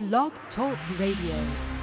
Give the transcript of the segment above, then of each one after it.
Blog Talk Radio.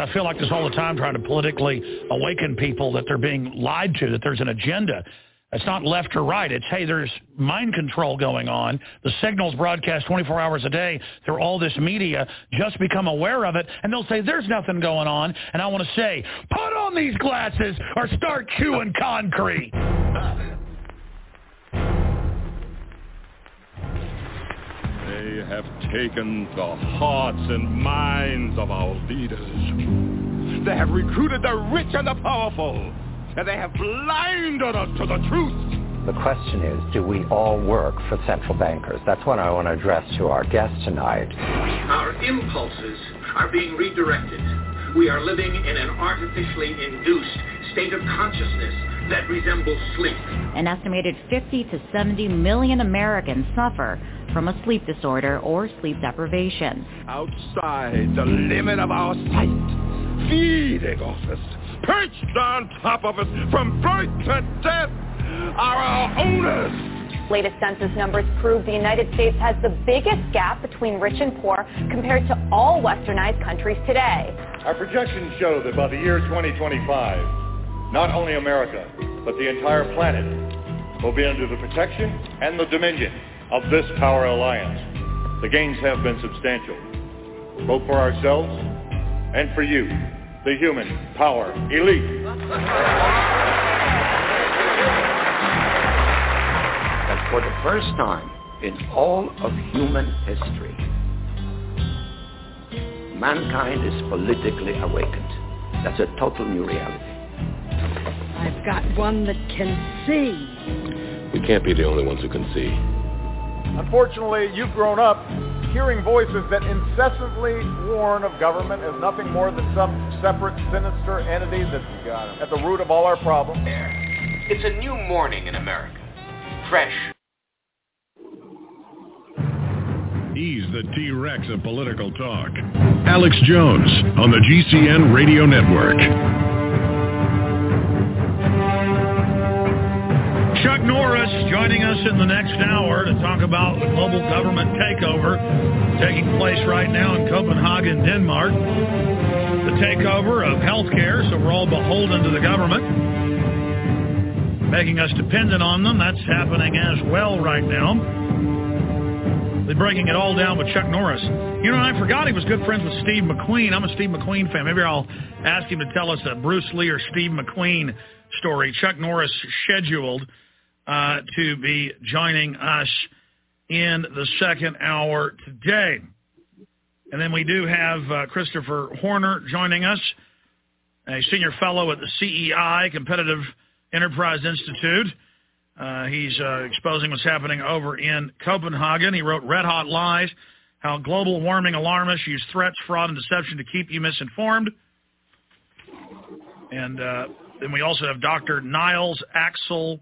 I feel like this all the time trying to politically awaken people that they're being lied to, that there's an agenda. It's not left or right. It's, hey, there's mind control going on. The signals broadcast 24 hours a day through all this media. Just become aware of it, and they'll say, there's nothing going on. And I want to say, put on these glasses or start chewing concrete. They have taken the hearts and minds of our leaders. They have recruited the rich and the powerful. And they have blinded us to the truth. The question is, do we all work for central bankers? That's what I want to address to our guests tonight. Our impulses are being redirected. We are living in an artificially induced state of consciousness that resembles sleep. An estimated 50 to 70 million Americans suffer from a sleep disorder or sleep deprivation. Outside the limit of our sight, feeding off us, perched on top of us from birth to death, are our owners. Latest census numbers prove the United States has the biggest gap between rich and poor compared to all westernized countries today. Our projections show that by the year 2025, not only America, but the entire planet will be under the protection and the dominion of this power alliance. The gains have been substantial, both for ourselves and for you, the human power elite. That for the first time in all of human history, mankind is politically awakened. That's a total new reality. I've got one that can see. We can't be the only ones who can see. Unfortunately, you've grown up hearing voices that incessantly warn of government as nothing more than some separate, sinister entity that's at the root of all our problems. It's a new morning in America. Fresh. He's the T-Rex of political talk. Alex Jones on the GCN Radio Network. Chuck Norris joining us in the next hour to talk about the global government takeover taking place right now in Copenhagen, Denmark. The takeover of healthcare, so we're all beholden to the government, making us dependent on them. That's happening as well right now. They're breaking it all down with Chuck Norris. You know, I forgot he was good friends with Steve McQueen. I'm a Steve McQueen fan. Maybe I'll ask him to tell us a Bruce Lee or Steve McQueen story. Chuck Norris scheduled uh, to be joining us in the second hour today. And then we do have uh, Christopher Horner joining us, a senior fellow at the CEI, Competitive Enterprise Institute. Uh, he's uh, exposing what's happening over in Copenhagen. He wrote Red Hot Lies, How Global Warming Alarmists Use Threats, Fraud, and Deception to Keep You Misinformed. And uh, then we also have Dr. Niles Axel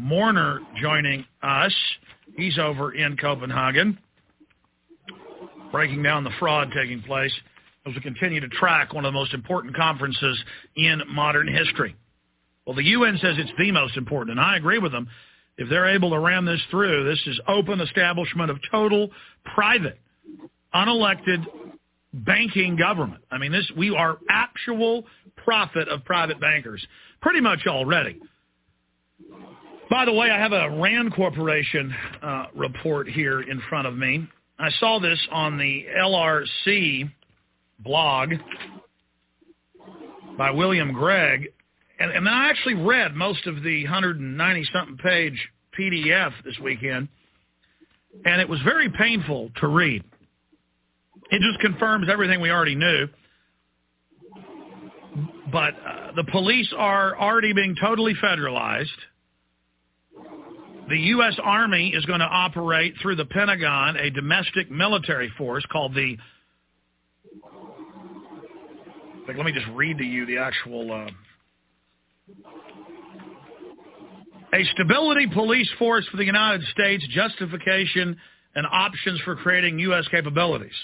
Morner joining us. He's over in Copenhagen, breaking down the fraud taking place as we continue to track one of the most important conferences in modern history. Well, the UN says it's the most important, and I agree with them. If they're able to ram this through, this is open establishment of total private, unelected banking government. I mean, this we are actual profit of private bankers, pretty much already. By the way, I have a RAND Corporation uh, report here in front of me. I saw this on the LRC blog by William Grigg, and, and I actually read most of the 190-something page PDF this weekend, and it was very painful to read. It just confirms everything we already knew. But uh, the police are already being totally federalized. The U.S. Army is going to operate through the Pentagon a domestic military force called the. Like, let me just read to you the actual. Uh, a stability police force for the United States, justification and options for creating U.S. capabilities.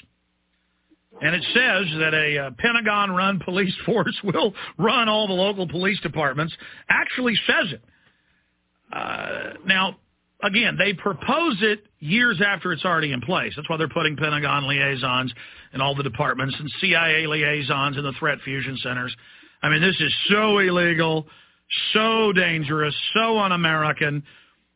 And it says that a uh, Pentagon-run police force will run all the local police departments. Actually says it. Uh, now, again, they propose it years after it's already in place. That's why they're putting Pentagon liaisons in all the departments and CIA liaisons in the threat fusion centers. I mean, this is so illegal, so dangerous, so un-American.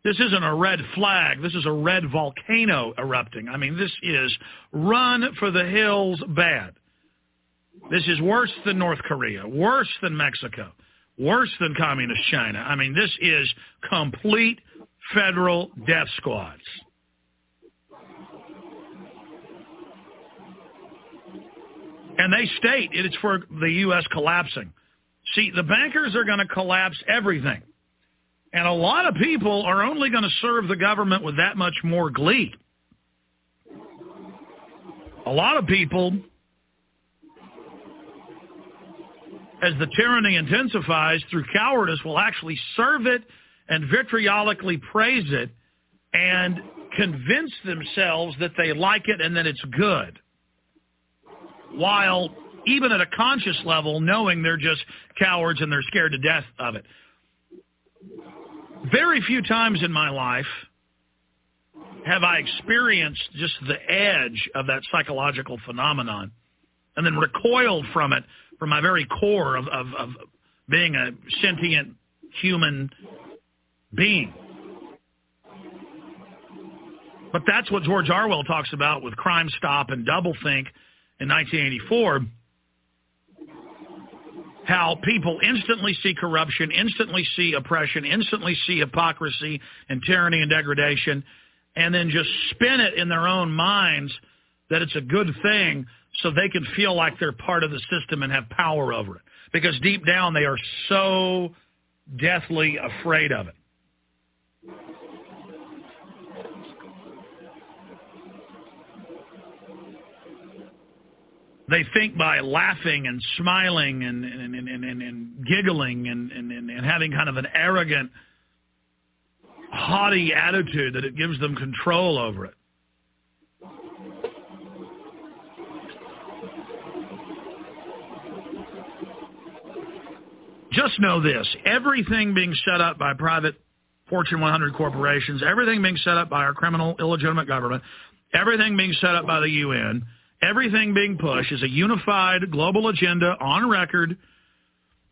This isn't a red flag. This is a red volcano erupting. I mean, this is run for the hills bad. This is worse than North Korea, worse than Mexico, worse than communist China. I mean, this is complete federal death squads. And they state it's for the U.S. collapsing. See, the bankers are going to collapse everything. And a lot of people are only going to serve the government with that much more glee. A lot of people, as the tyranny intensifies through cowardice, will actually serve it and vitriolically praise it and convince themselves that they like it and that it's good. While even at a conscious level, knowing they're just cowards and they're scared to death of it. Very few times in my life have I experienced just the edge of that psychological phenomenon and then recoiled from it from my very core of, of, of being a sentient human being. But that's what George Orwell talks about with Crime Stop and Doublethink in 1984 how people instantly see corruption, instantly see oppression, instantly see hypocrisy and tyranny and degradation, and then just spin it in their own minds that it's a good thing so they can feel like they're part of the system and have power over it. Because deep down they are so deathly afraid of it. they think by laughing and smiling and and, and, and, and giggling and, and, and having kind of an arrogant, haughty attitude that it gives them control over it. Just know this, everything being set up by private Fortune 100 corporations, everything being set up by our criminal illegitimate government, everything being set up by the UN, everything being pushed is a unified global agenda on record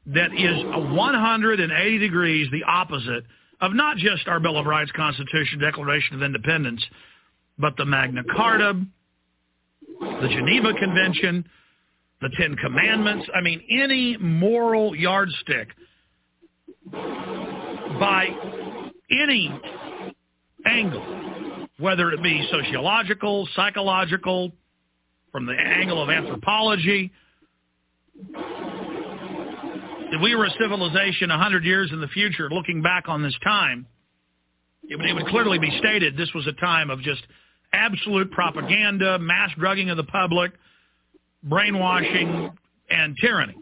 that is 180 degrees the opposite of not just our Bill of Rights, Constitution, Declaration of Independence, but the Magna Carta, the Geneva Convention, the Ten Commandments. I mean, any moral yardstick by any angle, whether it be sociological, psychological, from the angle of anthropology. If we were a civilization 100 years in the future looking back on this time, it would, it would clearly be stated this was a time of just absolute propaganda, mass drugging of the public, brainwashing, and tyranny.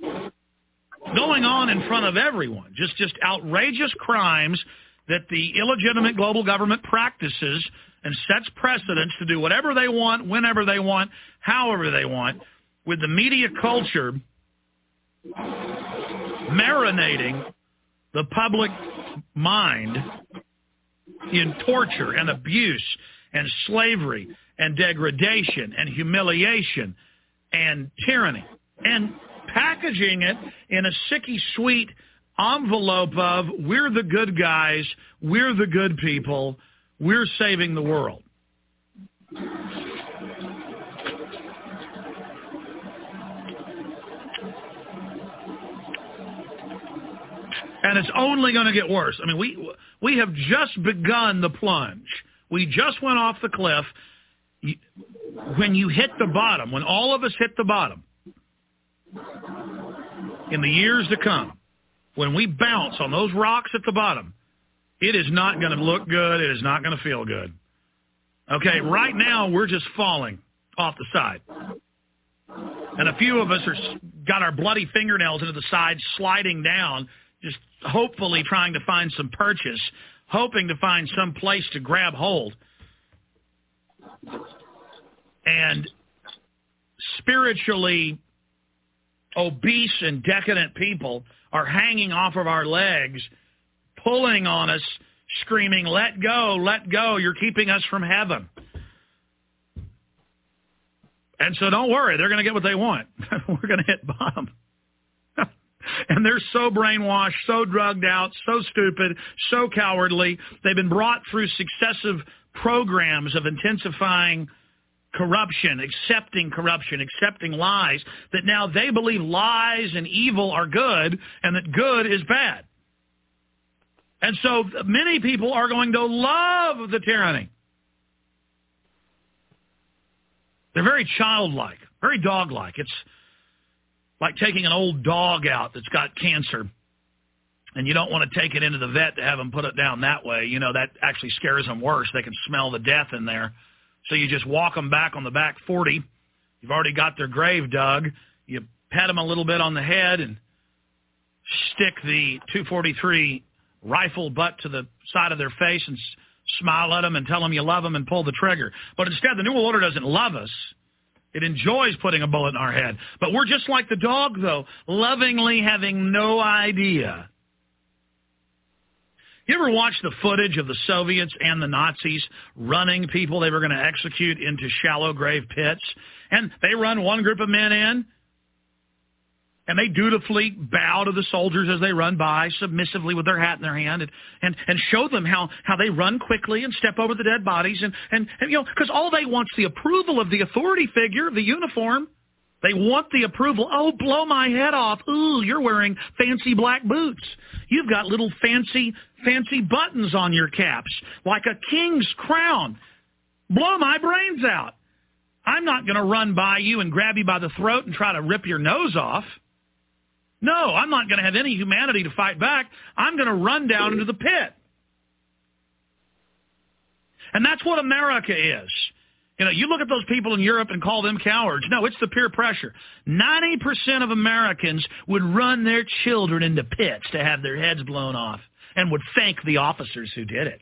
Going on in front of everyone. Just, just outrageous crimes that the illegitimate global government practices and sets precedents to do whatever they want, whenever they want, however they want, with the media culture marinating the public mind in torture and abuse and slavery and degradation and humiliation and tyranny and packaging it in a sicky sweet envelope of we're the good guys, we're the good people, we're saving the world. And it's only going to get worse. I mean, we we have just begun the plunge. We just went off the cliff. When you hit the bottom, when all of us hit the bottom, in the years to come, when we bounce on those rocks at the bottom, it is not going to look good. It is not going to feel good. Okay, right now we're just falling off the side. And a few of us are got our bloody fingernails into the side, sliding down, just hopefully trying to find some purchase, hoping to find some place to grab hold. And spiritually obese and decadent people are hanging off of our legs, pulling on us, screaming, let go, let go, you're keeping us from heaven. And so don't worry, they're going to get what they want. We're going to hit bottom. and they're so brainwashed, so drugged out, so stupid, so cowardly. They've been brought through successive programs of intensifying corruption, accepting corruption, accepting lies, that now they believe lies and evil are good and that good is bad. And so many people are going to love the tyranny. They're very childlike, very dog-like. It's like taking an old dog out that's got cancer and you don't want to take it into the vet to have them put it down that way. You know, that actually scares them worse. They can smell the death in there. So you just walk them back on the back 40. You've already got their grave dug. You pat them a little bit on the head and stick the 243 rifle butt to the side of their face and smile at them and tell them you love them and pull the trigger. But instead, the New World Order doesn't love us. It enjoys putting a bullet in our head. But we're just like the dog, though, lovingly having no idea you ever watch the footage of the Soviets and the Nazis running people they were going to execute into shallow grave pits? And they run one group of men in, and they dutifully bow to the soldiers as they run by, submissively with their hat in their hand, and, and, and show them how, how they run quickly and step over the dead bodies. And, and, and you know, because all they want's the approval of the authority figure, the uniform. They want the approval. Oh, blow my head off. Ooh, you're wearing fancy black boots. You've got little fancy, fancy buttons on your caps, like a king's crown. Blow my brains out. I'm not going to run by you and grab you by the throat and try to rip your nose off. No, I'm not going to have any humanity to fight back. I'm going to run down into the pit. And that's what America is. You know, you look at those people in Europe and call them cowards. No, it's the peer pressure. 90% of Americans would run their children into pits to have their heads blown off and would thank the officers who did it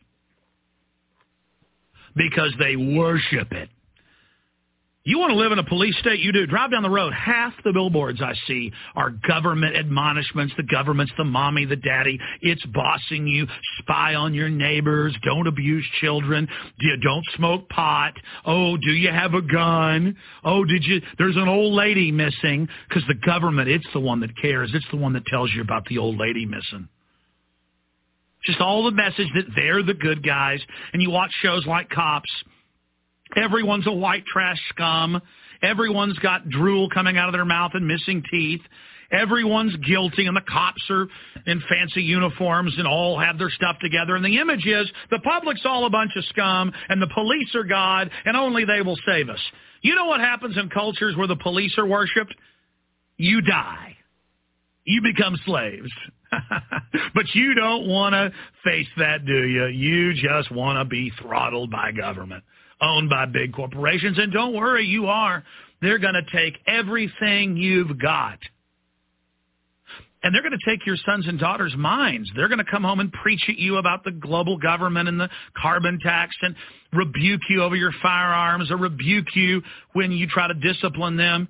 because they worship it. You want to live in a police state? You do. Drive down the road. Half the billboards I see are government admonishments. The government's the mommy, the daddy. It's bossing you. Spy on your neighbors. Don't abuse children. Don't smoke pot. Oh, do you have a gun? Oh, did you? There's an old lady missing because the government, it's the one that cares. It's the one that tells you about the old lady missing. Just all the message that they're the good guys. And you watch shows like Cops Everyone's a white trash scum. Everyone's got drool coming out of their mouth and missing teeth. Everyone's guilty, and the cops are in fancy uniforms and all have their stuff together. And the image is the public's all a bunch of scum, and the police are God, and only they will save us. You know what happens in cultures where the police are worshipped? You die. You become slaves. but you don't want to face that, do you? You just want to be throttled by government owned by big corporations. And don't worry, you are. They're going to take everything you've got. And they're going to take your sons and daughters' minds. They're going to come home and preach at you about the global government and the carbon tax and rebuke you over your firearms or rebuke you when you try to discipline them.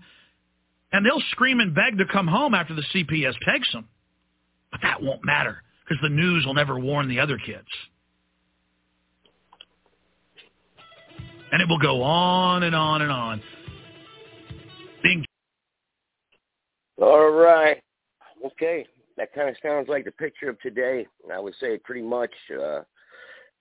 And they'll scream and beg to come home after the CPS takes them. But that won't matter because the news will never warn the other kids. And it will go on and on and on. Being All right. Okay. That kind of sounds like the picture of today. I would say pretty much uh,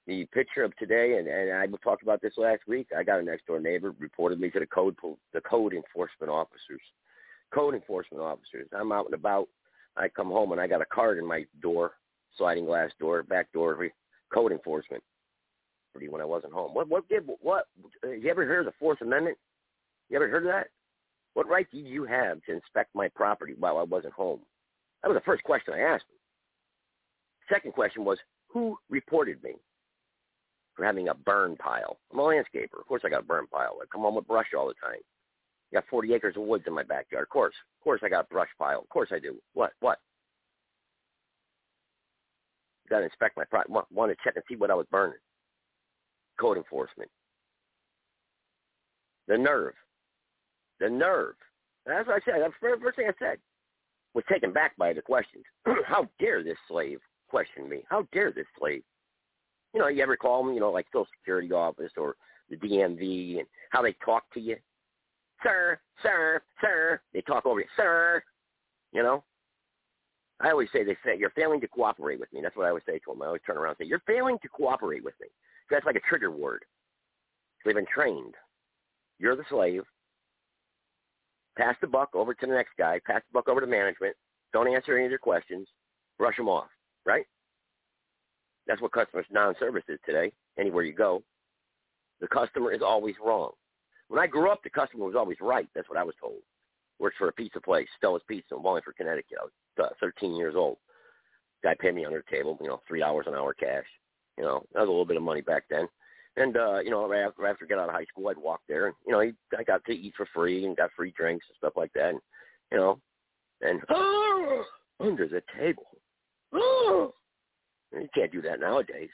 the picture of today, and, and I talked about this last week. I got a next door neighbor reported me to the code the code enforcement officers. Code enforcement officers. I'm out and about. I come home and I got a card in my door, sliding glass door, back door, code enforcement. When I wasn't home. What? What? Did, what? You ever heard of the Fourth Amendment? You ever heard of that? What right do you have to inspect my property while I wasn't home? That was the first question I asked him. Second question was, who reported me for having a burn pile? I'm a landscaper. Of course I got a burn pile. I come home with brush all the time. Got 40 acres of woods in my backyard. Of course. Of course I got a brush pile. Of course I do. What? What? Got to inspect my property. Want to check and see what I was burning. Code enforcement. The nerve. The nerve. That's what I said. That's the first thing I said was taken back by the questions. How dare this slave question me? How dare this slave? You know, you ever call them, you know, like Social Security office or the DMV and how they talk to you? Sir, sir, sir. They talk over you, sir. You know? I always say they say you're failing to cooperate with me. That's what I always say to them. I always turn around and say, You're failing to cooperate with me. That's like a trigger word. They've been trained. You're the slave pass the buck over to the next guy, pass the buck over to management, don't answer any of their questions, brush them off, right? That's what customer non-service is today, anywhere you go. The customer is always wrong. When I grew up, the customer was always right. That's what I was told. Worked for a pizza place, Stella's Pizza in Wallingford, Connecticut. I was uh, 13 years old. Guy paid me under the table, you know, three hours an hour cash. You know, that was a little bit of money back then. And uh, you know, right after, after I out of high school, I'd walk there, and you know, I got to eat for free and got free drinks and stuff like that. And you know, and under the table, you can't do that nowadays.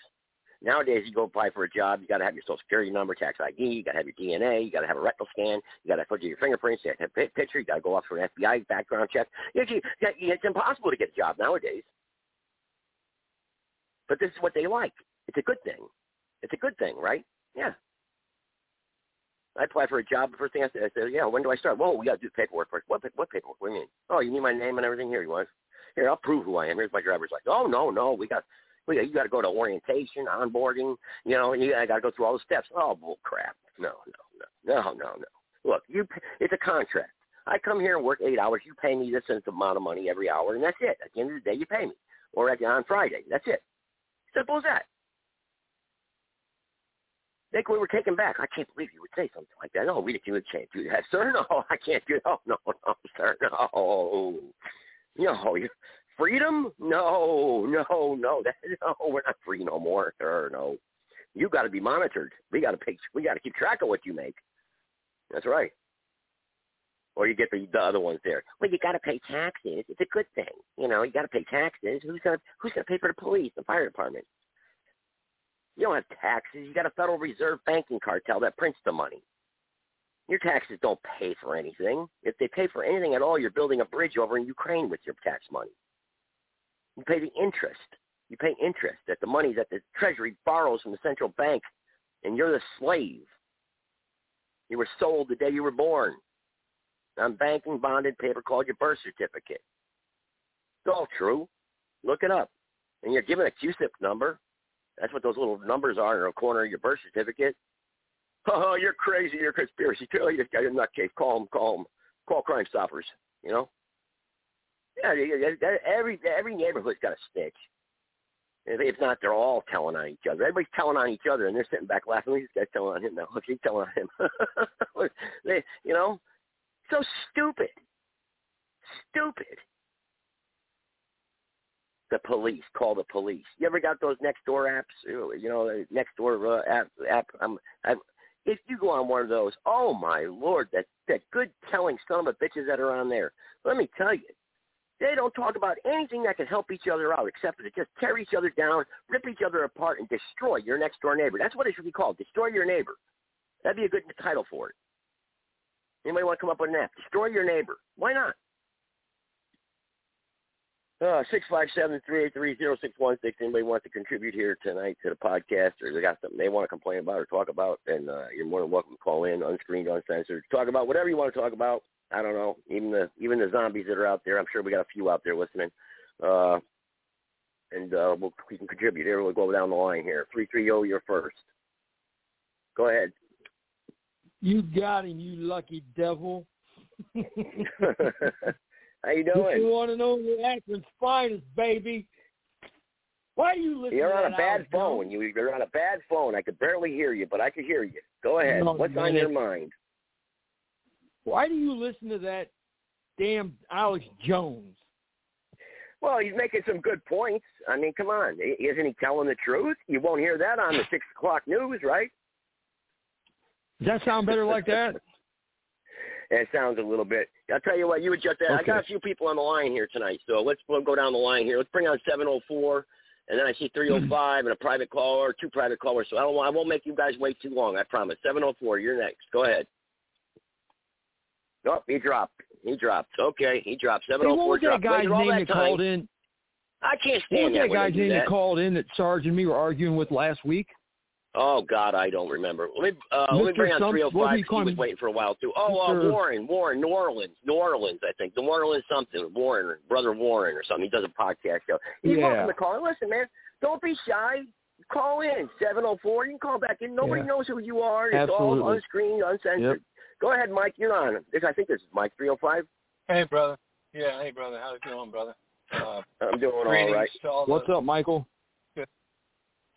Nowadays, you go apply for a job, you got to have your social security number, tax ID, you got to have your DNA, you got to have a retinal scan, you got to put your fingerprints, you got to have a picture, you got to go off for an FBI background check. It's impossible to get a job nowadays. But this is what they like. It's a good thing. It's a good thing, right? Yeah. I apply for a job. The first thing I said, I said, yeah, when do I start? Well, we got to do paperwork first. What, what paperwork? What do you mean? Oh, you need my name and everything? Here you want. Here, I'll prove who I am. Here's my driver's license. Oh, no, no, we got, we got, you got to go to orientation, onboarding, you know, and you got to go through all the steps. Oh, bull crap. No, no, no, no, no, no. Look, you, it's a contract. I come here and work eight hours. You pay me this amount of money every hour, and that's it. At the end of the day, you pay me. Or at, the on Friday. That's it. Simple as that. Nick, we were taken back. I can't believe you would say something like that. No, we can't do that, sir. No, I can't do that. Oh, no, no, sir. No. No. Freedom? No, no, no. No, we're not free no more, sir. No. You got to be monitored. We got to pay. We got to keep track of what you make. That's right. Or you get the, the other ones there. Well, you got to pay taxes. It's a good thing. You know, you got to pay taxes. Who's gonna Who's gonna pay for the police, the fire department? You don't have taxes. You got a Federal Reserve banking cartel that prints the money. Your taxes don't pay for anything. If they pay for anything at all, you're building a bridge over in Ukraine with your tax money. You pay the interest. You pay interest that the money that the Treasury borrows from the central bank, and you're the slave. You were sold the day you were born on banking bonded paper called your birth certificate. It's all true. Look it up. And you're given a CUSIP number that's what those little numbers are in the corner of your birth certificate. Oh, you're crazy. You're a conspiracy guy's a nutcase. Call him. Call him. Call Crime Stoppers. You know. Yeah, every every neighborhood's got a snitch. If not, they're all telling on each other. Everybody's telling on each other, and they're sitting back laughing. This guy's telling on him now. Look, he's telling on him. they, you know, so stupid. Stupid the police. Call the police. You ever got those next door apps? You know, next door uh, app. app I'm, I'm, if you go on one of those, oh my lord, that that good telling son of a bitches that are on there. Let me tell you, they don't talk about anything that can help each other out except to just tear each other down, rip each other apart, and destroy your next door neighbor. That's what it should be called. Destroy your neighbor. That'd be a good title for it. Anybody want to come up with F? Destroy your neighbor. Why not? Uh, six five seven three eight three zero six one six. Anybody want to contribute here tonight to the podcast, or they got something they want to complain about or talk about, then uh, you're more than welcome to call in, unscreened, uncensored, talk about whatever you want to talk about. I don't know, even the even the zombies that are out there. I'm sure we got a few out there listening, uh, and uh, we'll, we can contribute. Here we'll go down the line here. Three three zero, you're first. Go ahead. You got him, you lucky devil. How you doing? You want to know the Akron's finest, baby. Why do you listen You're on a bad phone. You, you're on a bad phone. I could barely hear you, but I could hear you. Go ahead. No, What's man. on your mind? Why do you listen to that damn Alex Jones? Well, he's making some good points. I mean, come on. Isn't he telling the truth? You won't hear that on the 6 o'clock news, right? Does that sound better like that? It sounds a little bit. I'll tell you what, you adjust that. I got a few people on the line here tonight, so let's we'll go down the line here. Let's bring on 704, and then I see 305 and a private caller, two private callers. So I don't. I won't make you guys wait too long. I promise. 704, you're next. Go ahead. Oh, he dropped. He dropped. Okay, he dropped. Hey, 704 what was that guy's Waited all name that that called in? I can't What stand was that they guy's name that that. called in that Sarge and me were arguing with last week? Oh God, I don't remember. Let me uh, let me bring on three what hundred do five. He was waiting for a while too. Oh, uh, Warren, Warren, New Orleans, New Orleans, I think. New Orleans something, Warren, brother Warren or something. He does a podcast show. He's Yeah. welcome to call. Listen, man, don't be shy. Call in seven zero four. You can call back in. Nobody Yeah. knows who you are. It's all Absolutely. unscreened, uncensored. Go ahead, Mike. You're on. This, I think this is Mike three hundred five. Hey, brother. Yeah, hey, brother. How's it going, brother? Uh, I'm doing all greetings right. to all What's the, up, Michael?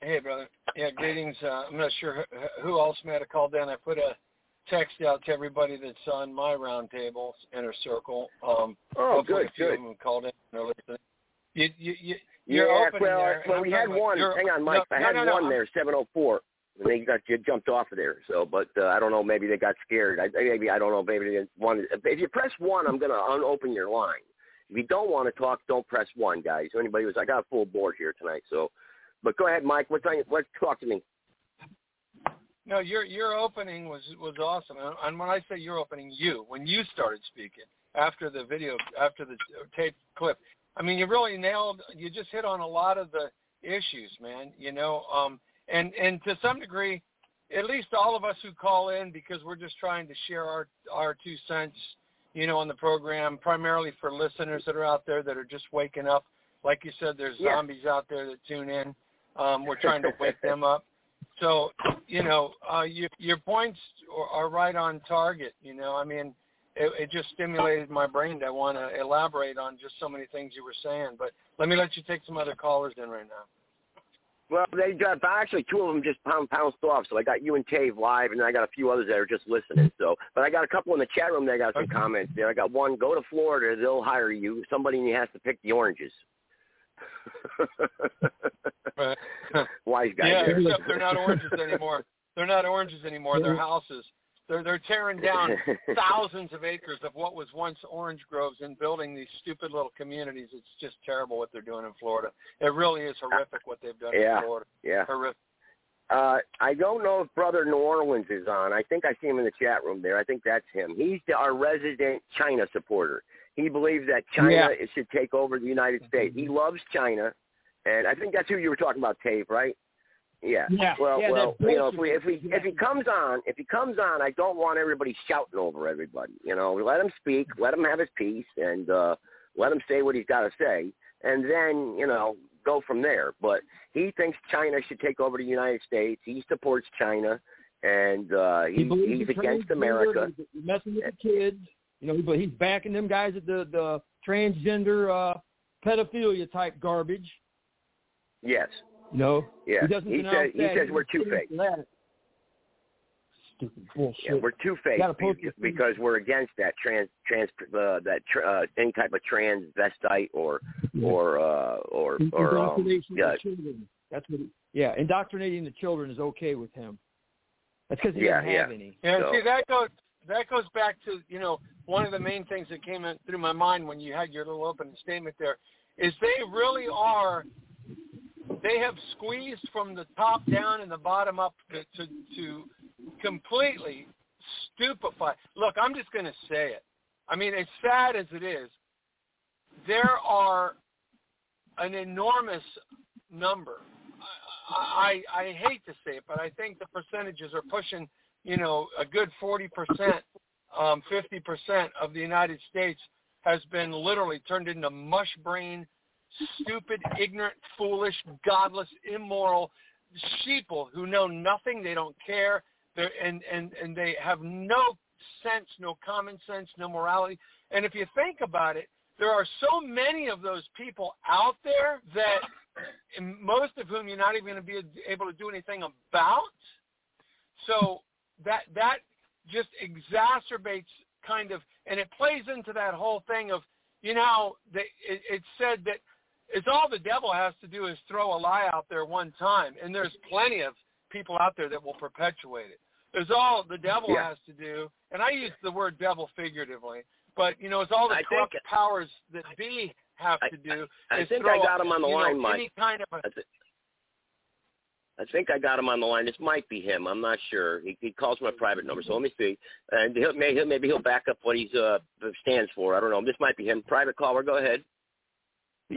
Hey, brother. Yeah, greetings. Uh, I'm not sure who, who else might have called in. I put a text out to everybody that's on my roundtable inner circle. Um, Oh, hopefully good, a few good. of them called in. and They're listening. You, you, you, you're yeah, opening well, there. and well, we had one. Hang on, Mike. no, I had no, no, one I'm- there, seven oh four, and they got jumped off of there. So, but uh, I don't know. Maybe they got scared. I, maybe I don't know. Maybe they didn't. If you press one, I'm gonna unopen your line. If you don't want to talk, don't press one, guys. So Anybody was, I got a full board here tonight. So, but go ahead, Mike. What's on? Let's talk to me. No, your your opening was was awesome. And when I say your opening, you when you started speaking after the video, after the tape clip, I mean, you really nailed. You just hit on a lot of the issues, man. You know, um, and and to some degree, at least all of us who call in because we're just trying to share our our two cents, you know, on the program, primarily for listeners that are out there that are just waking up. Like you said, there's Yeah. zombies out there that tune in. Um, we're trying to wake them up. So, you know, uh, your your points are, are right on target. You know, I mean, it, it just stimulated my brain to want to elaborate on just so many things you were saying. But let me let you take some other callers in right now. Well, they got actually two of them just pound pounced off. So I got you and Tave live, and then I got a few others that are just listening. So, but I got a couple in the chat room that got some comments there. I got one: go to Florida, they'll hire you. Somebody has to pick the oranges. Wise guy yeah, there. except they're not oranges anymore. They're not oranges anymore. They're houses. They're they're tearing down thousands of acres of what was once orange groves and building these stupid little communities. It's just terrible what they're doing in Florida. It really is horrific what they've done Yeah, in Florida. yeah. Horrific. Uh, I don't know if Brother New Orleans is on. I think I see him in the chat room there. I think that's him. He's the, our resident China supporter. He believes that China Yeah. should take over the United States. He loves China, and I think that's who you were talking about, Tave, right? Yeah. Yeah, Well, yeah, well, you know, if we if we if he comes on, if he comes on, I don't want everybody shouting over everybody. You know, let him speak, let him have his piece, and uh let him say what he's got to say, and then you know go from there. But he thinks China should take over the United States. He supports China, and uh he, believes he's in against America. he's messing with the kids. You know, but he's backing them guys at the the transgender uh pedophilia type garbage. Yes. No. Yeah. He doesn't He denounce says he says we're stands two faced. Stupid bullshit. Yeah, we're two faced Gotta post this thing. because we're against that trans trans uh, that tr- uh, any type of transvestite or or uh, or or um, yeah of the children. That's what. He, yeah, indoctrinating the children is okay with him. That's because he Yeah, doesn't have yeah. any. Yeah, So- see that goes that goes back to you know one of the main things that came in through my mind when you had your little opening statement there is they really are they have squeezed from the top down and the bottom up to to, to completely stupefy. Look, I'm just going to say it. I mean, as sad as it is, there are an enormous number. I, I I hate to say it, but I think the percentages are pushing, you know, a good 40 percent, um, 50 percent of the United States has been literally turned into mush brain, stupid, ignorant, foolish, godless, immoral sheeple who know nothing. They don't care. They're, and and and they have no sense, no common sense, no morality. And if you think about it, there are so many of those people out there that most of whom you're not even going to be able to do anything about. So that that just exacerbates kind of, and it plays into that whole thing of, you know, the, it, said that it's all the devil has to do is throw a lie out there one time, and there's plenty of people out there that will perpetuate it. There's all the devil Yeah. has to do, and I use the word devil figuratively, but you know, it's all the I corrupt think- powers that be have to do. I is think throw, I got him on the you know, line, Mike. Any kind of a, I, I think I got him on the line. This might be him. I'm not sure. He, he calls my private number, so let me see. And he'll, may, he'll, maybe he'll back up what he uh stands for. I don't know. This might be him. Private caller. Go ahead.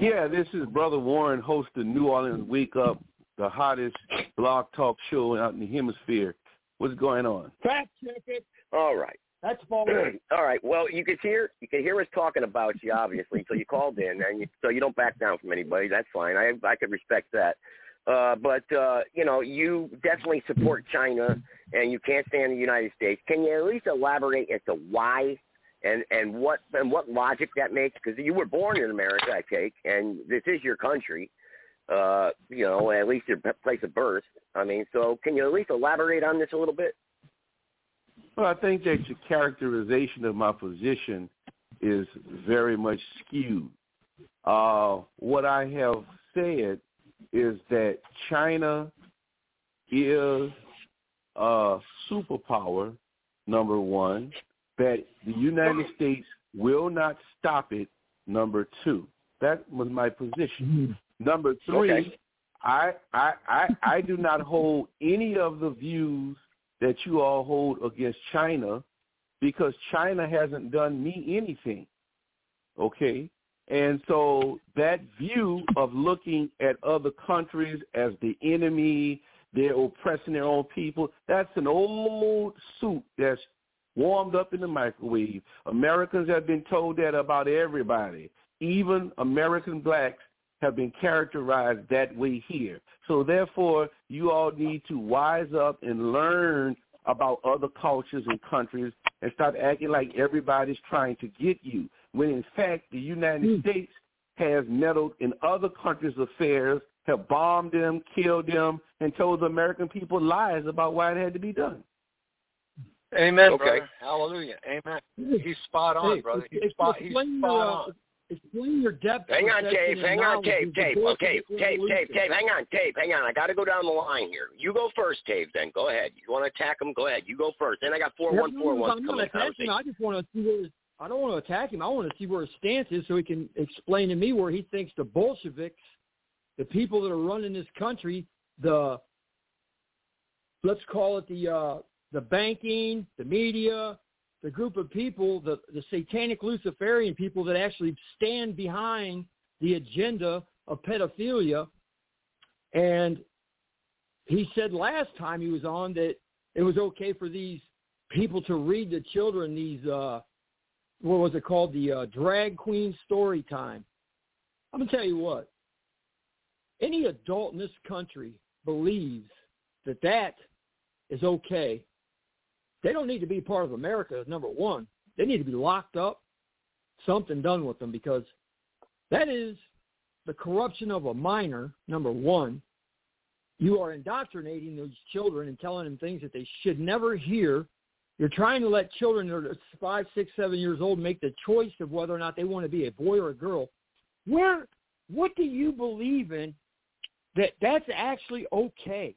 Yeah, this is Brother Warren, host of New Orleans Wake Up, the hottest blog talk show out in the hemisphere. What's going on? Fact check it. All right. That's false. All right. Well, you could hear you could hear us talking about you, obviously. So you called in, and you, so you don't back down from anybody. That's fine. I I could respect that. Uh, but uh, you know, you definitely support China, and you can't stand the United States. Can you at least elaborate as to why and and what and what logic that makes? Because you were born in America, I take, and this is your country. Uh, you know, at least your place of birth. I mean, so can you at least elaborate on this a little bit? Well, I think that your characterization of my position is very much skewed. Uh, what I have said is that China is a superpower, number one, that the United States will not stop it, number two. That was my position. Mm-hmm. Number three, Okay. I, I I I do not hold any of the views that you all hold against China because China hasn't done me anything. Okay? And so that view of looking at other countries as the enemy, they're oppressing their own people, that's an old suit that's warmed up in the microwave. Americans have been told that about everybody. Even American blacks have been characterized that way here. So therefore, you all need to wise up and learn about other cultures and countries and stop acting like everybody's trying to get you. When in fact, the United hmm. States has meddled in other countries' affairs, have bombed them, killed them, and told the American people lies about why it had to be done. Amen, Okay. brother. Hallelujah. Amen. He's spot on, Hey, brother. He's spot. He's spot you're, uh, on. Explain your depth. Hang on, perception, Dave. Hang on, knowledge Dave. Dave. Okay, Dave. Dave. Revolution. Dave. Hang on, Dave. Hang on. I got to go down the line here. You go first, Dave. Then go ahead. You want to attack him? Go ahead. You go first. Then I got four Yeah, one no, four no, one I'm not attacking him. I just want to see where his, I don't want to attack him. I want to see where his stance is so he can explain to me where he thinks the Bolsheviks, the people that are running this country, the let's call it the uh, the banking, the media, the group of people, the the satanic Luciferian people that actually stand behind the agenda of pedophilia. And he said last time he was on that it was okay for these people to read the children these uh what was it called? The uh, drag queen story time. I'm gonna tell you what. Any adult in this country believes that that is okay they don't need to be part of america number one they need to be locked up something done with them because that is the corruption of a minor number one you are indoctrinating those children and telling them things that they should never hear. You're trying to let children that are five, six, seven years old make the choice of whether or not they want to be a boy or a girl. Where, what do you believe in that that's actually okay?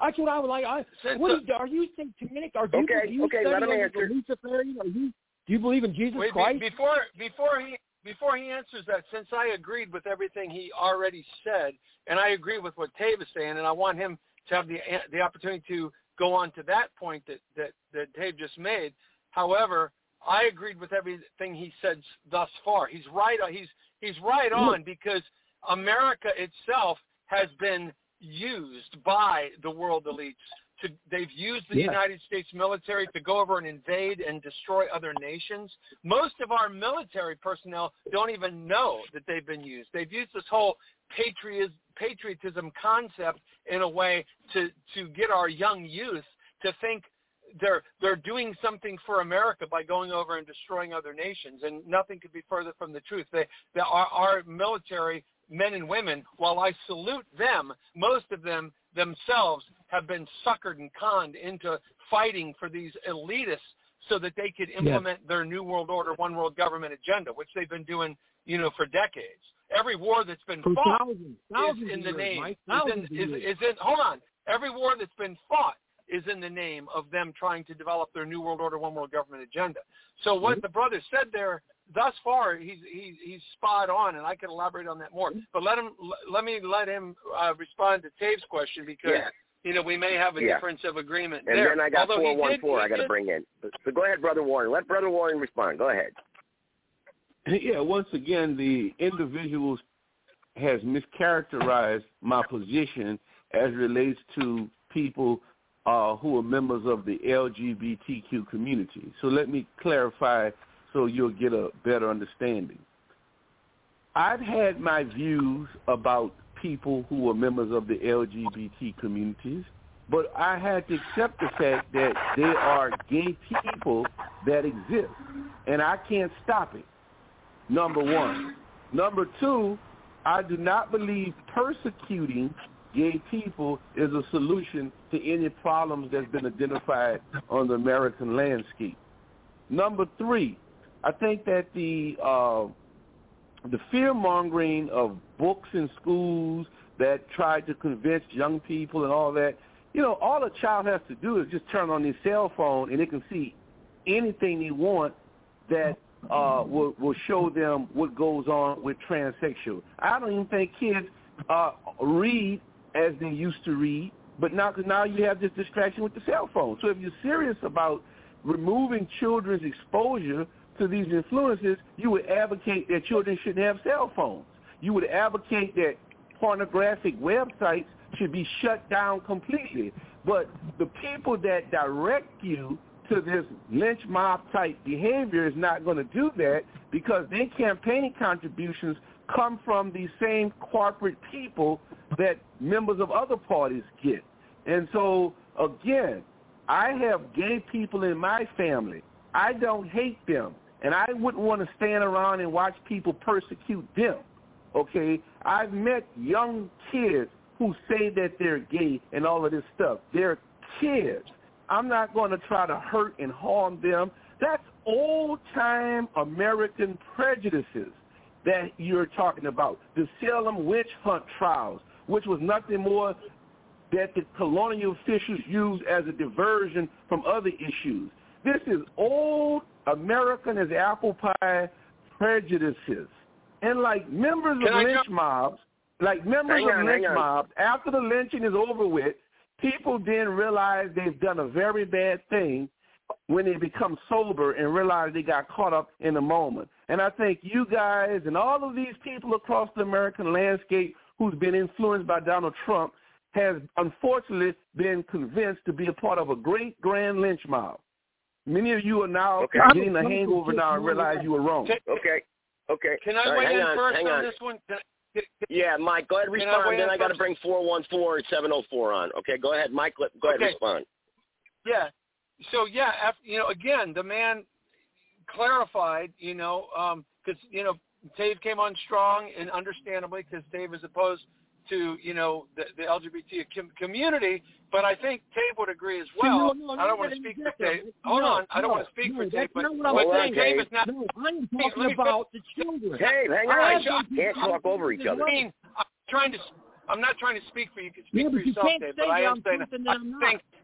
That's what I would like. I, Since, what is, are you satanic? Are you, Okay, do you okay, let him answer. Luciferian? Are you, do you believe in Jesus Wait, be- Christ? before before he before he answers that, since I agreed with everything he already said, and I agree with what Tave is saying, and I want him to have the the opportunity to go on to that point that that that Dave just made. However, I agreed with everything he said thus far. He's right. He's he's right on because America itself has been used by the world elites. To, they've used the Yeah. United States military to go over and invade and destroy other nations. Most of our military personnel don't even know that they've been used. They've used this whole patriotism, patriotism concept in a way to, to get our young youth to think they're they're doing something for America by going over and destroying other nations, and nothing could be further from the truth. They, they our, our military men and women, while I salute them, most of them themselves have been suckered and conned into fighting for these elitists so that they could implement their new world order, one world government agenda, which they've been doing, you know, for decades. Every war that's been For fought thousands, thousands is in the years, name is in, is, is in hold on. Every war that's been fought is in the name of them trying to develop their new world order, one world government agenda. So what the brother said there thus far, he's he's he's spot on, and I can elaborate on that more. But let him let me let him uh, respond to Tave's question because Yeah. you know we may have a Yeah. difference of agreement And there. then I got Although he four one did- I got to bring in. So go ahead, brother Warren. Let brother Warren respond. Go ahead. Yeah, once again, the individuals has mischaracterized my position as relates to people uh, who are members of the LGBTQ community. So let me clarify so you'll get a better understanding. I've had my views about people who are members of the LGBT communities, but I had to accept the fact that they are gay people that exist, and I can't stop it number one. Number two, I do not believe persecuting gay people is a solution to any problems that's been identified on the American landscape. Number three, I think that the uh, the fear mongering of books in schools that try to convince young people and all that, you know, all a child has to do is just turn on their cell phone and they can see anything they want that uh, will, will show them what goes on with transsexual. I don't even think kids uh, read as they used to read, but now cause now you have this distraction with the cell phone. So if you're serious about removing children's exposure to these influences, you would advocate that children shouldn't have cell phones. You would advocate that pornographic websites should be shut down completely. But the people that direct you to this lynch mob type behavior is not going to do that because their campaign contributions come from these same corporate people that members of other parties get. And so again, I have gay people in my family. I don't hate them. And I wouldn't want to stand around and watch people persecute them. Okay? I've met young kids who say that they're gay and all of this stuff. They're kids. I'm not going to try to hurt and harm them. That's old-time American prejudices that you're talking about. The Salem witch hunt trials, which was nothing more that the colonial officials used as a diversion from other issues. This is old American as apple pie prejudices. And like members Can of I lynch jump- mobs, like members of lynch mobs, after the lynching is over with, people then realize they've done a very bad thing when they become sober and realize they got caught up in the moment. And I think you guys and all of these people across the American landscape who's been influenced by Donald Trump has unfortunately been convinced to be a part of a great grand lynch mob. Many of you are now Okay. getting a hangover now and realize you were wrong. Okay. Okay. Can I All right, weigh in on, first on, on. this one? Can I- can- Yeah, Mike, go ahead and Can I respond. then I got to bring 414 704 on. Okay, go ahead, Mike. Let, go ahead Okay. respond. Yeah. So yeah, af you know, again, the man clarified, you know, um, because you know, Dave came on strong and understandably because Dave is opposed to you know the, the LGBT com- community, but I think Dave would agree as well. no, no, I don't want to speak for Dave. no, Hold no, on, I don't want to speak for Dave, that's but, not what I'm but saying. Dave is not. No, I'm talking me- about the children. Dave, hang I on. have those Can't people- talk over each other. I mean, I'm trying to. I'm not trying to speak for you. You can speak Yeah, for but you yourself, Dave. But I am saying I that I'm not. think Dave's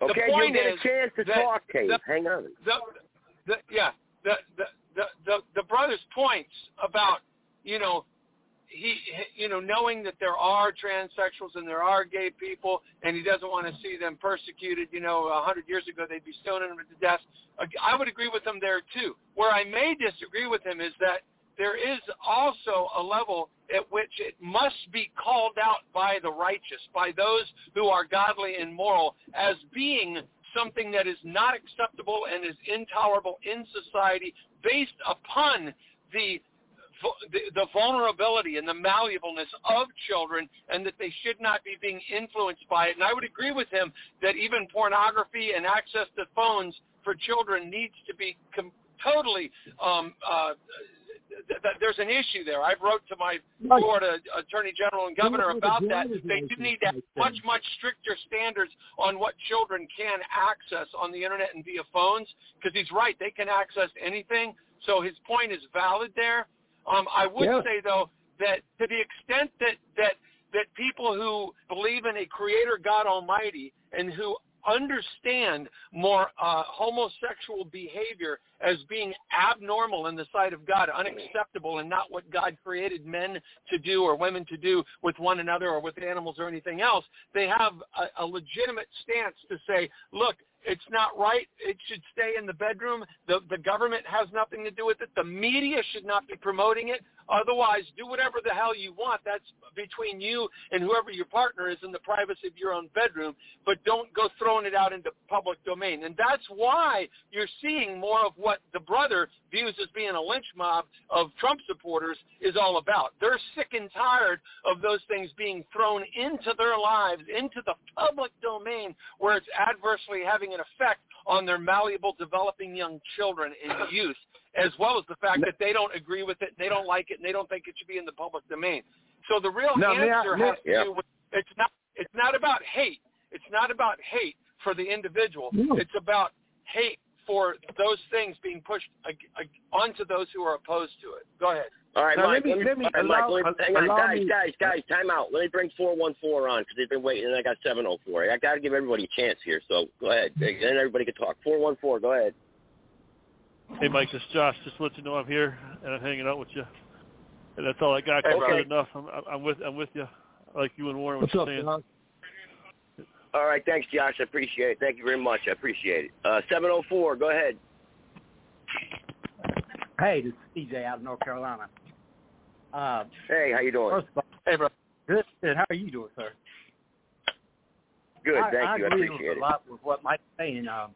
the Okay, you'll get a chance to talk, Dave. the- hang on. the, the yeah the, the the the the brother's points about you know he, you know, knowing that there are transsexuals and there are gay people, and he doesn't want to see them persecuted. You know, a hundred years ago they'd be stoning them to death. I would agree with him there too. Where I may disagree with him is that there is also a level at which it must be called out by the righteous, by those who are godly and moral, as being something that is not acceptable and is intolerable in society based upon the the, the vulnerability and the malleableness of children and that they should not be being influenced by it. And I would agree with him that even pornography and access to phones for children needs to be com- totally um, uh, th- th- there's an issue there. I've wrote to my Florida Attorney General and Governor about that. They do need to have much, much stricter standards on what children can access on the internet and via phones. Because he's right, they can access anything. So his point is valid there. Um, I would Yeah. say though that to the extent that that that people who believe in a Creator God Almighty and who understand more uh, homosexual behavior as being abnormal in the sight of God, unacceptable, and not what God created men to do or women to do with one another or with animals or anything else. They have a, a legitimate stance to say, look, it's not right. It should stay in the bedroom. The the government has nothing to do with it. The media should not be promoting it. Otherwise, do whatever the hell you want. That's between you and whoever your partner is in the privacy of your own bedroom. But don't go throwing it out into public domain. And that's why you're seeing more of what the brother views as being a lynch mob of Trump supporters is all about. They're sick and tired of those things being thrown into their lives, into the public domain, where it's adversely having an effect on their malleable, developing young children and youth, as well as the fact that they don't agree with it, they don't like it, and they don't think it should be in the public domain. So the real I- answer has to yeah. do with it's not it's not about hate. It's not about hate for the individual. It's about hate for those things being pushed ag- ag- onto those who are opposed to it. Go ahead. All right, Now, Mike. let me- Let me, let me all right, Mike, allow- let me, hang on, allow guys, me- guys, guys. Time out. Let me bring four one four on because they've been waiting, and I got seven oh four. I got to give everybody a chance here. So go ahead, then everybody can talk. Four one four. Go ahead. Hey, Mike, this is Josh. Just to let you know I'm here and I'm hanging out with you. And that's all I got. Hey, I've bro. said enough. I'm, I'm with I'm with you. I like you and Warren. What What's up, saying. John? All right, thanks, Josh. I appreciate it. Thank you very much. I appreciate it. Uh, seven oh four. Go ahead. Hey, this is CJ out of North Carolina. Uh, Hey, how you doing? first of all, Hey, bro. good. good. How are you doing, sir? Good. I, Thank I you. I agree appreciate with it. a lot with what Mike's saying. Um,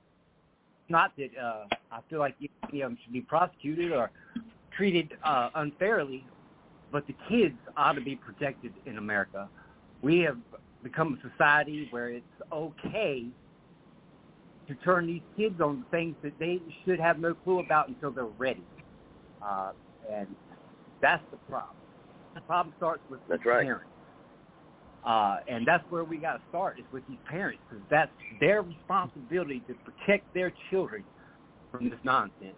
not that uh, I feel like any of them should be prosecuted or treated uh, unfairly, but the kids ought to be protected in America. We have become a society where it's okay to turn these kids on things that they should have no clue about until they're ready. Uh, and that's the problem. The problem starts with That's the right. parents. Uh, and that's where we got to start is with these parents because that's their responsibility to protect their children from this nonsense.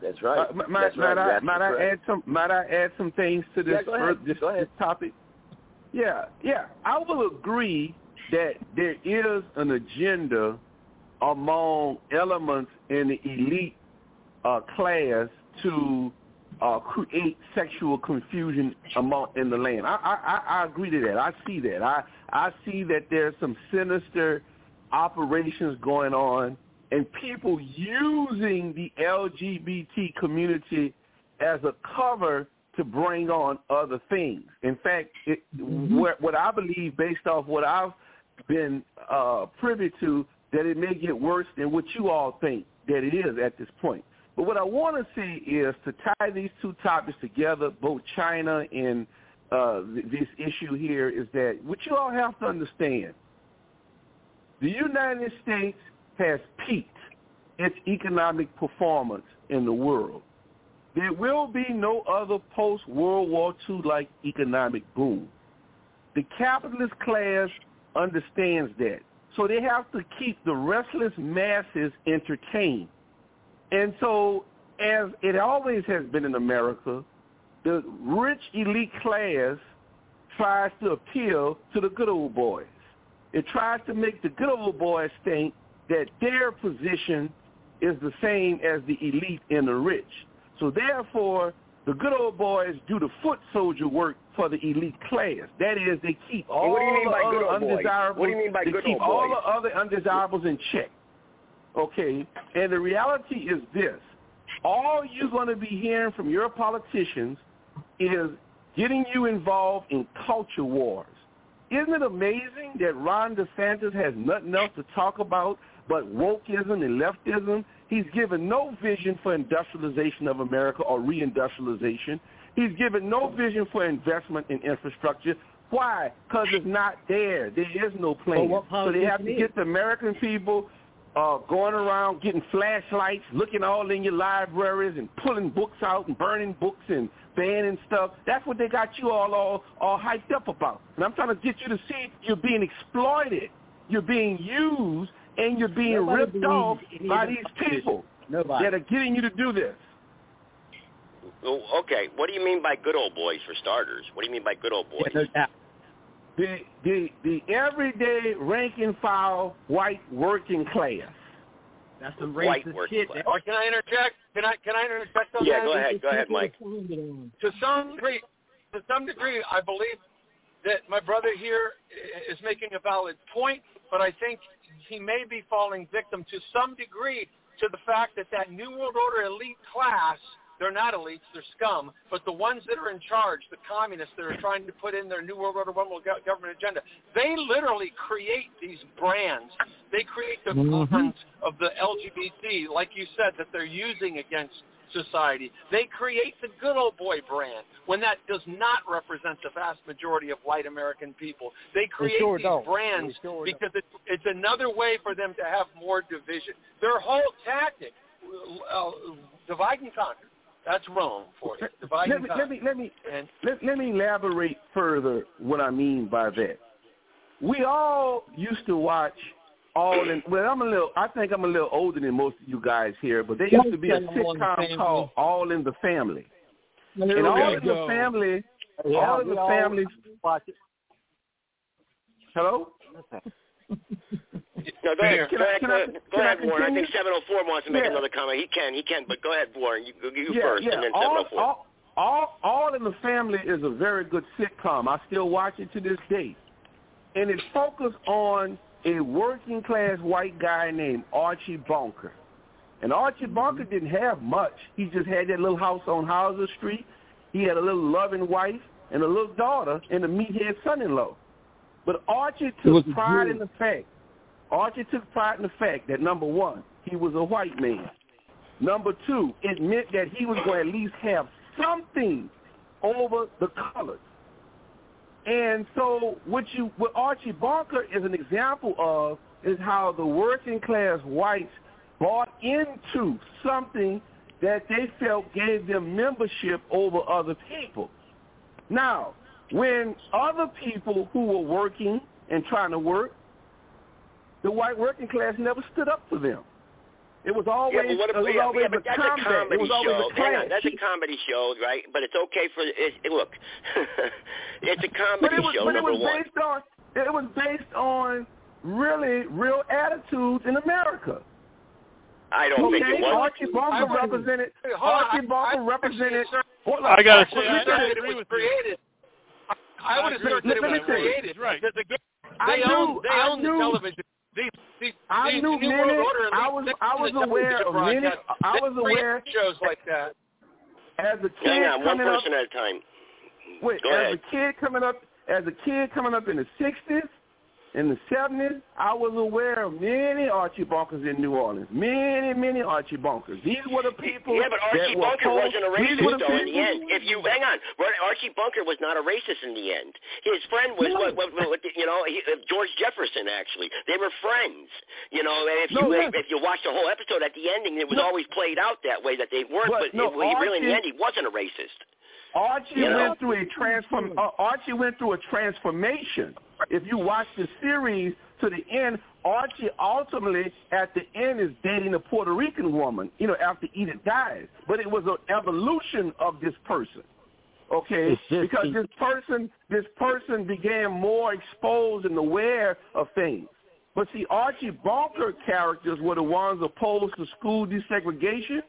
That's right. Uh, might, That's might right. I That's might I add some might I add some things to this Yeah, go ahead. this, Go ahead. this topic? Yeah, yeah. I will agree that there is an agenda among elements in the elite uh, class to uh, create sexual confusion among in the land. I, I I- agree to that. I see that. I I see that there's some sinister operations going on and people using the LGBT community as a cover to bring on other things. In fact, it, what, what I believe, based off what I've been uh, privy to, that it may get worse than what you all think that it is at this point. But what I want to see is to tie these two topics together, both China and uh, th- this issue here, is that what you all have to understand, the United States has peaked its economic performance in the world. There will be no other post-World War II like economic boom. The capitalist class understands that. So they have to keep the restless masses entertained. And so, as it always has been in America, the rich elite class tries to appeal to the good old boys. It tries to make the good old boys think that their position is the same as the elite and the rich. So therefore, The good old boys do the foot soldier work for the elite class. That is, they keep all what do you mean the by good other old boys? undesirables. What do you mean by they good keep old all boys? the other undesirables in check. Okay, and the reality is this: all you're going to be hearing from your politicians is getting you involved in culture wars. Isn't it amazing that Ron DeSantis has nothing else to talk about but wokeism and leftism? He's given no vision for industrialization of America or reindustrialization. He's given no vision for investment in infrastructure. Why? Because it's not there. There is no plan. what so they have to get the American people uh, going around getting flashlights, looking all in your libraries and pulling books out and burning books and banning stuff. That's what they got you all all, all hyped up about. And I'm trying to get you to see you're being exploited, you're being used, and you're being Nobody ripped off by of these people Nobody. that are getting you to do this. Oh, Okay, what do you mean by good old boys for starters? What do you mean by good old boys? The the the everyday rank and file white working class. That's some White racist working shit. class. Or oh, can I interject? Can I can I interject on Yeah, that? go ahead. Go ahead, Mike. To some degree, to some degree, I believe that my brother here is making a valid point, but I think he may be falling victim to some degree to the fact that that New World Order elite class, they're not elites, they're scum, but the ones that are in charge, the communists that are trying to put in their New World Order one world government agenda, they literally create these brands. They create the Mhm. brands of the LGBT, like you said, that they're using against society. They create the good old boy brand when that does not represent the vast majority of white American people. They create sure these don't. brands sure because it's, it's another way for them to have more division. Their whole tactic, uh, divide and conquer. That's wrong for you. Divide Let me let me let me And let, let me elaborate further what I mean by that. We all used to watch all in well I'm a little I think I'm a little older than most of you guys here, but there used to be a All in the sitcom called All in the Family. There and all in the family Yeah, all in the family watch it. Hello? No, go ahead. Can Go I- ahead, can go I- ahead, go can I ahead Warren. I think 704 wants to make Yeah. another comment. He can, he can, but go ahead, Warren. You, you yeah, first, yeah. and then all, 704. all, all, all in the Family is a very good sitcom. I still watch it to this day. And it focused on a working class white guy named Archie Bunker. And Archie Bunker didn't have much. He just had that little house on Hauser Street. He had a little loving wife and a little daughter and a meathead son-in-law. But Archie took pride Jew. in the fact, Archie took pride in the fact that number one, he was a white man. Number two, it meant that he was going to at least have something over the colors. And so what you what Archie Bunker is an example of is how the working class whites bought into something that they felt gave them membership over other people. Now, when other people who were working and trying to work, the white working class never stood up for them. It was always, yeah, but what, it was yeah, always yeah, but a that's combat. a comedy it was always show. a Hang on, clash. that's a comedy show, right? But it's okay for it, it, look. it's a comedy but it was, show, but it was one. based on it was based on really real attitudes in America. I don't think it was. Archie Bunker represented. Hey, Archie Bunker I- I represented. Hold on, I gotta say, I- listen, I agree it was with created. I would I assert that it was created. He's right. Because again, I they knew- own they I own knew- the television. These, these, I these knew New many. World Order I was I was aware of many. I was aware shows like that. as a kid Hang on, one coming up. person at a time. Wait, Go as ahead. a kid coming up, as a kid coming up in the '60s, in the '70s, I was aware of many Archie Bunkers in New Orleans. Many, many Archie Bunkers. These were the people. Yeah, but Archie that were Bunker opposed- wasn't a racist the though in the end. If you hang on, Archie Bunker was not a racist in the end. His friend was No. what, what, what you know he, uh, George Jefferson actually. They were friends. You know, and if you No, if you watch the whole episode at the ending, it was No. always played out that way that they weren't. But But, no, it, he really in the end he wasn't a racist. Archie You know? went through a transform. Uh, Archie went through a transformation. If you watch the series to the end, Archie ultimately at the end is dating a Puerto Rican woman. You know, after Edith dies, but it was an evolution of this person. Okay, because this person, this person began more exposed and aware of things. But see, Archie Bunker characters were the ones opposed to school desegregation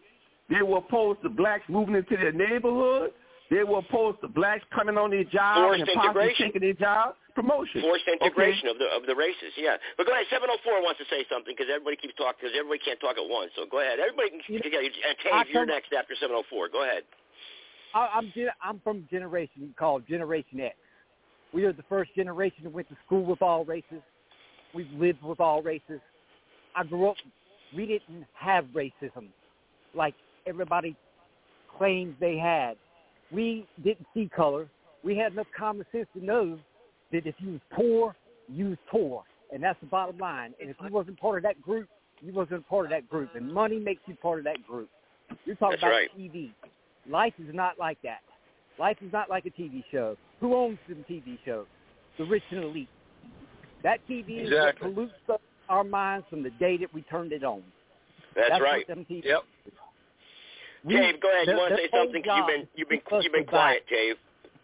They were opposed to blacks moving into their neighborhood. They were opposed to blacks coming on their jobs Forced and possibly taking their jobs. Promotion. Forced Okay? integration of the of the races, yeah. But go ahead. Seven hundred four wants to say something because everybody keeps talking because everybody can't talk at once. So go ahead. Everybody can. Yeah, and I Tage, you're next after seven hundred four. Go ahead. I, I'm I'm from generation called Generation X. We are the first generation that went to school with all races. We've lived with all races. I grew up. We didn't have racism like everybody claims they had. We didn't see color. We had enough common sense to know that if you was poor, you was poor, and that's the bottom line. And if you wasn't part of that group, you wasn't part of that group. And money makes you part of that group. You're talking That's about right. TV. Life is not like that. Life is not like a TV show. Who owns them TV shows? The rich and elite. That TV is what pollutes our minds from the day that we turned it on. That's, That's right. What them TV Yep. We- Tave, go ahead. You want to say something? you've been you've been you've been quiet, Tave.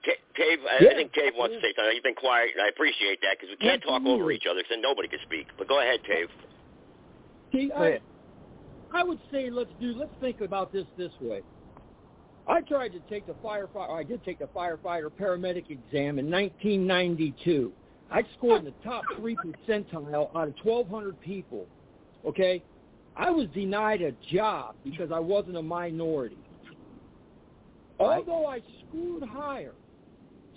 Ta- Tave, I, Yeah. I think Tave wants to say something. You've been quiet, and I appreciate that because we can't talk over each other, so nobody can speak. But go ahead, Tave. See, I, ahead. I would say let's do let's think about this this way. I tried to take the firefighter. I did take the firefighter paramedic exam in 1992. I scored in the top three percentile out of 1,200 people. Okay, I was denied a job because I wasn't a minority, although I scored higher.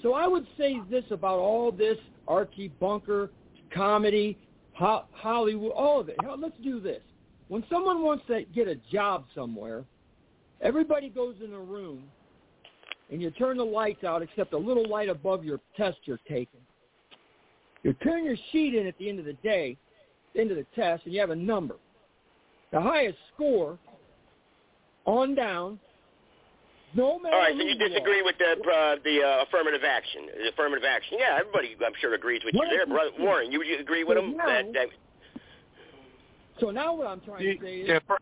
So I would say this about all this Archie Bunker comedy, Ho- Hollywood, all of it. Let's do this. When someone wants to get a job somewhere, everybody goes in a room and you turn the lights out except a little light above your test you're taking. You turn your sheet in at the end of the day, end of the test, and you have a number. The highest score on down, no matter All right, so you you disagree with the uh, the uh, affirmative action? The affirmative action. Yeah, everybody, I'm sure, agrees with you Well, there, brother Warren. You, would you agree with him? now- That, that So now what I'm trying to say is Yeah, for-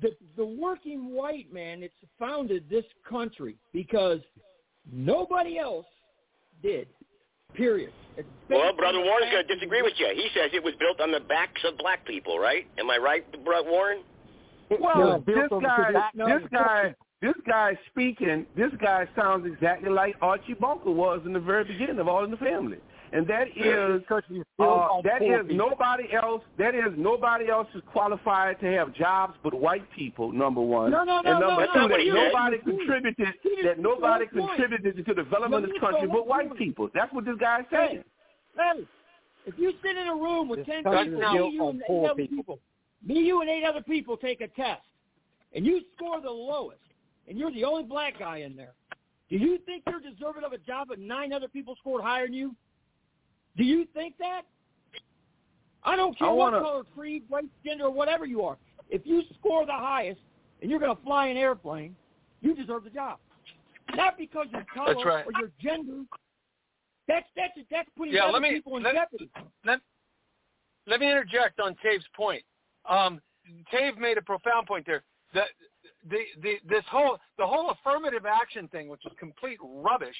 the the working white man it's founded this country because nobody else did. Period. Well, brother Warren's going to disagree with you. He says it was built on the backs of black people, right? Am I right, brother Warren? Well, No, built this guy, this guy, this guy speaking. This guy sounds exactly like Archie Bunker was in the very beginning of All in the Family, and that is country is uh, built on that poor is people. nobody else. That is nobody else is qualified to have jobs but white people. Number one, No, no, no, and number no, That's two, not that he said. nobody contributed. That nobody contributed to the development of No, the you country but white people. That's what this guy's saying. Hey, if you sit in a room with This ten people, me, you, and eight other people. people, me, you, and eight other people take a test, and you score the lowest, and you're the only black guy in there, do you think you're deserving of a job but nine other people scored higher than you? Do you think that? I don't care I what wanna- color, creed, race, gender, or whatever you are. If you score the highest and you're going to fly an airplane, you deserve the job. Not because your color That's right. or your gender. That's that's that's putting Yeah, other let me- people in let- jeopardy. let, let me interject on Tave's point. Um, Tave made a profound point there. The, the, the, this whole, the whole affirmative action thing, which is complete rubbish,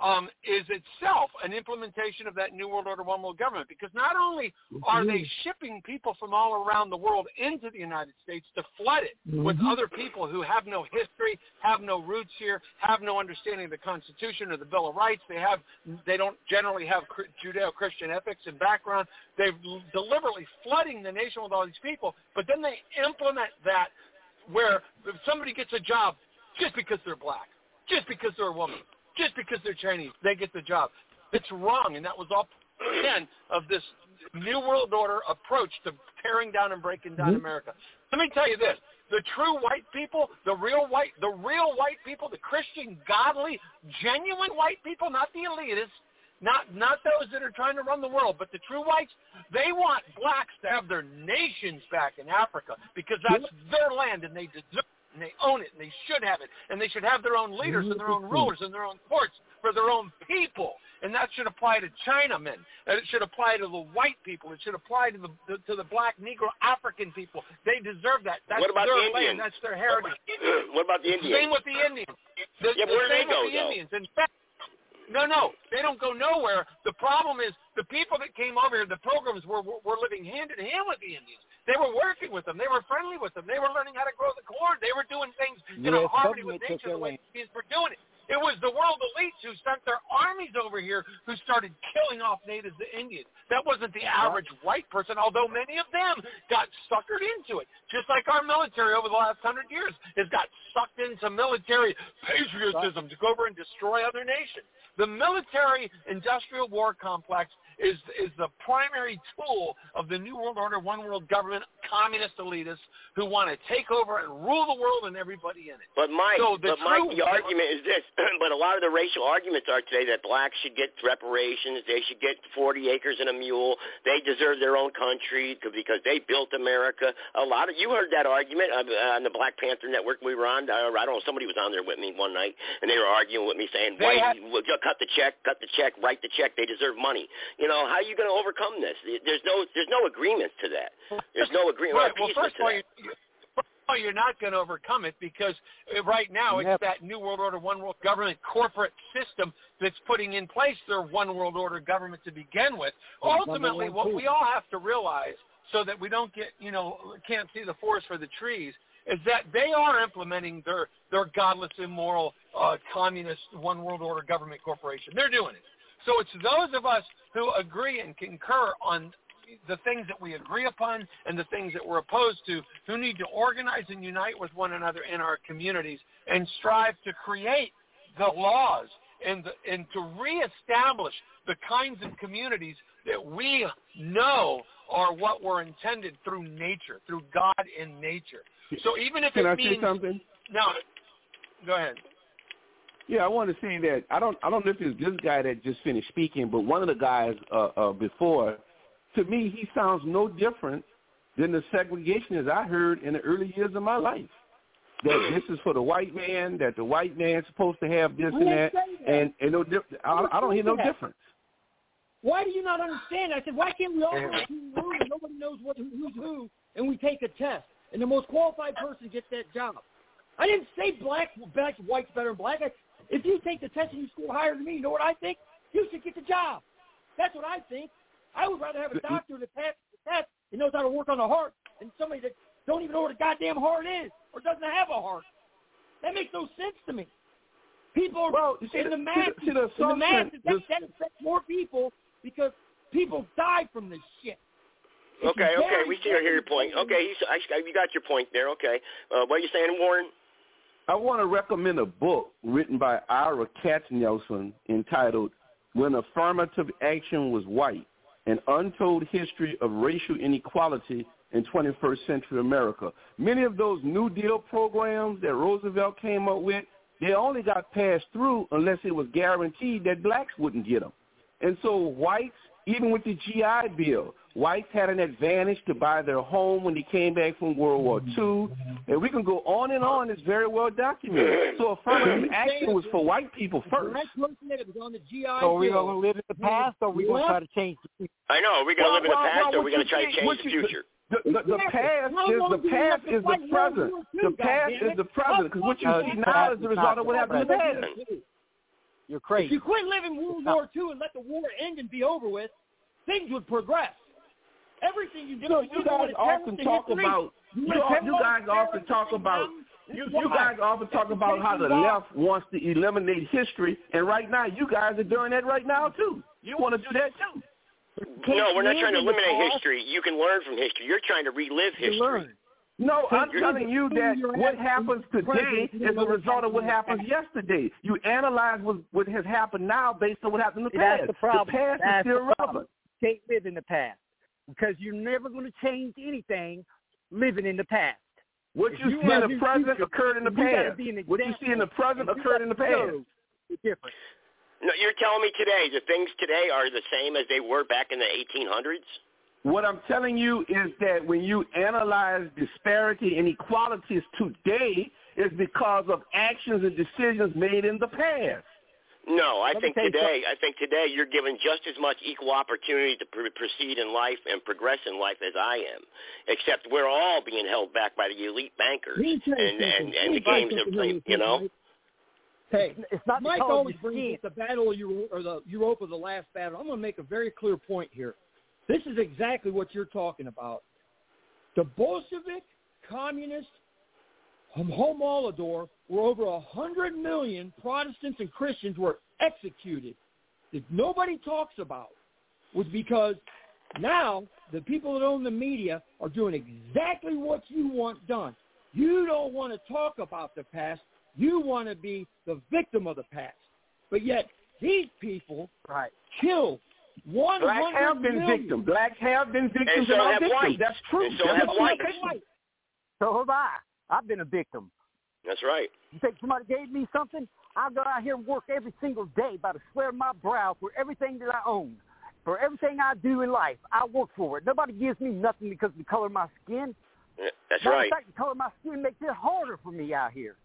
um, is itself an implementation of that New World Order One World Government. Because not only are they shipping people from all around the world into the United States to flood it with Mhm. other people who have no history, have no roots here, have no understanding of the Constitution or the Bill of Rights. They have, they don't generally have Judeo-Christian ethics and background. They're deliberately flooding the nation with all these people, but then they implement that where if somebody gets a job just because they're black, just because they're a woman, just because they're Chinese, they get the job. It's wrong, and that was all again of this New World Order approach to tearing down and breaking down mm-hmm. America. Let me tell you this: the true white people, the real white, the real white people, the Christian, godly, genuine white people, not the elitists, not not those that are trying to run the world, but the true whites, they want blacks to have their nations back in Africa because that's their land and they deserve it and they own it and they should have it and they should have their own leaders and their own rulers and their own courts for their own people. And that should apply to Chinamen. And it should apply to the white people. It should apply to the to the black Negro African people. They deserve that. That's What about their the land. That's their heritage. what about the Indians? Same with the Indians. The, Yeah, the where do they same with go, the though? Indians. In fact, no, no, they don't go nowhere. The problem is the people that came over here, the pilgrims were were, were living hand in hand with the Indians. They were working with them. They were friendly with them. They were learning how to grow the corn. They were doing things in Yes, harmony with nature the way the Indians were doing it. It was the world elites who sent their armies over here who started killing off natives to Indians. That wasn't the average white person, although many of them got suckered into it. Just like our military over the last hundred years has got sucked into military patriotism to go over and destroy other nations. The military industrial war complex is is the primary tool of the New World Order, one world government, communist elitists who want to take over and rule the world and everybody in it. But Mike, So the but Mike, the argument is this. but a lot of the racial arguments are today that blacks should get reparations. They should get 40 acres and a mule. They deserve their own country because they built America. A lot of you heard that argument on the Black Panther Network we were on. Uh, I don't know. Somebody was on there with me one night, and they were arguing with me, saying, "Why had- you- cut the check, cut the check, write the check. They deserve money." You know, how are you going to overcome this? There's no, there's no agreement to that. There's no agreement. Right. Well, first of all, to you, that. you- first of all, you're not going to overcome it because uh, right now it's that New World Order, One World Government corporate system that's putting in place their One World Order government to begin with. Ultimately, what we all have to realize, so that we don't get, you know, can't see the forest for the trees, is that they are implementing their their godless, immoral, uh, communist One World Order government corporation. They're doing it. So it's those of us who agree and concur on the things that we agree upon and the things that we're opposed to who need to organize and unite with one another in our communities and strive to create the laws and, the, and to reestablish the kinds of communities that we know are what were intended through nature, through God in nature. So even if Can it I means say something? No. go ahead. Yeah, I want to say that I don't I don't know if it's this guy that just finished speaking, but one of the guys uh, uh, before, to me, he sounds no different than the segregationists I heard in the early years of my life. That this is for the white man, that the white man's supposed to have this Who and that, that? and and no, diff- I, I don't hear no difference. Why do you not understand? I said, why can't we all go to a room and nobody knows what who's who, and we take a test, and the most qualified person gets that job? I didn't say black, black, white's better than black. I, if you take the test and you score higher than me, you know what I think? You should get the job. That's what I think. I would rather have a doctor that passes the test and knows how to work on the heart than somebody that don't even know what a goddamn heart is or doesn't have a heart. That makes no sense to me. People are Well, see, in the see, masses. see, the in the assumption- masses, that, this- that affects more people because people die from this shit. It's Okay, okay, we see or hear your point. Okay, he's, I, you got your point there. Okay, uh, what are you saying, Warren? I want to recommend a book written by Ira Katznelson entitled When Affirmative Action Was White, An Untold History of Racial Inequality in 21st Century America. Many of those New Deal programs that Roosevelt came up with, they only got passed through unless it was guaranteed that blacks wouldn't get them. And so whites, even with the GI Bill, whites had an advantage to buy their home when they came back from World War mm-hmm. II. And we can go on and on. It's very well documented. So affirmative action was for white people The first. black person that was on the GI So are we Bill going to live in the past, or are we going to try to change the future? I know. Are we going to Well, live in the past, well, or are we what going to try to change the you- future? The, the, the past How is long the past is the present. The past is the present because what you see now is the result of what happened in the past. You're crazy. If crazy. you quit living World War II and let the war end and be over with, things would progress. Everything you do, You know, you guys often talk about you, you guys often talk about you, you guys often talk about how the left wants to eliminate history, and right now you guys are doing that right now too. You want to do that too. No, we're not trying to live in the eliminate history. You can learn from history. You're trying to relive history. No, I'm You're- telling you that what happens today is a result of what happened yesterday. You analyze what, what has happened now based on what happened in the past. that's the problem. past That's is still relevant. Can't live in the past because you're never going to change anything living in the past. What you, you see in the present future, occurred in the you past. be an What you see in the present occurred in the past. show. No, you're telling me today the things today are the same as they were back in the 1800s? What I'm telling you is that when you analyze disparity and inequalities today, is because of actions and decisions made in the past. No, I Let think today, I think today you're given just as much equal opportunity to pr- proceed in life and progress in life as I am. Except we're all being held back by the elite bankers Let me tell you and and, and the games they're playing. You know. Mike. Hey, It's not Mike because always brings can't. up the battle of Euro- or the Europa, the last battle. I'm going to make a very clear point here. This is exactly what you're talking about. The Bolshevik, communist, Holodomor, where over a hundred million Protestants and Christians were executed, that nobody talks about, was because now the people that own the media are doing exactly what you want done. You don't want to talk about the past. You want to be the victim of the past. But yet these people right. kill one Blacks have been million. victims. Blacks have been victims And so and are have victims. whites. That's true. And so That's have true. whites. So have I. I've been a victim. That's right. You think somebody gave me something? I go out here and work every single day by the sweat of my brow for everything that I own. For everything I do in life, I work for it. Nobody gives me nothing because of the color of my skin. That's Matter right. fact, the color of my skin makes it harder for me out here.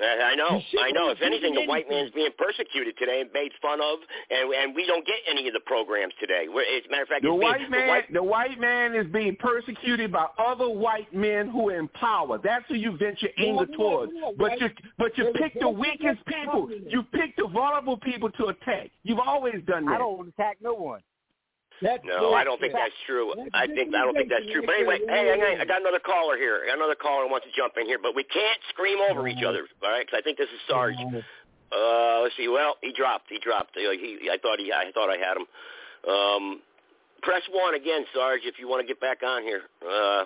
Uh, I know, I know. If anything, the doing white man's being persecuted today and made fun of, and and we don't get any of the programs today. We're, as a matter of fact, The white being, man, the white, the white man is being persecuted by other white men who are in power. That's who you vent your anger no, towards. no, but white- you, but you There's a pick the difference weakest between people. communists. You pick the vulnerable people to attack. You've always done that. I don't attack no one. That's no, I don't think that's true. I think I don't think that's true. But anyway, hey, hang on, I got another caller here. I got another caller who wants to jump in here, but we can't scream over each other, all right? Because I think this is Sarge. Uh, let's see. Well, he dropped. He dropped. Uh, He, I thought he, I thought I had him. Um, press one again, Sarge, if you want to get back on here. Uh,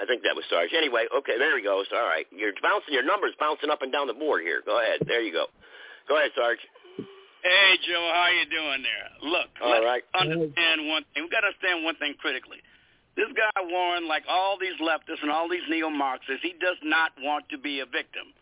I think that was Sarge. Anyway, okay, there he goes. All right, you're bouncing. Your numbers bouncing up and down the board here. Go ahead. There you go. Go ahead, Sarge. Hey, Joe, how you doing there? Look, All let's right. understand one thing. we got to understand one thing critically. This guy, Warren, like all these leftists and all these neo-Marxists, he does not want to be a victim.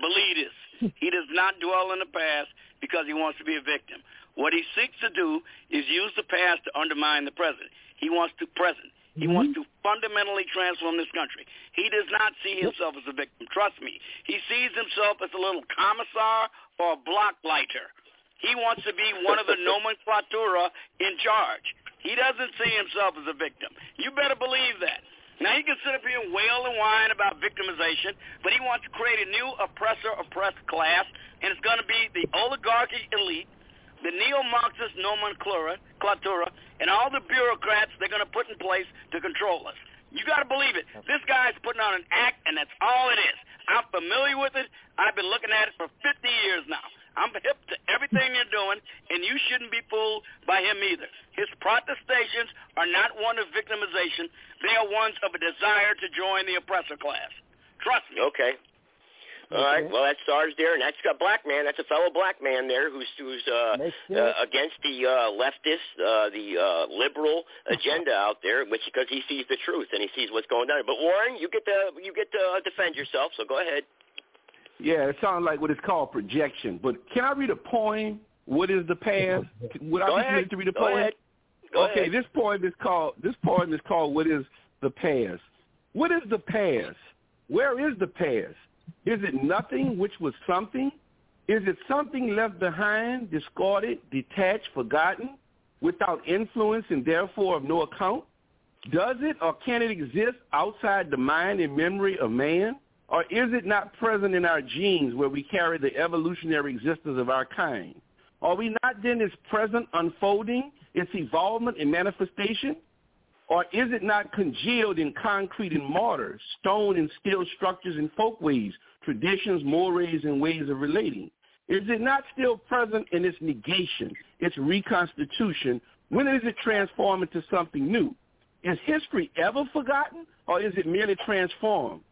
Believe this. He does not dwell in the past because he wants to be a victim. What he seeks to do is use the past to undermine the present. He wants to present. He mm-hmm. wants to fundamentally transform this country. He does not see himself as a victim. Trust me. He sees himself as a little commissar or a block lighter. He wants to be one of the nomenclatura in charge. He doesn't see himself as a victim. You better believe that. Now, he can sit up here and wail and whine about victimization, but he wants to create a new oppressor-oppressed class, and it's going to be the oligarchic elite, the neo-Marxist nomenclatura, and all the bureaucrats they're going to put in place to control us. You got to believe it. This guy's putting on an act, and that's all it is. I'm familiar with it. I've been looking at it for 50 years now. I'm hip to everything you're doing, and you shouldn't be fooled by him either. His protestations are not one of victimization. They are ones of a desire to join the oppressor class. Trust me. Okay. All right. Well, that's Sarge there, and that's a black man. That's a fellow black man there who's who's uh, uh, against the uh, leftist, uh, the uh, liberal agenda out there, which because he sees the truth and he sees what's going on. But Warren, you get to you get to defend yourself. So go ahead. Yeah, it sounds like what is called projection. But can I read a poem? What is the past? Would Go I be permitted to read a Go poem? ahead. Go okay, ahead. this poem is called this poem is called What is the Past? What is the past? Where is the past? Is it nothing which was something? Is it something left behind, discarded, detached, forgotten, without influence and therefore of no account? Does it or can it exist outside the mind and memory of man? Or is it not present in our genes where we carry the evolutionary existence of our kind? Are we not then its present unfolding, its evolvement and manifestation? Or is it not congealed in concrete and mortar, stone and steel structures and folkways, traditions, mores, and ways of relating? Is it not still present in its negation, its reconstitution? When is it transformed into something new? Is history ever forgotten, or is it merely transformed?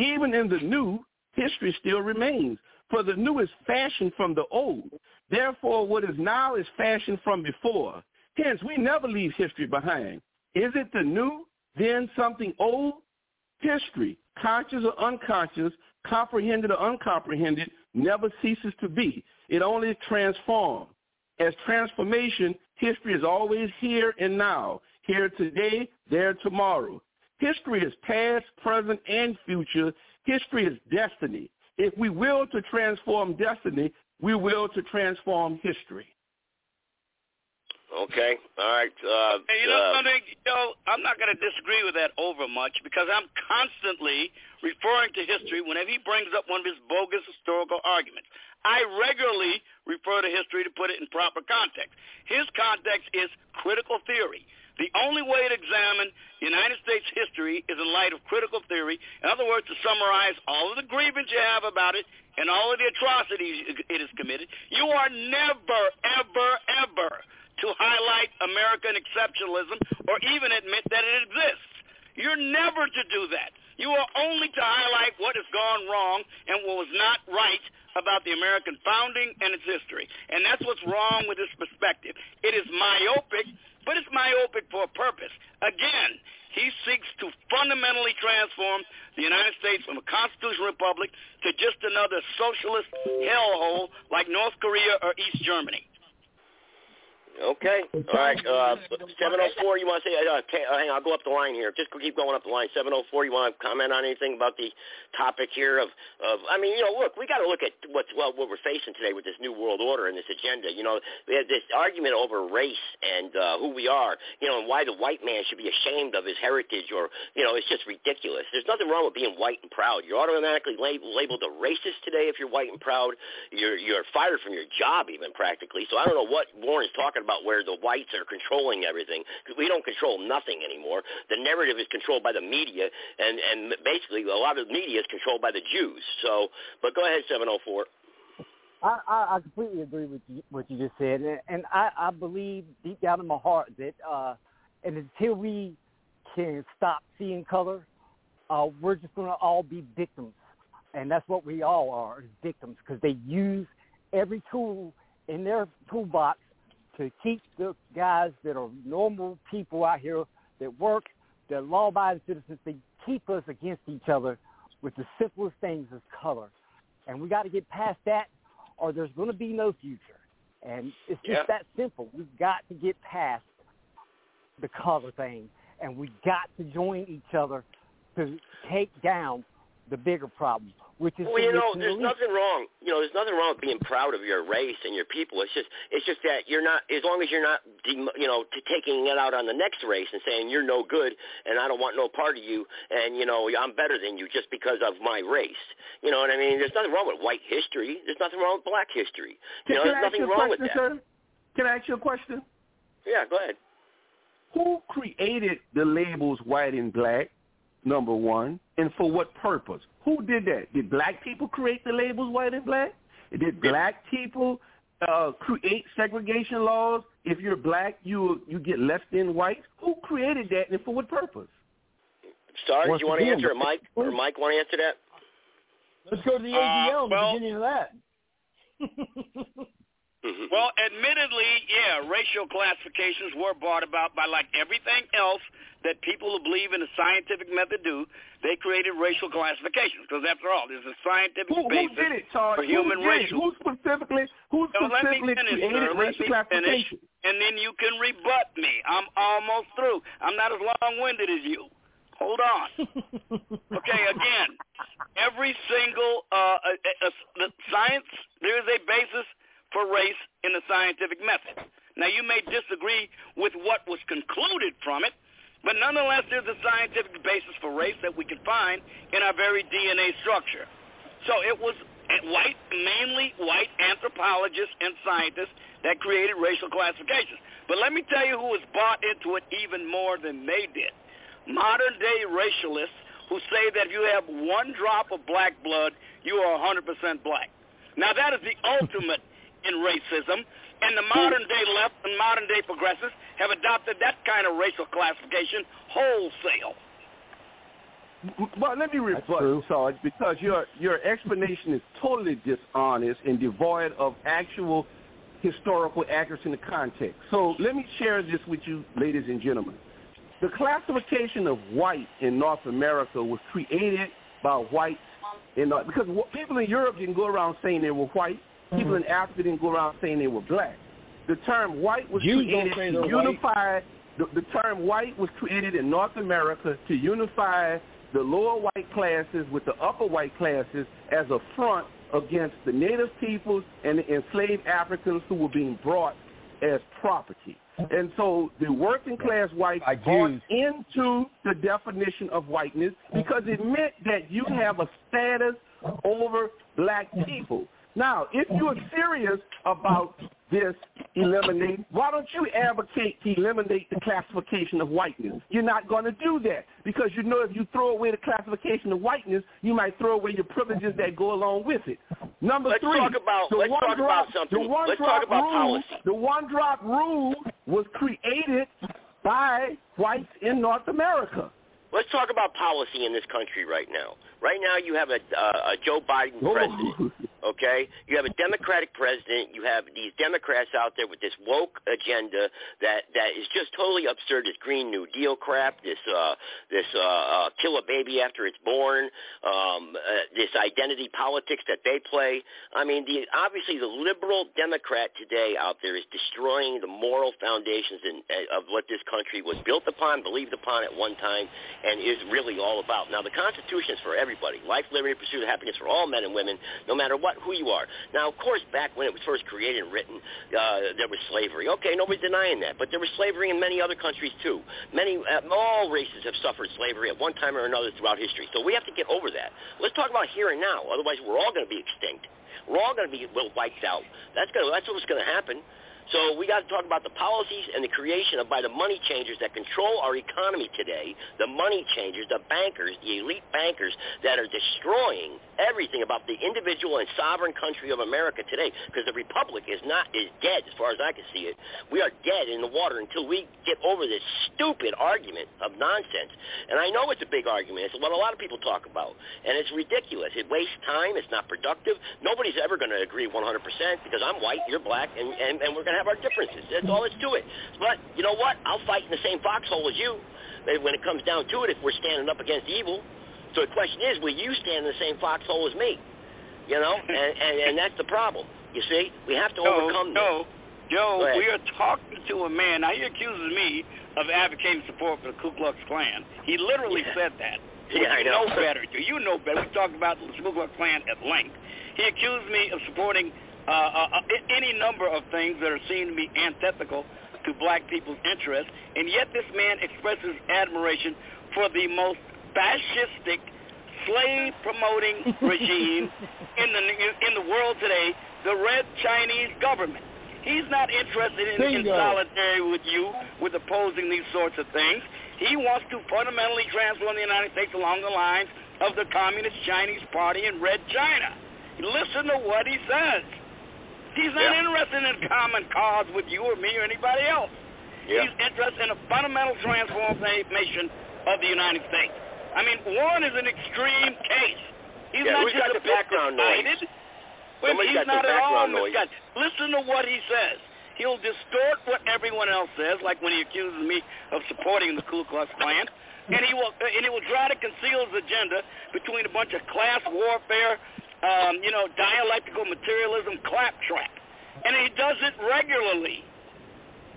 Even in the new, history still remains, for the new is fashioned from the old. Therefore, what is now is fashioned from before. Hence, we never leave history behind. Is it the new, then something old? History, conscious or unconscious, comprehended or uncomprehended, never ceases to be. It only transforms. As transformation, history is always here and now, here today, there tomorrow. History is past, present, and future. History is destiny. If we will to transform destiny, we will to transform history. Okay. All right. Uh, Hey, you know uh, something? You know, I'm not going to disagree with that over much because I'm constantly referring to history whenever he brings up one of his bogus historical arguments. I regularly refer to history to put it in proper context. His context is critical theory. The only way to examine United States history is in light of critical theory. In other words, to summarize all of the grievance you have about it and all of the atrocities it has committed, you are never, ever, ever to highlight American exceptionalism or even admit that it exists. You're never to do that. You are only to highlight what has gone wrong and what was not right about the American founding and its history. And that's what's wrong with this perspective. It is myopic, but it's myopic for a purpose. Again, he seeks to fundamentally transform the United States from a constitutional republic to just another socialist hellhole like North Korea or East Germany. Okay. All right. Uh, 704, you want to say, uh, t- uh, hang on, I'll go up the line here. Just keep going up the line. 704, you want to comment on anything about the topic here of, of I mean, you know, look, we got to look at what's, well, what we're facing today with this new world order and this agenda. You know, we have this argument over race and uh, who we are, you know, and why the white man should be ashamed of his heritage or, you know, it's just ridiculous. There's nothing wrong with being white and proud. You're automatically lab- labeled a racist today if you're white and proud. You're, you're fired from your job even practically. So I don't know what Warren's talking about where the whites are controlling everything because we don't control nothing anymore. The narrative is controlled by the media, and and basically a lot of the media is controlled by the Jews. So, but go ahead, seven hundred four. I, I, I completely agree with you, what you just said, and, and I, I believe deep down in my heart that, uh, and until we can stop seeing color, uh, we're just going to all be victims, and that's what we all are, victims, because they use every tool in their toolbox to keep the guys that are normal people out here that work, that law-abiding citizens, they keep us against each other with the simplest things as color. And we got to get past that or there's going to be no future. And it's just Yeah. that simple. We've got to get past the color thing and we got to join each other to take down the bigger problem, which is Well, you know, there's elite. nothing wrong. You know, there's nothing wrong with being proud of your race and your people. It's just, it's just that you're not, as long as you're not, you know, t- taking it out on the next race and saying you're no good and I don't want no part of you and you know I'm better than you just because of my race. You know what I mean? There's nothing wrong with white history. There's nothing wrong with black history. You know, Can there's I ask nothing you a with question, that. sir? Can I ask you a question? Yeah, go ahead. Who created the labels white and black, number one, and for what purpose? Who did that? Did black people create the labels white and black? Did black people uh, create segregation laws? If you're black, you you get less than white. Who created that and for what purpose? Sorry, Once do you want to answer it, Mike? Or Mike want to answer that? Let's go to the Uh, ADL in the well- beginning of that. Well, admittedly, yeah, racial classifications were brought about by like everything else that people who believe in the scientific method do. They created racial classifications because, after all, there's a scientific Who, who did it, Todd? for human who did it? Who specifically? Who So let me specifically finish, created sir. Racial me finish, and then you can rebut me. I'm almost through. I'm not as long-winded as you. Hold on. okay, again, every single uh, uh, uh, the science there is a basis for race in the scientific method. Now, you may disagree with what was concluded from it, but nonetheless, there's a scientific basis for race that we can find in our very DNA structure. So it was white, mainly white anthropologists and scientists that created racial classifications. But let me tell you who was bought into it even more than they did. Modern day racialists who say that if you have one drop of black blood, you are 100% black. Now that is the ultimate in racism, and the modern day left and modern day progressives have adopted that kind of racial classification wholesale. Well, let me rebut, Sarge, because your your explanation is totally dishonest and devoid of actual historical accuracy in the context. So let me share this with you, ladies and gentlemen. The classification of white in North America was created by whites in North, because people in Europe didn't go around saying they were white. People in Africa didn't go around saying they were black. The term white was Jews created to unify. The, the term white was created in North America to unify the lower white classes with the upper white classes as a front against the native peoples and the enslaved Africans who were being brought as property. And so the working class whites bought into the definition of whiteness because it meant that you have a status over black people. Now, if you're serious about this eliminate. Why don't you advocate to eliminate the classification of whiteness? You're not going to do that because you know if you throw away the classification of whiteness, you might throw away your privileges that go along with it. Number let's three, talk about the let's one talk drop, about something. The one let's drop talk about rule, policy. The one drop rule was created by whites in North America. Let's talk about policy in this country right now. Right now, you have a, uh, a Joe Biden president. Okay, you have a Democratic president. You have these Democrats out there with this woke agenda that that is just totally absurd. This Green New Deal crap. This uh, this uh, uh, kill a baby after it's born. Um, uh, this identity politics that they play. I mean, the obviously the liberal Democrat today out there is destroying the moral foundations in, uh, of what this country was built upon, believed upon at one time, and is really all about. Now, the Constitution is for everybody: life, liberty, pursuit of happiness for all men and women, no matter what who you are. Now, of course, back when it was first created and written, uh, there was slavery. Okay, nobody's denying that, but there was slavery in many other countries too. Many, uh, all races have suffered slavery at one time or another throughout history. So we have to get over that. Let's talk about here and now. Otherwise, we're all going to be extinct. We're all going to be wiped out. That's going. To, that's what's going to happen. So we got to talk about the policies and the creation of by the money changers that control our economy today, the money changers, the bankers, the elite bankers that are destroying everything about the individual and sovereign country of America today because the republic is not is dead as far as I can see it. We are dead in the water until we get over this stupid argument of nonsense. And I know it's a big argument. It's what a lot of people talk about. And it's ridiculous. It wastes time. It's not productive. Nobody's ever going to agree 100% because I'm white, you're black, and, and, and we're going to have our differences. That's mm-hmm. all that's to it. But you know what? I'll fight in the same foxhole as you when it comes down to it if we're standing up against evil. So the question is, will you stand in the same foxhole as me? You know, and, and, and that's the problem. You see, we have to no, overcome no. this. Joe, we are talking to a man. Now he accuses me of advocating support for the Ku Klux Klan. He literally Yeah. said that. Yeah, I know. know better. Do you know better? We talked about the Ku Klux Klan at length. He accused me of supporting uh, uh, uh, any number of things that are seen to be antithetical to black people's interests, and yet this man expresses admiration for the most fascistic, slave-promoting regime in the in the world today, the Red Chinese government. He's not interested in, in solidarity with you with opposing these sorts of things. He wants to fundamentally transform the United States along the lines of the Communist Chinese Party in Red China. Listen to what he says. He's not Yeah. interested in common cause with you or me or anybody else. Yeah. He's interested in a fundamental transformation of the United States. I mean, Warren is an extreme case. He's Yeah, not just got a the background noise? Well, he's got not the at all background noise. misguided. Listen to what he says. He'll distort what everyone else says, like when he accuses me of supporting the Ku Klux Klan, and he will and he will try to conceal his agenda between a bunch of class warfare, um, you know, dialectical materialism claptrap, and he does it regularly.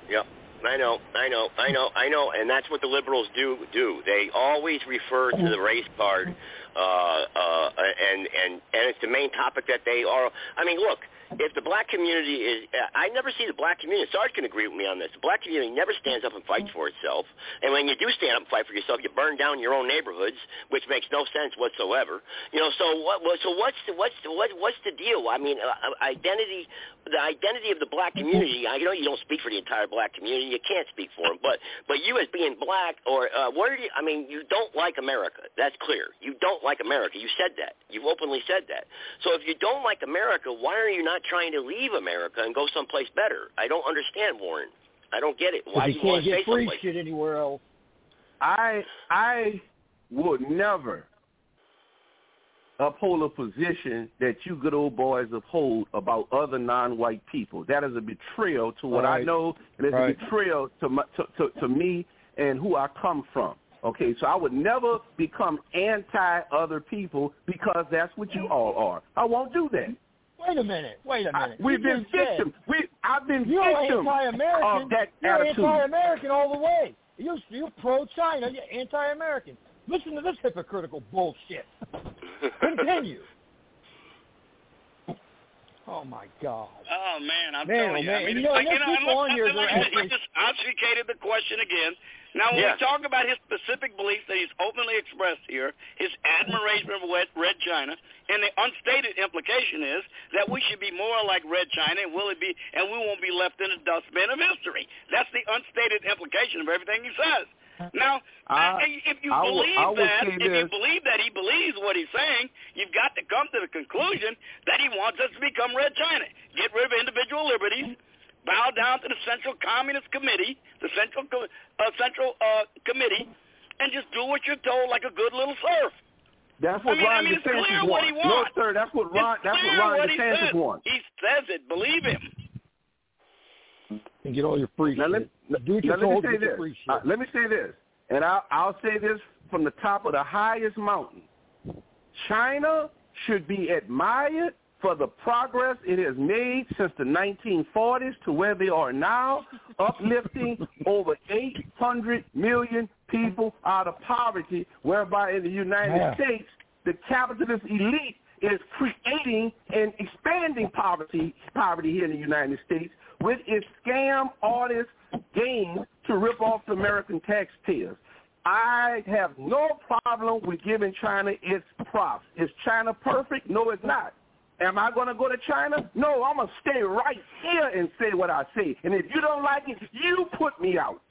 Yep. I know, I know, I know, I know, and that's what the liberals do. Do they always refer to the race card, uh, uh, and and and it's the main topic that they are. I mean, look, if the black community is, I never see the black community. Sarge can agree with me on this. The black community never stands up and fights for itself, and when you do stand up and fight for yourself, you burn down your own neighborhoods, which makes no sense whatsoever. You know, so what? So what's the what's the, what what's the deal? I mean, uh, identity, the identity of the black community. I know you don't speak for the entire black community. You can't speak for them, but but you as being black, or uh, what are you? I mean, you don't like America. That's clear. You don't like America. You said that. You've openly said that. So if you don't like America, why are you not trying to leave America and go someplace better? I don't understand, Warren. I don't get it. Why do you you want can't to get stay free someplace? shit anywhere else. I I would never uphold a position that you good old boys uphold about other non-white people. That is a betrayal to what I know, and it's Right. a betrayal to, my, to, to to me and who I come from. Okay, so I would never become anti other people because that's what you all are. I won't do that. Wait a minute. Wait a minute. we've You been just said victims. We I've been You're victim anti-American. of that You're attitude. anti-American all the way. You're, you're pro-China. You're anti-American. Listen to this hypocritical bullshit. Continue. Oh my God. Oh man, I'm Man, telling oh, you. man. I mean, You know, like, you know, people on here look, that actually- just obfuscated the question again. Now, when Yeah. we talk about his specific beliefs that he's openly expressed here, his admiration for Red Red China, and the unstated implication is that we should be more like Red China, and will it be, and we won't be left in the dustbin of history. That's the unstated implication of everything he says. Now, I- if you I believe I will that, say if you believe that he believes what he's saying, you've got to come to the conclusion that he wants us to become Red China, get rid of individual liberties, bow down to the Central Communist Committee, the Central uh, Central uh, Committee, and just do what you're told like a good little serf. That's what I mean, Ron I mean, DeSantis what wants. No, sir, that's what Ron. It's that's what Ron what DeSantis wants. He says it. Believe him. And get all your free Now, shit. let, Do what you're let me say this. Uh, let me say this, and I'll, I'll say this from the top of the highest mountain. China should be admired for the progress it has made since the 1940s to where they are now, uplifting over 800 million people out of poverty, whereby in the United Yeah. States, the capitalist elite is creating and expanding poverty poverty here in the United States with its scam artist games to rip off the American taxpayers. I have no problem with giving China its props. Is China perfect? No, it's not. Am I going to go to China? No, I'm going to stay right here and say what I say. And if you don't like it, you put me out.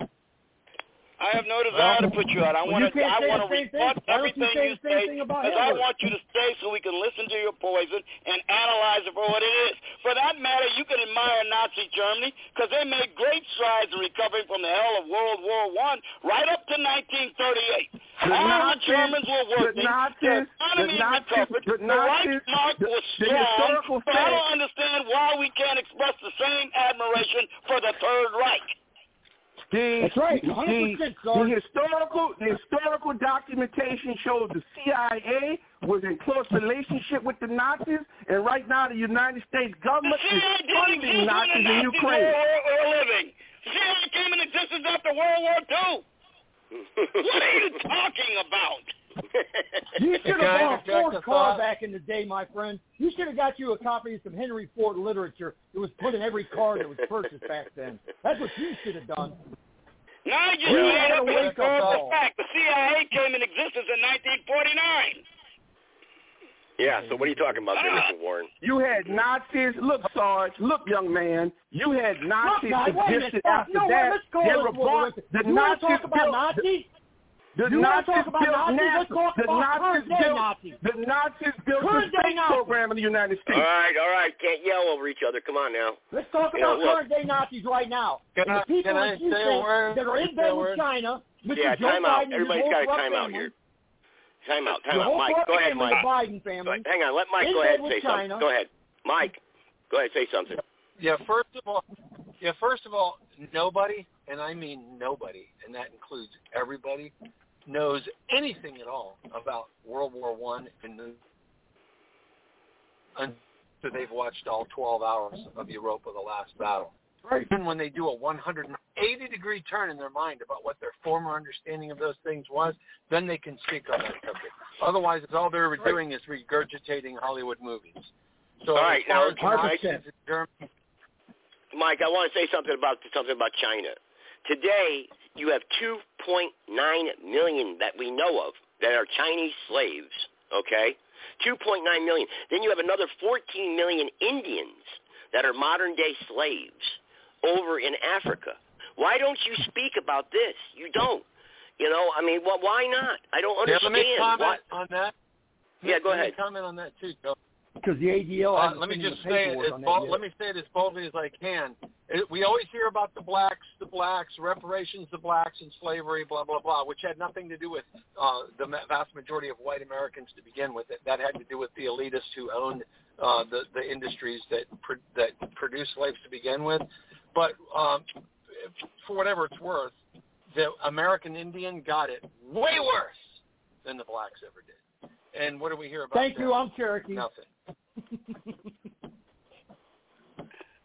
I have no desire to put you out. I Well, want to. I want to the rebut Why don't you everything you say, because I want you to stay so we can listen to your poison and analyze it for what it is. For that matter, you can admire Nazi Germany because they made great strides in recovering from the hell of World War One right up to 1938. The All Nazis- Germans were the working. Nazis- their economy the Nazis- recovered. the the Nazis- Reichsmark the- was the strong. But I don't understand why we can't express the same admiration for the Third Reich. The, That's right, the, 100%, the Sarge. historical the historical documentation shows the CIA was in close relationship with the Nazis, and right now the United States government is funding exist Nazis the in Nazis Ukraine. were, were living. The CIA came into existence after World War II. what are you talking about? You should have bought a Ford car back in the day, my friend. You should have got you a copy of some Henry Ford literature that was put in every car that was purchased back then. That's what you should have done. Now you just We made had up a a wake-up historical fact. The CIA came in existence in 1949. Yeah, so what are you talking about there, Mr. Warren? You had Nazis. Look, Sarge. Look, young man. You had Nazis Look, now, wait a minute. existed Stop. after You know what? that. Let's go. They Let's were go. brought- Let's- the you want to Nazis talk about built- Nazis? The You Nazis talk about built Nazis? Let's NASA. talk the about Nazis current built Nazis. the Nazis built the Current day space Nazis. program in the United States. All right, all right. Can't yell over each other. Come on now. Let's talk You about look. current day Nazis right now. Can and I- the people can I like you say a word? that are in Can I say bed a with word? China, Mr. Yeah, Joe time Biden out. and Everybody's his got a time out here. Time out, time out. Mike, go ahead, Mike. Biden family. Hang on, let Mike go ahead and say China. something. Go ahead. Mike, go ahead, say something. Yeah, first of all, yeah, first of all, nobody, and I mean nobody, and that includes everybody, knows anything at all about World War One and the until they've watched all 12 hours of Europa: The Last Battle. Right. And when they do a 180 degree turn in their mind about what their former understanding of those things was, then they can speak on that subject. Otherwise, all they're doing is regurgitating Hollywood movies. So All right, as far now, as Mike, Nazis in Germany, Mike, I want to say something about something about China. Today, you have 2.9 million that we know of that are Chinese slaves. Okay, 2.9 million. Then you have another 14 million Indians that are modern day slaves over in Africa. Why don't you speak about this? You don't. You know, I mean, well, why not? I don't understand. Yeah, let me comment on that. Yeah, go ahead. comment on that too, Joe. Because the ADL Uh, let me just say it as bold, let me say it as boldly as I can. It, we always hear about the blacks, the blacks, reparations, the blacks, and slavery, blah blah blah, which had nothing to do with uh, the vast majority of white Americans to begin with. It, that had to do with the elitists who owned uh, the the industries that pro- that produced slaves to begin with. But um, for whatever it's worth, the American Indian got it way worse than the blacks ever did. And what do we hear about? Thank you. I'm Cherokee. Nothing.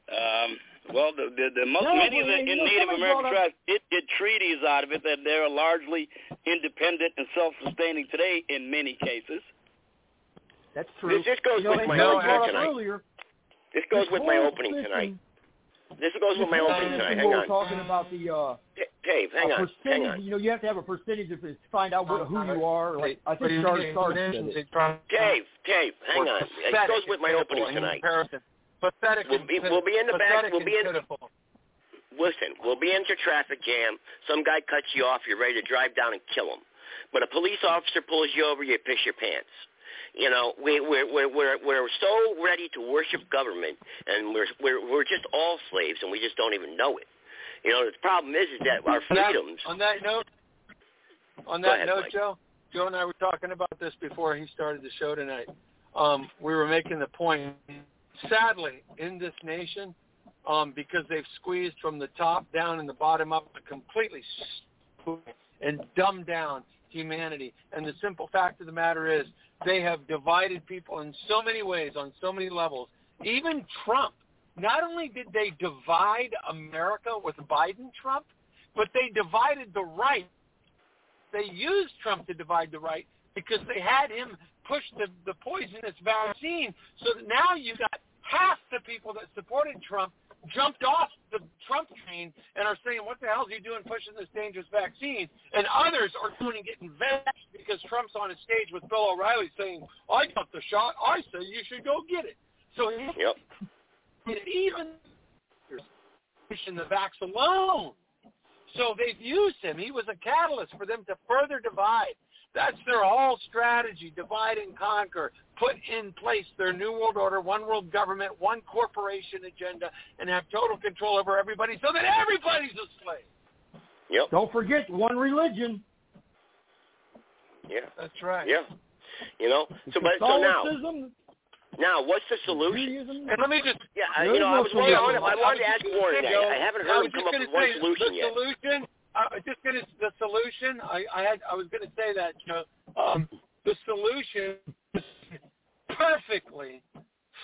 Um, well, the, the, the most No, many of the in Native American tribes did get treaties out of it that they're largely independent and self-sustaining today in many cases. That's true. This, this goes You know, with my Joe opening tonight. earlier, This goes this with my opening tonight. This goes with my this opening tonight. position Hang we're on. talking about the uh, Dave, hang on, percentage. hang on. You know, you have to have a percentage of it to find out what, who you are. Like I But think you- Charlie you- Stark you- said. Dave, Dave, hang on. It goes with my opening pitiful in tonight. comparison. Pathetic We'll be- we'll be in the back- we'll be in- pitiful. Listen, we'll be into traffic jam. Some guy cuts you off. You're ready to drive down and kill him. But a police officer pulls you over. You piss your pants. You know, we, we're we're we're we're so ready to worship government, and we're we're we're just all slaves, and we just don't even know it. You know, the problem is is that our On that- freedoms. On that note, on that ahead, note, Mike. Joe, Joe and I were talking about this before he started the show tonight. Um, we were making the point, sadly, in this nation, um, because they've squeezed from the top down and the bottom up completely and dumbed down humanity. And the simple fact of the matter is they have divided people in so many ways, on so many levels. Even Trump, not only did they divide America with Biden Trump, but they divided the right. They used Trump to divide the right because they had him push the, the poisonous vaccine. So now you got half the people that supported Trump jumped off the Trump train and are saying, what the hell is he doing pushing this dangerous vaccine? And others are doing and getting vexed because Trump's on a stage with Bill O'Reilly saying, I got the shot. I say you should go get it. So Yep. it even pushing the vax alone. So they've used him. He was a catalyst for them to further divide. That's their whole strategy, divide and conquer, put in place their New World Order, one world government, one corporation agenda, and have total control over everybody so that everybody's a slave. Yep. Don't forget one religion. Yeah. That's right. Yeah. You know. So, but so now, now, what's the solution? And let me just Yeah, I, There you know, I no was wondering, I solution. wanted, I wanted to ask Warren. Joe, I, I haven't heard him come up with one say, solution the yet. solution, I just gonna the solution. I, I had I was gonna say that you know um, the solution is perfectly,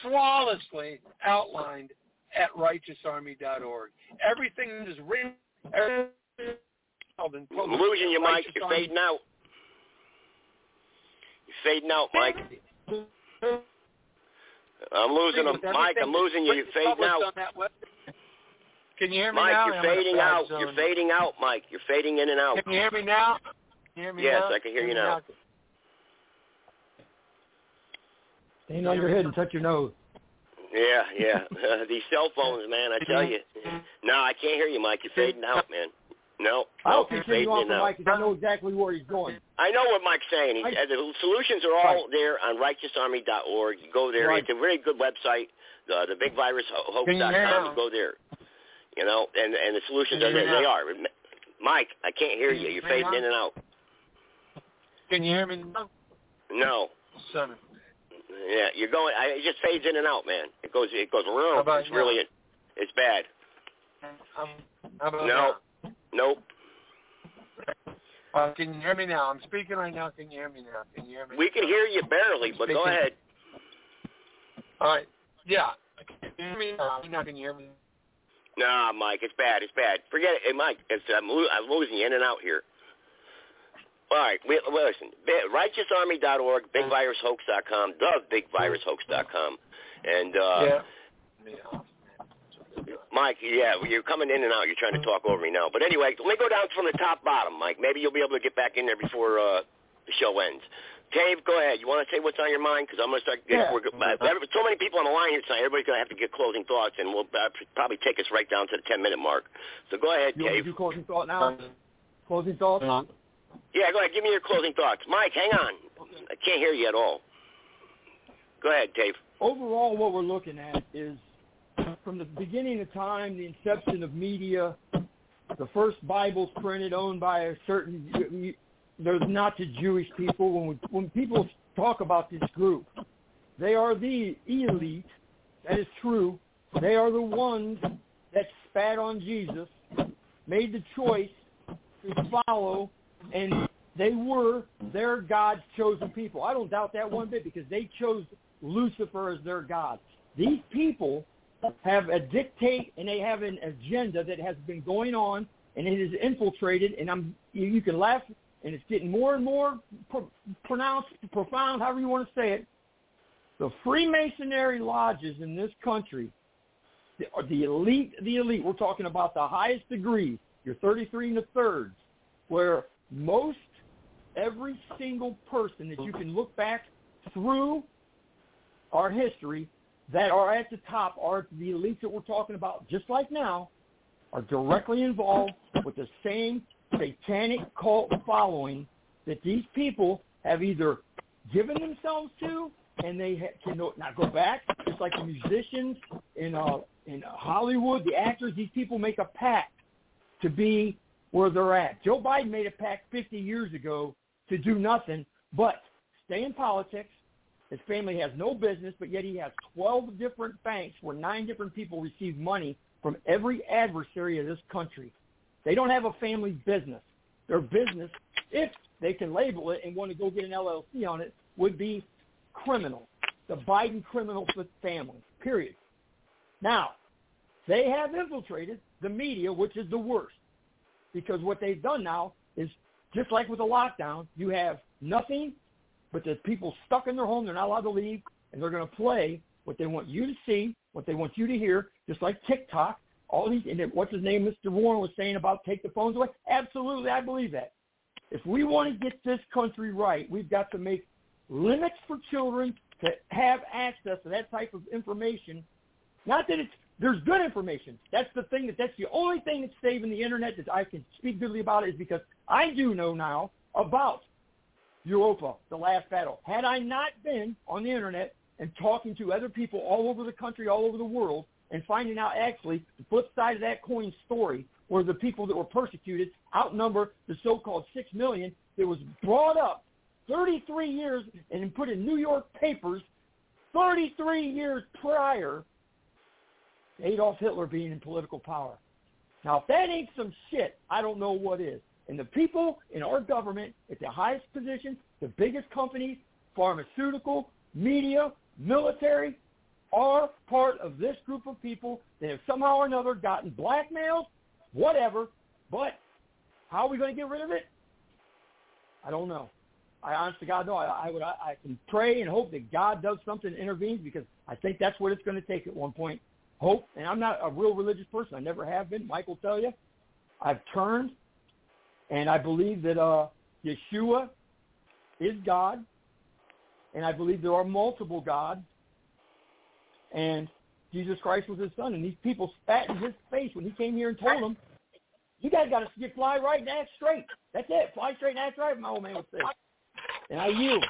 flawlessly outlined at righteousarmy.org. Everything is written. everything is in I'm losing you, Mike. You're fading out. You're fading out, Mike. I'm losing him, Mike. I'm losing you. You're fading out. On that website. Can you hear me Mike, now? you're I'm fading out. zone. You're fading out, Mike. You're fading in and out. Can you hear me now? Can you hear me Yes, now? I can hear you now. Stand on your head and touch your nose. Yeah, yeah. These cell phones, man, I tell you. No, I can't hear you, Mike. You're fading out, man. No, I'll no, you're continue fading on for Mike because I know exactly where he's going. I know what Mike's saying. He's, uh, the solutions are all there on righteousarmy.org. You go there. Right. It's a very good website. The, the bigvirushoax.com. Can you hear go there. You know, and and the solutions are there. They are. Mike, I can't hear you. you You're fading in and out. Can you hear me now? No. Son. Yeah, you're going. I, it just fades in and out, man. It goes. It goes about It's now? really. It's bad. Um, how about No. Nope. Uh, can you hear me now? I'm speaking right now. Can you hear me now? Can you hear me? We can hear you barely, but go ahead. All right. Yeah. Can you hear me now? Now can you hear me? Nah, Mike, it's bad. It's bad. Forget it. Hey, Mike, it's, I'm, lo- I'm losing you in and out here. All right, we, well, listen. RighteousArmy.org, BigVirusHoax.com, TheBigVirusHoax.com, and uh, yeah. Mike, yeah, you're coming in and out. You're trying to talk over me now. But anyway, let me go down from the top bottom, Mike. Maybe you'll be able to get back in there before uh, the show ends. Dave, go ahead. You want to say what's on your mind? Because I'm going to start getting Yeah. we're, uh, so many people on the line here tonight. Everybody's going to have to get closing thoughts, and we'll uh, probably take us right down to the 10 minute mark. So go ahead, You want Dave. me to do closing thought now? Closing thoughts? Yeah, go ahead. Give me your closing thoughts, Mike. Hang on. I can't hear you at all. Go ahead, Dave. Overall, what we're looking at is from the beginning of time, the inception of media, the first Bibles printed, owned by a certain. They're not the Jewish people. When we, when people talk about this group, they are the elite. That is true. They are the ones that spat on Jesus, made the choice to follow, and they were their God's chosen people. I don't doubt that one bit because they chose Lucifer as their God. These people have a dictate and they have an agenda that has been going on and it is infiltrated and I'm you can laugh and it's getting more and more pro- pronounced profound however you want to say it the freemasonry lodges in this country the, the elite the elite we're talking about the highest degree your 33 and a thirds, where most every single person that you can look back through our history that are at the top are the elites that we're talking about, just like now, are directly involved with the same satanic cult following that these people have either given themselves to and they ha- can not go back, just like the musicians in uh, in Hollywood, the actors. These people make a pact to be where they're at. Joe Biden made a pact 50 years ago to do nothing but stay in politics. His family has no business, but yet he has 12 different banks where nine different people receive money from every adversary of this country. They don't have a family business. Their business, if they can label it and want to go get an LLC on it, would be criminal. The Biden criminal family, period. Now, they have infiltrated the media, which is the worst, because what they've done now is just like with the lockdown, you have nothing but the people stuck in their home. They're not allowed to leave, and they're going to play what they want you to see, what they want you to hear, just like TikTok. All these, and what's his name, Mr. Warren was saying about take the phones away. Absolutely, I believe that. If we want to get this country right, we've got to make limits for children to have access to that type of information. Not that it's there's good information. That's the thing that that's the only thing that's saving the internet that I can speak goodly about is because I do know now about Europa, the last battle. Had I not been on the internet and talking to other people all over the country, all over the world, and finding out actually the flip side of that coin story where the people that were persecuted outnumber the so-called six million that was brought up 33 years and put in New York papers 33 years prior to Adolf Hitler being in political power. Now, if that ain't some shit, I don't know what is. And the people in our government at the highest positions, the biggest companies, pharmaceutical, media, military, are part of this group of people that have somehow or another gotten blackmailed, whatever. But how are we going to get rid of it? I don't know. I honestly God know. I, I would. I, I can pray and hope that God does something, intervenes, because I think that's what it's going to take at one point. Hope, and I'm not a real religious person. I never have been. Will tell you. I've turned, and I believe that uh, Yeshua is God, and I believe there are multiple gods, and Jesus Christ was his son. And these people spat in his face when he came here and told them, "You guys got to get fly right and act straight. That's it. Fly straight and act right." My old man would say and I yield.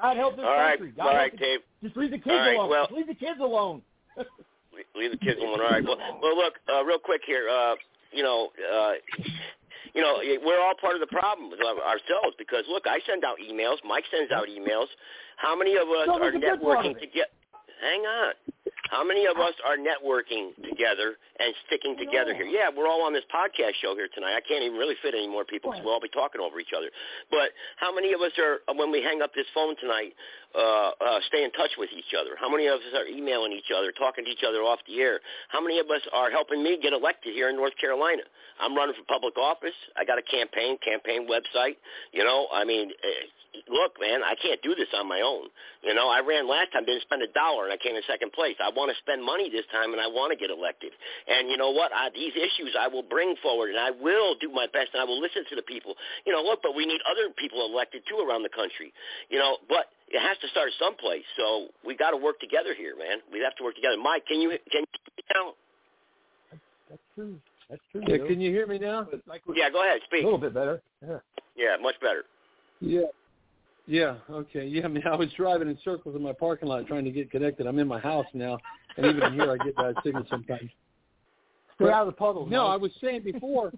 God help this all country. Right, God all help right, the, Dave. Just leave the kids right, alone. Well, just leave the kids alone. leave the kids alone. All right. Well, well, look, uh, real quick here. Uh, you know, uh, you know, we're all part of the problem ourselves because look, I send out emails. Mike sends out emails. How many of us no, are networking to get? Hang on. How many of us are networking together and sticking together here? Yeah, we're all on this podcast show here tonight. I can't even really fit any more people because we'll all be talking over each other. But how many of us are, when we hang up this phone tonight, uh, uh, stay in touch with each other? How many of us are emailing each other, talking to each other off the air? How many of us are helping me get elected here in North Carolina? I'm running for public office. I got a campaign, campaign website. You know, I mean, look, man, I can't do this on my own. You know, I ran last time, didn't spend a dollar, and I came in second place. I want to spend money this time, and I want to get elected. And you know what? I, these issues I will bring forward, and I will do my best, and I will listen to the people. You know, look, but we need other people elected too around the country. You know, but it has to start someplace. So we got to work together here, man. We have to work together. Mike, can you can you now? That's true. That's true. Yeah, can you hear me now? Yeah, go ahead. Speak. A little bit better. Yeah. Yeah, much better. Yeah. Yeah. Okay. Yeah. I mean, I was driving in circles in my parking lot trying to get connected. I'm in my house now, and even here I get bad signal sometimes. Stay out of the puddle. No, I was saying before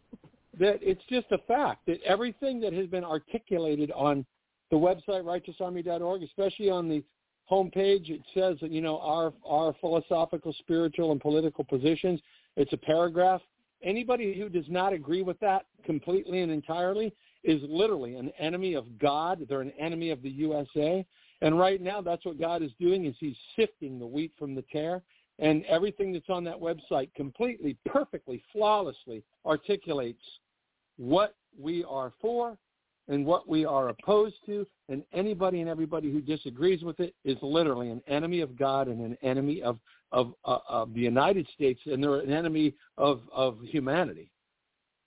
that it's just a fact that everything that has been articulated on the website righteousarmy.org, especially on the homepage, it says that you know our our philosophical, spiritual, and political positions. It's a paragraph. Anybody who does not agree with that completely and entirely is literally an enemy of God. They're an enemy of the USA. And right now, that's what God is doing is he's sifting the wheat from the tare. And everything that's on that website completely, perfectly, flawlessly articulates what we are for and what we are opposed to. And anybody and everybody who disagrees with it is literally an enemy of God and an enemy of, of, uh, of the United States. And they're an enemy of, of humanity.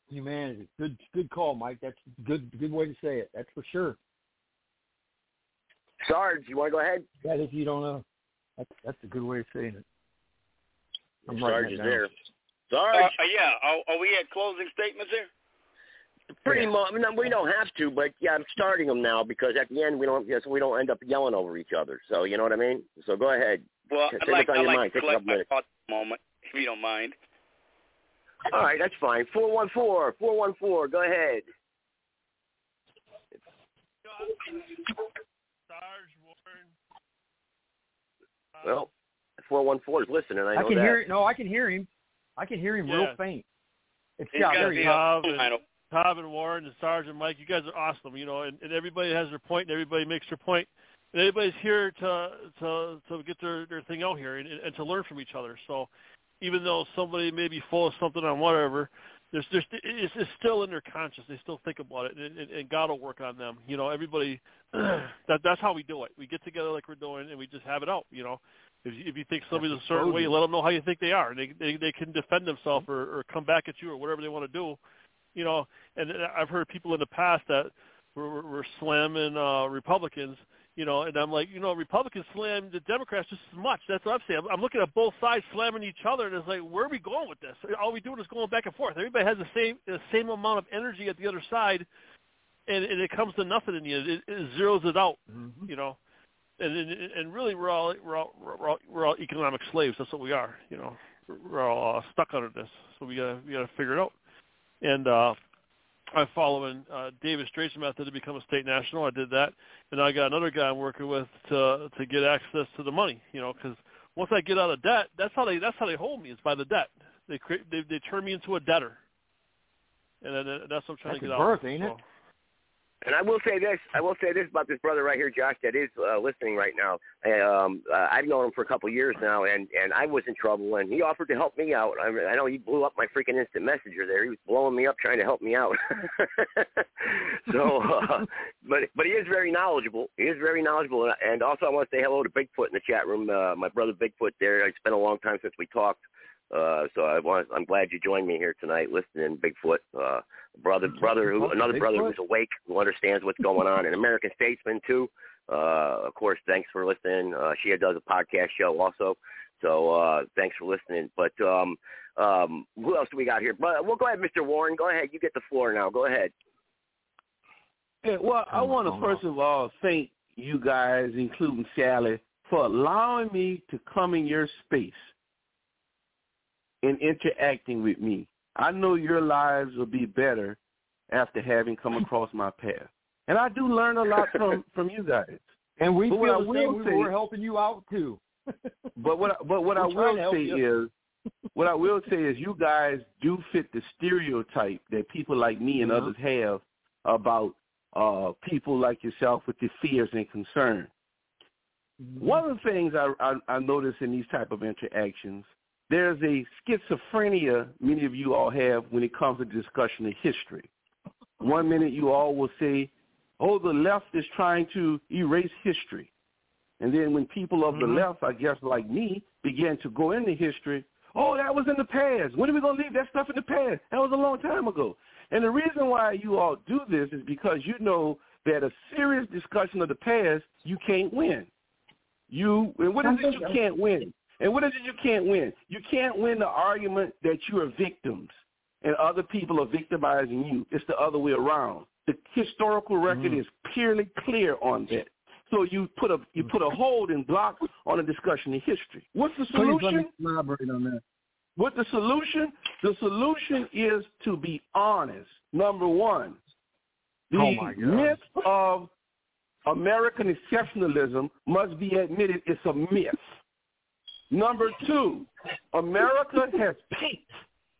humanity. Good, good call, Mike. That's good. Good way to say it. That's for sure. Sarge, you want to go ahead? That if you don't know, that's that's a good way of saying it. I'm Sarge is down. there. Uh, Sarge, uh, yeah. Are, are we at closing statements here? Pretty much. I mean, we don't have to, but yeah, I'm starting them now because at the end we don't. Yes, we don't end up yelling over each other. So you know what I mean. So go ahead. Well, I'd like, on I'd your like mind. to collect my thoughts a moment, if you don't mind. All right, that's fine. Four one four, four one four. Go ahead. Well, four one four is listening. I I can that. hear it. No, I can hear him. I can hear him real faint. It's He's got gotta be Tom and, Warren and Sarge and Mike, you guys are awesome. You know, and, and everybody has their point, and everybody makes their point, and everybody's here to to to get their their thing out here and, and to learn from each other. So, even though somebody may be full of something on whatever, there's there's it's, it's still in their conscience. They still think about it, and, and, and God will work on them. You know, everybody. that that's how we do it. We get together like we're doing, and we just have it out. You know. If you, if you think somebody's a certain way, you let them know how you think they are, and they they, they can defend themselves or, or come back at you or whatever they want to do you know, and I've heard people in the past that were, were, slamming uh, Republicans, you know, and I'm like, you know, Republicans slam the Democrats just as much. That's what I'm saying. I'm, I'm looking at both sides slamming each other, and it's like, where are we going with this? All we doing is going back and forth. Everybody has the same the same amount of energy at the other side, and, and it comes to nothing in the end. It, it zeroes it out, you know. And, and and really, we're all we're all we're all, we're all economic slaves. That's what we are, you know. We're all uh, stuck under this, so we gotta we gotta figure it out and uh, I'm following uh, David Straight's method to become a state national. I did that, and I got another guy I'm working with to to get access to the money. You know, because once I get out of debt, that's how they that's how they hold me is by the debt. They create they they turn me into a debtor, and then uh, that's what I'm trying That's to get birth, out. of. ain't so, it? And I will say this. I will say this about this brother right here, Josh, that is uh, listening right now. Um, uh, I've known him for a couple of years now, and and I was in trouble, and he offered to help me out. I, I know he blew up my freaking instant messenger there. He was blowing me up trying to help me out. so, uh, but but he is very knowledgeable. He is very knowledgeable, and- also I want to say hello to Bigfoot in the chat room. Uh, my brother Bigfoot there. It's been a long time since we talked. Uh, so I want, I'm glad you joined me here tonight, listening, Bigfoot, uh, brother, brother, who, another brother who's awake, who understands what's going on, an American statesman too. Uh, of course, thanks for listening. Uh, she does a podcast show also, so uh, thanks for listening. But um, um, who else do we got here? But we'll go ahead, Mr. Warren. Go ahead. You get the floor now. Go ahead. Yeah, well, I want to first of all thank you guys, including Sally, for allowing me to come in your space and interacting with me. I know your lives will be better after having come across my path, and I do learn a lot from from you guys. And we But feel the same. We say- We're helping you out too. But what I- but what I We're will say you. is, what I will say is, you guys do fit the stereotype that people like me and Mhm. others have about uh, people like yourself with your fears and concerns. One of the things I, I, I notice in these type of interactions, there's a schizophrenia many of you all have when it comes to discussion of history. One minute you all will say, oh, the left is trying to erase history. And then when people of the mm-hmm. left, I guess like me, began to go into history, oh, that was in the past. When are we going to leave that stuff in the past? That was a long time ago. And the reason why you all do this is because you know that a serious discussion of the past, you can't win. You and what is it you can't win? And what is it you can't win? You can't win the argument that you are victims and other people are victimizing you. It's the other way around. The historical record mm-hmm. is purely clear on that. So you put a you put a mm-hmm. hold and block on a discussion of history. What's the solution? elaborate on that. What the solution? The solution is to be honest. Number one, the Oh, myth of American exceptionalism must be admitted it's a myth. Number two, America has peaked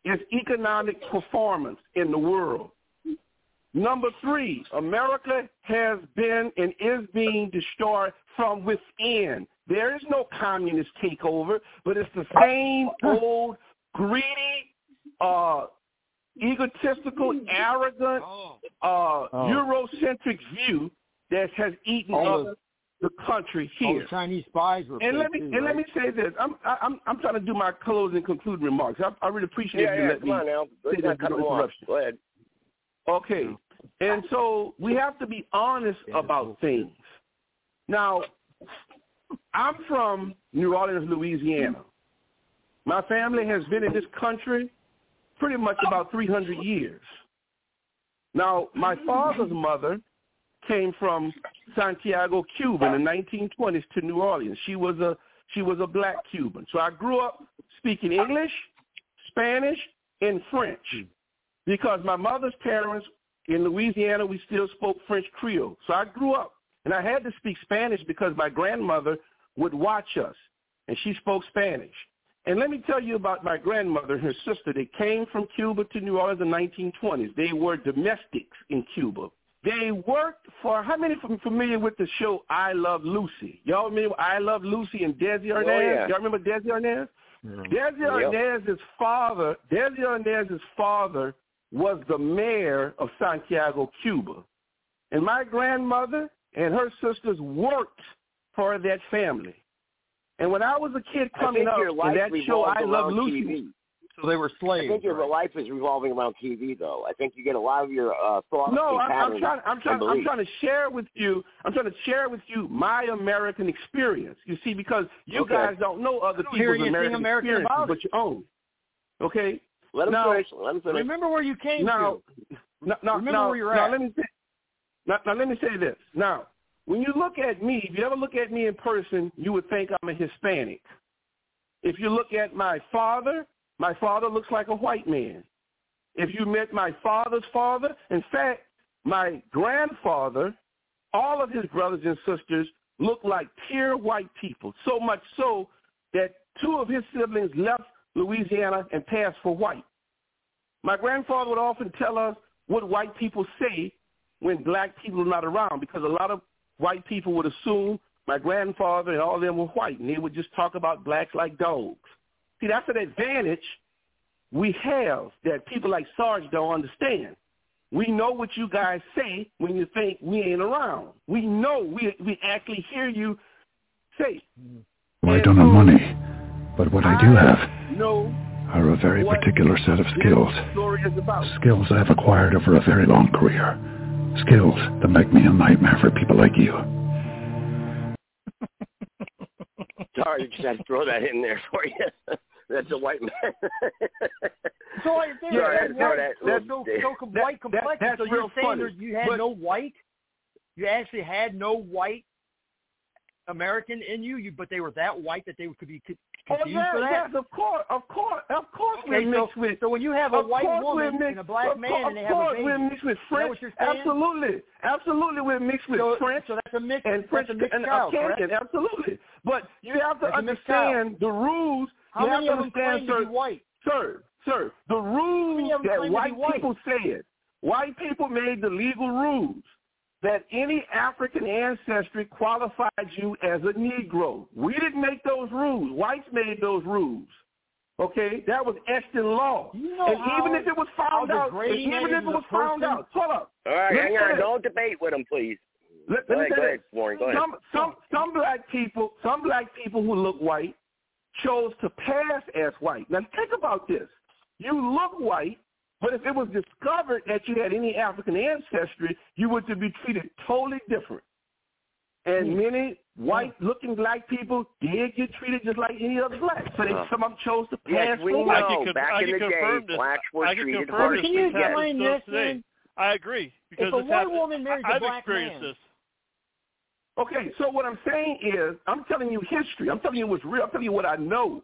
its economic performance in the world. Number three, America has been and is being destroyed from within. There is no communist takeover, but it's the same old greedy, uh, egotistical, arrogant, uh, Eurocentric view that has eaten All up the country All here. the Chinese spies were. And let me too, and let me say this. I'm I- I'm I'm trying to do my closing concluding remarks. I, I really appreciate Yeah, you yeah, let come me on now. say Let's this not cut no interruption. Go ahead. Okay. And so we have to be honest about things. Now, I'm from New Orleans, Louisiana. My family has been in this country pretty much about 300 years. Now, my father's mother came from Santiago, Cuba in the 1920s to New Orleans. She was a she was a black Cuban. So I grew up speaking English, Spanish, and French hmm. because my mother's parents in Louisiana we still spoke French Creole. So I grew up and I had to speak Spanish because my grandmother would watch us and she spoke Spanish. And let me tell you about my grandmother and her sister. They came from Cuba to New Orleans in the 1920s. They were domestics in Cuba. They worked for, how many f- familiar with the show I Love Lucy? Y'all remember I Love Lucy and Desi oh, Arnaz? Oh, yeah. Y'all remember Desi Arnaz? Mm-hmm. Desi Arnaz's father, Desi Arnaz's father was the mayor of Santiago, Cuba. And my grandmother and her sisters worked for that family. And when I was a kid coming think up your in that show I Love Lucy, TV. So they were slaves. I think your right? life is revolving around TV, though. I think you get a lot of your uh, thoughts No, and I'm, I'm trying. I'm trying. I'm trying to share with you. I'm trying to share with you my American experience. You see, because you Okay. guys don't know other don't people's American, American experiences about but your own. Okay. Let him now, finish. Let him finish. Remember where you came now, to. now, now, Remember now, where you're now at. let me say, now, now let me say this. Now, when you look at me, if you ever look at me in person, you would think I'm a Hispanic. If you look at my father, my father looks like a white man. If you met my father's father, in fact, my grandfather, all of his brothers and sisters look like pure white people, so much so that two of his siblings left Louisiana and passed for white. My grandfather would often tell us what white people say when black people are not around because a lot of white people would assume my grandfather and all of them were white and they would just talk about blacks like dogs. See, that's an advantage we have that people like Sarge don't understand. We know what you guys say when you think we ain't around. We know we we actually hear you say. I don't have money, but what I do have No, are a very particular set of skills. Story is about. Skills I've acquired over a very long career. Skills that make me a nightmare for people like you. Sorry, just had to throw that in there for you. That's a white man. So there, Yeah, that that's- no, white, that- so, that's- so, that- so com- that- white complexion. that's so you're saying funny, you had but- no white. You actually had no white American in you, you but they were that white that they could be Oh yeah, yes, of course, of course, of course Okay, we're so- mixed with. so when you have a white woman mixed, and a black man course, and they of have a baby, we're mixed with French. Absolutely, absolutely, we're mixed with So- French so that's a mix. and French mixed and child, Acadian. correct? Absolutely, but you have to That's a mixed child. understand the rules. How you many have of to understand, to sir, be white? sir, sir, the rules of that to white white? people said. White people made the legal rules that any African ancestry qualifies you as a Negro. We didn't make those rules. Whites made those rules. Okay, that was etched in law. You know and how- even if it was found out, even if it was found person? out, hold up. All right, hang on. Don't debate with him, please. Let, Go let me ahead, say go ahead, Warren. Go ahead. Some some some black people, some black people who look white, chose to pass as white. Now think about this. You look white, but if it was discovered that you had any African ancestry, you were to be treated totally different. And many white-looking black people did get treated just like any other black. So they, Uh. some of them chose to Yes, pass we for know. I white. can, back I in the day, confirm this. blacks were I can treated confirm harshly. Can you explain still this, today. man? I agree because If a it's white happened. woman marries a I've black experienced man, this. Okay, so what I'm saying is, I'm telling you history. I'm telling you what's real. I'm telling you what I know.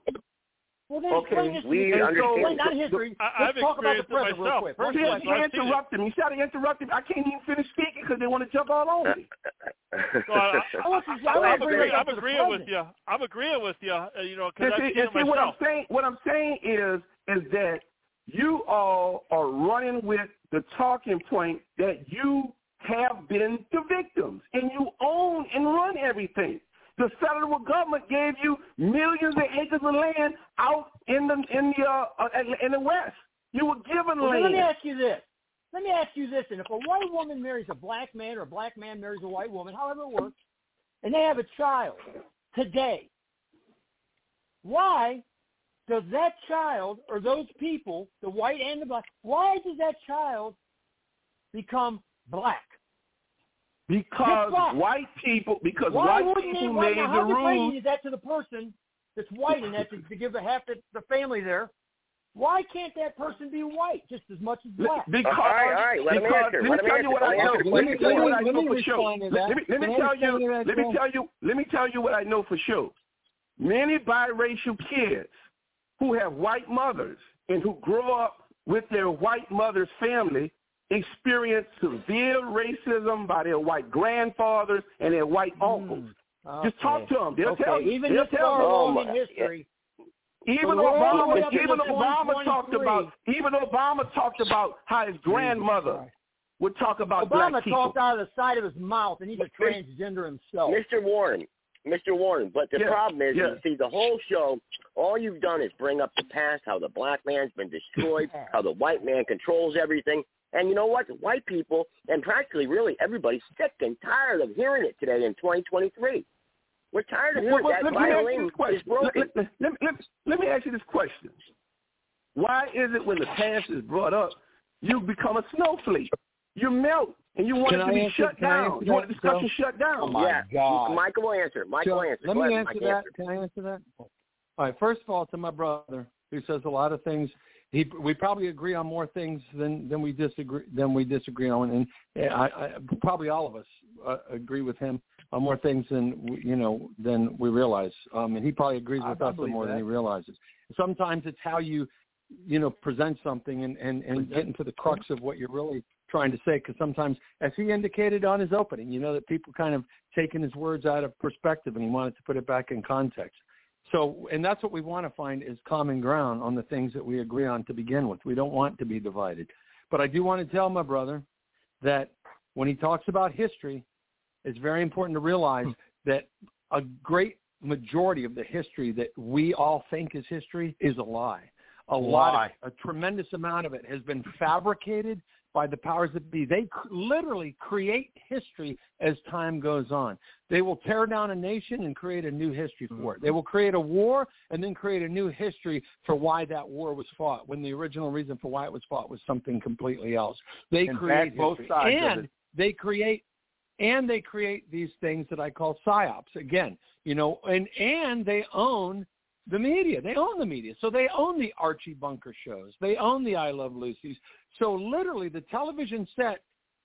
Well then Okay, explain this to we me. understand. Explain, not history. I- Let's I've talk about the experienced it present real myself. quick. First See, of all, you I've interrupt them. You try to interrupt them. I can't even finish speaking because they want to jump all over me. So I, I want to- I I'm, I'm, agreeing, I'm agreeing with you. I'm agreeing with you. You know, And because I've see, seen and it see what I'm myself. saying. What I'm saying is, is that you all are running with the talking point that you have been the victims and you own and run everything. The federal government gave you millions of acres of land out in the in the uh, uh, in the West. You were given well, land. let me ask you this. Let me ask you this. And if a white woman marries a black man or a black man marries a white woman, however it works, and they have a child today, why does that child or those people, the white and the black, why does that child become black? Because white people, because why white wouldn't people they, why, made now, the how degrading rules. is that to the person that's white and that to, to give a half the, the family there? Why can't that person be white just as much as black? Because, All right, all right, let him because answer, let me let him tell you what I know. Let me tell you what I know for sure. respond to Let me let me tell you. Let me tell you. Let me tell you what I know for sure. Many biracial kids who have white mothers and who grow up with their white mother's family experience severe racism by their white grandfathers and their white hmm. uncles. Just talk to them. They'll okay. tell you. Even They'll tell far you. along in history, Even Well, we're all the way Obama, even Obama talked about, even Obama talked about how his grandmother would talk about Obama black people. talked out of the side of his mouth, and he's a transgender himself. Mr. Warren, Mr. Warren, but the Yeah, problem is, yeah. you see, the whole show, all you've done is bring up the past, how the black man's been destroyed, how the white man controls everything. And you know what? The white people, and practically really everybody's sick and tired of hearing it today in 2023. We're tired of hearing Well, that let, let me ask you violin this question. is broken. Let, let, let, let, let me ask you this question. Why is it when the past is brought up, you become a snowflake? You melt, and you want Can it to I be answer- shut down. answer You want the discussion Joe? shut down. Oh, oh my yeah, God. Michael will answer. Michael will answer. Let Go me ahead, answer Mike, that. answer. Can I answer that? All right. First of all, to my brother who says a lot of things. He, we probably agree on more things than, than we disagree than we disagree on, and I, I probably all of us uh, agree with him on more things than we, you know than we realize. Um, and he probably agrees with I us more than he realizes. Sometimes it's how you you know present something and and and get into the crux of what you're really trying to say because sometimes as he indicated on his opening you know that people kind of taking his words out of perspective and he wanted to put it back in context so and that's what we want to find is common ground on the things that we agree on to begin with. We don't want to be divided. But i do want to tell my brother that when he talks about history it's very important to realize that a great majority of the history that we all think is history is a lie. A lot Lie. of, a tremendous amount of it has been fabricated by the powers that be. They literally create history as time goes on. They will tear down a nation and create a new history for it. They mm-hmm. will create a war and then create a new history for why that war was fought, when the original reason for why it was fought was something completely else. They create both sides and they create and they create these things that I call psyops. Again, you know, and and they own the media. They own the media. So they own the Archie Bunker shows. They own the I Love Lucy's. So literally the television set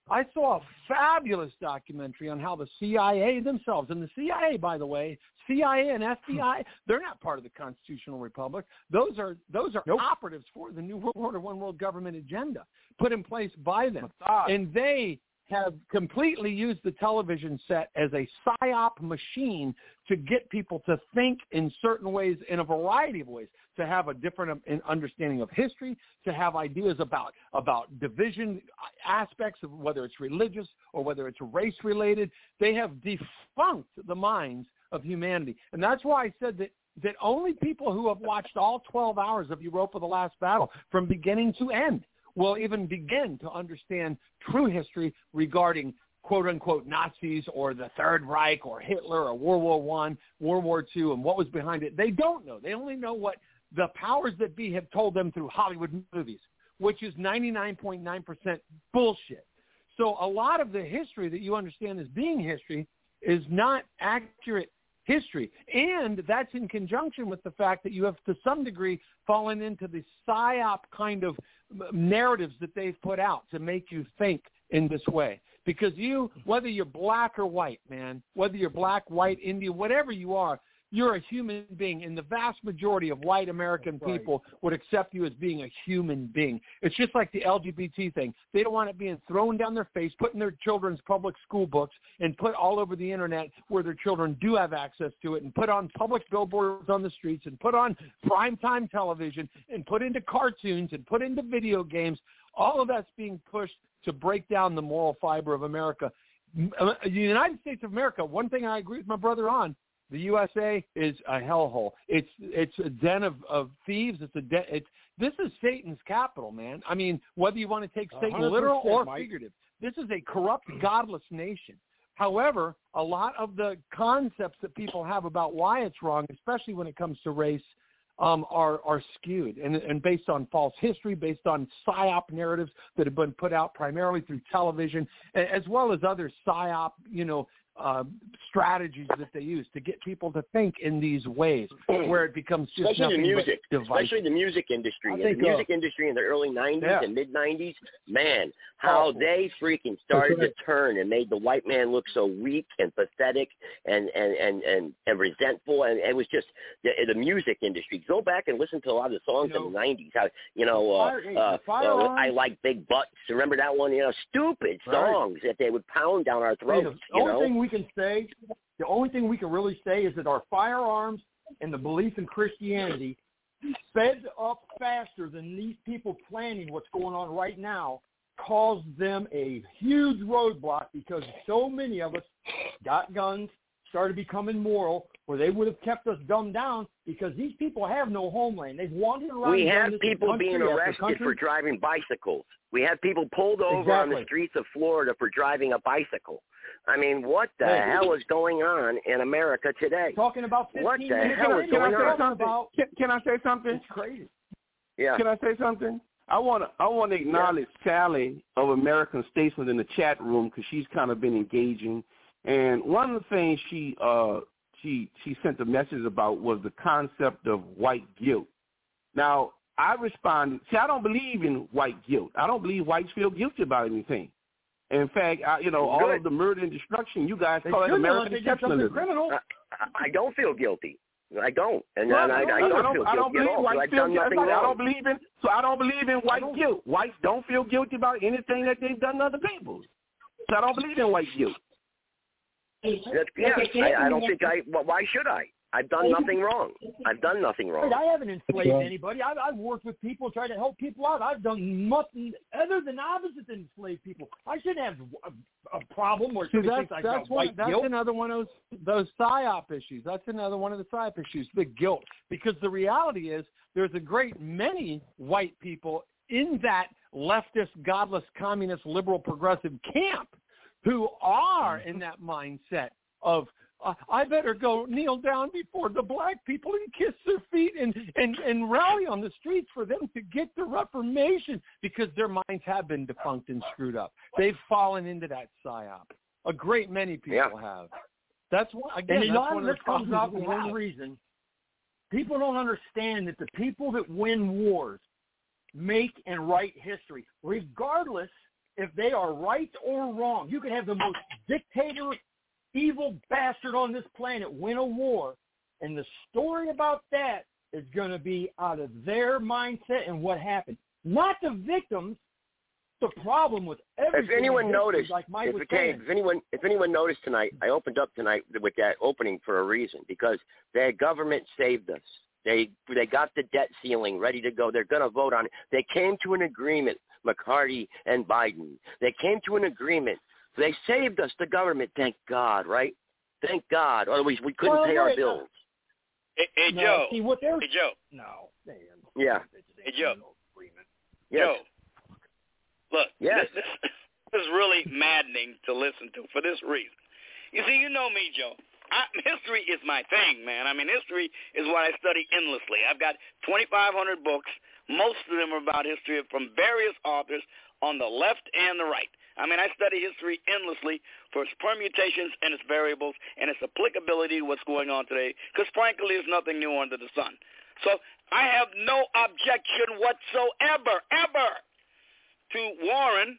I saw a fabulous documentary on how the CIA themselves, and the CIA, by the way, CIA and FBI, they're not part of the constitutional republic. Those are those are operatives for the New World Order, One World Government agenda put in place by them, and they have completely used the television set as a psyop machine to get people to think in certain ways, in a variety of ways, to have a different um, understanding of history, to have ideas about about division aspects of whether it's religious or whether it's race related. They have defunct the minds of humanity, and that's why I said that that only people who have watched all 12 hours of Europa: The Last Battle from beginning to end will even begin to understand true history regarding quote unquote Nazis or the Third Reich or Hitler or World War One, World War Two, and what was behind it. They don't know. They only know what the powers that be have told them through Hollywood movies, which is 99.9% bullshit. So a lot of the history that you understand as being history is not accurate history. And that's in conjunction with the fact that you have, to some degree, fallen into the psyop kind of narratives that they've put out to make you think in this way. Because you, whether you're black or white, man, whether you're black, white, Indian, whatever you are, you're a human being, and the vast majority of white American people would accept you as being a human being. It's just like the LGBT thing. They don't want it being thrown down their face, put in their children's public school books, and put all over the internet where their children do have access to it, and put on public billboards on the streets, and put on primetime television, and put into cartoons, and put into video games. All of that's being pushed to break down the moral fiber of America. Uh, the United States of America, one thing I agree with my brother on, the USA is a hellhole. It's it's a den of, of thieves. It's a den. It's this is Satan's capital, man. I mean, whether you want to take Satan 100%, literal or Mike. figurative, this is a corrupt, godless nation. However, a lot of the concepts that people have about why it's wrong, especially when it comes to race, um, are are skewed and, and based on false history, based on psyop narratives that have been put out primarily through television, as well as other psyop, you know, uh, strategies that they use to get people to think in these ways, where it becomes just especially the music, especially the music industry. In the music uh, industry in the early '90s Yeah. and mid '90s, man, how Awful. they freaking started right. to turn and made the white man look so weak and pathetic and and and and, and resentful. And it was just the, the music industry. Go back and listen to a lot of the songs in the '90s. How you know, uh, Fire- uh, uh, I like big butts. Remember that one? You know, stupid Right. songs that they would pound down our throats. the you know? We can say, the only thing we can really say is that our firearms and the belief in Christianity sped up faster than these people planning what's going on right now caused them a huge roadblock because so many of us got guns, started becoming moral, where they would have kept us dumbed down because these people have no homeland. They've wandered around. We have people being arrested for driving bicycles. We have people pulled over on the streets of Florida for driving a bicycle. I mean, what the Hey. hell is going on in America today? Talking about 15 What the minutes hell later, is Can I say on? something? Can, can I say something? It's crazy. Yeah. Can I say something? I want to I want to acknowledge Sally of American Statesman in the chat room because she's kind of been engaging. And one of the things she uh she she sent a message about was the concept of white guilt. Now I responded. See, I don't believe in white guilt. I don't believe whites feel guilty about anything. In fact, I, you know, all Good. of the murder and destruction, you guys They call it American they did exceptionalism. criminal. I, I don't feel guilty. I don't, and, Well, and I, I, I don't, I don't, feel I don't guilty at believe all. 'cause white I've feel done guilty. nothing I don't believe in. So I don't believe in white guilt. Whites don't feel guilty about anything that they've done to other people. So I don't believe in white guilt. That's, yeah, I, I don't think I. Well, why should I? I've done nothing wrong. I've done nothing wrong. I haven't enslaved Well- anybody. I've, I've worked with people, tried to help people out. I've done nothing other than opposite than enslave people. I shouldn't have a, a problem where See, somebody that's thinks I've that's got one, white that's guilt. another one of those those psyop issues. That's another one of the psyop issues, the guilt. Because the reality is, there's a great many white people in that leftist, godless, communist, liberal, progressive camp who are in that mindset of I better go kneel down before the black people and kiss their feet and, and, and rally on the streets for them to get the reformation because their minds have been defunct and screwed up. They've fallen into that psyop. A great many people have. That's why again. and a that's lot one of of this the comes out for one reason. People don't understand that the people that win wars make and write history, regardless if they are right or wrong. You can have the most dictator, evil bastard on this planet win a war, and the story about that is going to be out of their mindset and what happened, not the victims. The problem with everything. If anyone noticed, like Mike if, saying, if anyone if anyone noticed tonight, I opened up tonight with that opening for a reason because their government saved us. They they got the debt ceiling ready to go. They're going to vote on it. They came to an agreement, McCarthy and Biden. They came to an agreement. They saved us, the government. Thank God, right? Thank God. Otherwise, we couldn't Well, pay our wait, bills. Hey, hey No, Joe. see, what they're- Hey Joe. no, man. Yeah. Hey Joe. Yes. Joe. Look, Yes. this, this, this is really maddening to listen to for this reason. You see, you know me, Joe. I, history is my thing, man. I mean, history is what I study endlessly. I've got 2,500 books. Most of them are about history from various authors on the left and the right. I mean, I study history endlessly for its permutations and its variables and its applicability to what's going on today because, frankly, there's nothing new under the sun. So I have no objection whatsoever, ever, to Warren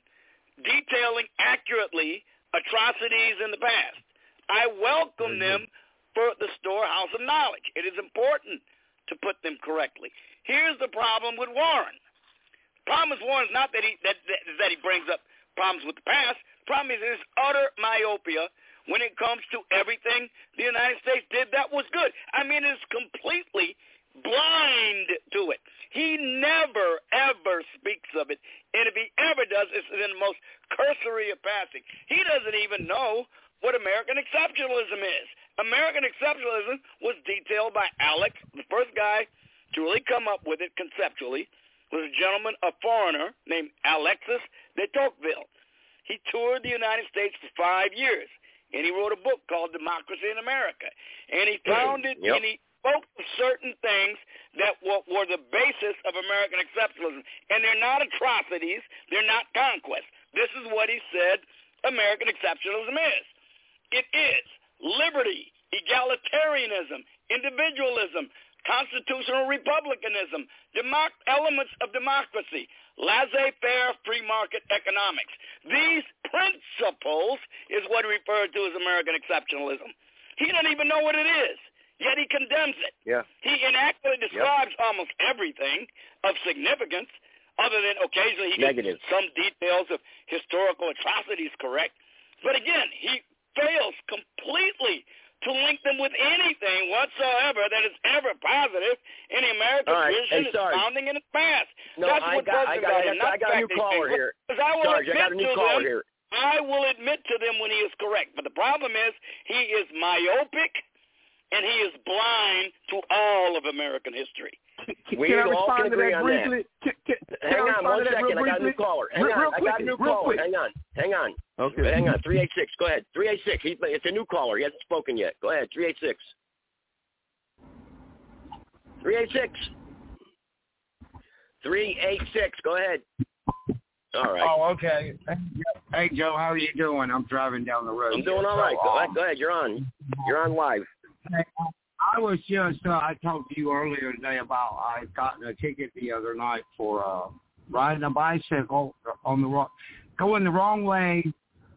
detailing accurately atrocities in the past. I welcome mm-hmm. them for the storehouse of knowledge. It is important to put them correctly. Here's the problem with Warren. Problem with Warren not that he that, that, that he brings up problems with the past. The problem is his utter myopia when it comes to everything the United States did that was good. I mean, it's completely blind to it. He never, ever speaks of it. And if he ever does, it's in the most cursory of passing. He doesn't even know what American exceptionalism is. American exceptionalism was detailed by Alex, the first guy to really come up with it conceptually, was a gentleman, a foreigner named Alexis de Tocqueville. He toured the United States for five years. and he wrote a book called Democracy in America. And he hmm, founded Yep. and he spoke of certain things that were, were the basis of American exceptionalism. And they're not atrocities. They're not conquest. This is what he said American exceptionalism is. It is liberty, egalitarianism, individualism, constitutional republicanism, democ- elements of democracy, laissez-faire free market economics. These principles is what he referred to as American exceptionalism. He doesn't even know what it is, yet he condemns it. Yeah. He inaccurately describes almost everything of significance, other than occasionally he gets some details of historical atrocities correct. But again, he fails completely to link them with anything whatsoever that is ever positive in the American All right. vision, Hey, its founding, and its past. No, That's I what got, I got, I got, I got a new caller things. here. Because I will Sarge, I admit got a new to caller them, here. I will admit to them when he is correct. But the problem is he is myopic and he is blind to all of American history. We Can I all respond can to agree that on briefly? Can, can, can Hang I on respond one to that second. I got a new caller. Hang real, on. real I got a new caller. quick. Hang on. Hang on. Okay. Hang on. 386. Go ahead. 386. He, it's a new caller. He hasn't spoken yet. Go ahead. 386. 386. 386. Go ahead. All right. Oh, okay. Hey, Joe, how are you doing? I'm driving down the road. I'm doing here, all so. Go um. Go ahead. You're on. You're on live. I was just, uh, I talked to you earlier today about I gotten a ticket the other night for uh, riding a bicycle on the wrong, going the wrong way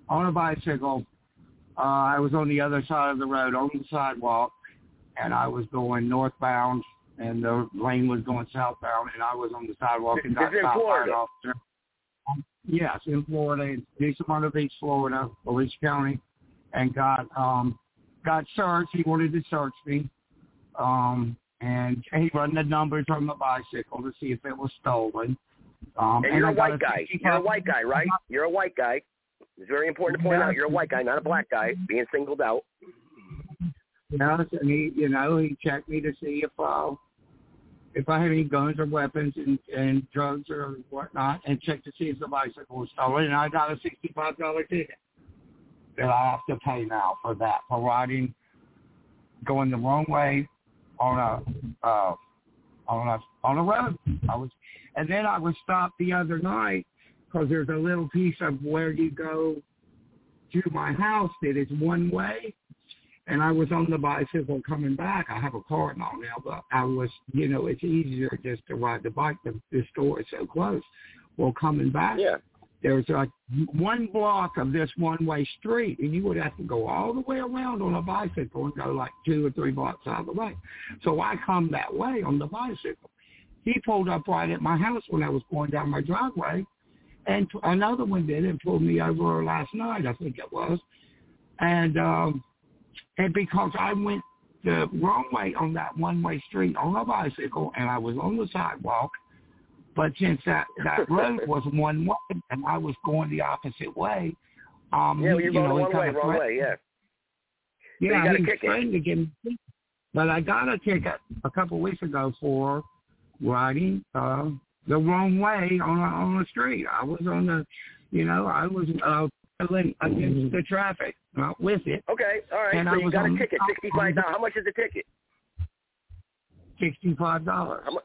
on a bicycle. Uh, I was on the other side of the road on the sidewalk, and I was going northbound, and the lane was going southbound, and I was on the sidewalk and got in stopped by an Florida. officer. Yes, in Florida, in Decent Beach, Florida, Police County, and got um got searched. He wanted to search me, um, and he run the numbers on the bicycle to see if it was stolen. Um, And you're I a white guy. You're a white guy, right? You're a white guy. It's very important to point out you're a white guy, not a black guy, being singled out. Yes, and he, you know, he checked me to see if uh, if I had any guns or weapons and, and drugs or whatnot, and checked to see if the bicycle was stolen. And I got a sixty-five dollar ticket that I have to pay now for that for riding, going the wrong way on a uh, on a on a road. I was, and then I was stopped the other night because there's a little piece of where you go to my house that is one way and I was on the bicycle coming back. I have a car now now, but I was, you know, it's easier just to ride the bike. The, the store is so close. Well, coming back, Yeah. There's like one block of this one-way street, and you would have to go all the way around on a bicycle and go like two or three blocks out of the way. So I come that way on the bicycle. He pulled up right at my house when I was going down my driveway, and t- another one did and pulled me over last night, I think it was, and um, and because I went the wrong way on that one-way street on a bicycle, and I was on the sidewalk. But since that that road was one way, and I was going the opposite way, um, Yeah, well, you're you going know, one way, wrong way, yeah. So Yeah, a he threatened to give me. But I got a ticket a couple of weeks ago for riding uh, the wrong way on a, on the street. I was on the, you know, I was uh, against the traffic, not with it. Okay, all right. And so I you got a ticket, sixty-five dollars. How much is the ticket? Sixty-five dollars. How?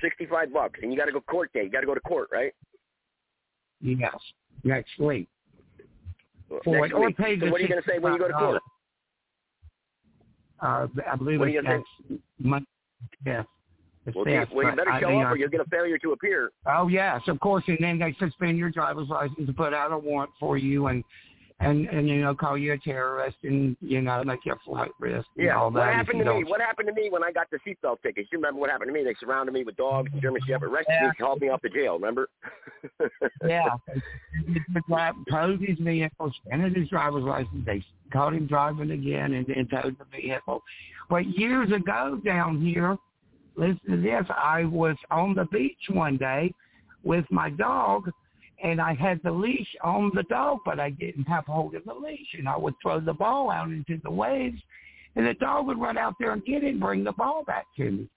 Sixty-five bucks, and you got to go court day. You got to go to court, right? Yes, next week. Well, For next week. So what are you going to say when you go to court? Uh, I believe What it's next month. Yes. The Well, you, fifth, well, you better I show mean, up, or you'll get a failure to appear. Oh yes, of course, and then they suspend your driver's license and put out a warrant for you, and and and you know call you a terrorist, and you know make you a flight risk. And Yeah. all that What happened to me? What happened to me when I got the seatbelt tickets? You remember what happened to me? They surrounded me with dogs, German Shepherd, arrested Yeah. me, hauled me off to jail. Remember? Yeah, drive towed his vehicle, suspended his driver's license. They caught him driving again, and then towed the vehicle. But years ago down here, listen to this. I was on the beach one day with my dog, and I had the leash on the dog, but I didn't have a hold of the leash, and I would throw the ball out into the waves, and the dog would run out there and get it and bring the ball back to me.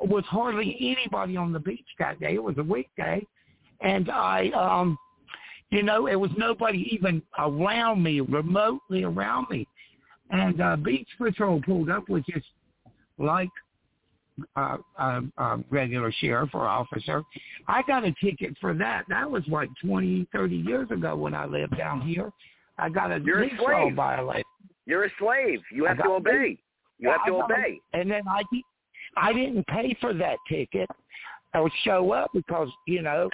There was hardly anybody on the beach that day. It was a weekday, and I um You know, it was nobody even around me, remotely around me. And uh, Beach Patrol pulled up with just like uh, uh, uh, regular sheriff or officer. I got a ticket for that. That was like twenty, thirty years ago when I lived down here. I got a You're a slave. violation. You're a slave. You have to obey. You have I to obey. And then I, I didn't pay for that ticket or show up because you know,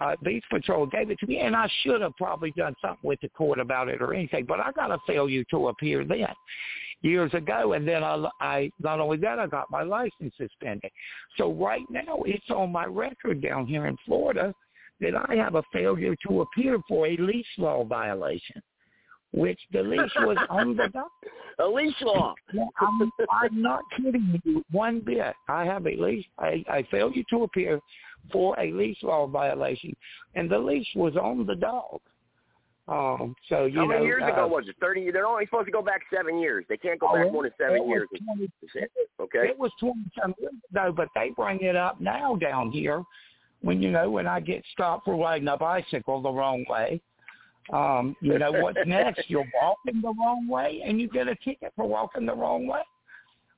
uh, Beach Patrol gave it to me, and I should have probably done something with the court about it or anything. But I got a failure to appear then years ago, and then I, I not only that I got my license suspended. So right now it's on my record down here in Florida that I have a failure to appear for a leash law violation, which the leash was on the dog. A leash law. I'm, I'm not kidding you one bit. I have a leash. I, I failure to appear for a leash law violation, and the leash was on the dog. Um, so you How know, many years uh, ago was it? Thirty. They're only supposed to go back seven years. They can't go Oh, back it- more than seven years. 20 Okay. It was twenty some years ago, but they bring it up now down here when you know when I get stopped for riding a bicycle the wrong way. Um, you know what's next? You're walking the wrong way, and you get a ticket for walking the wrong way.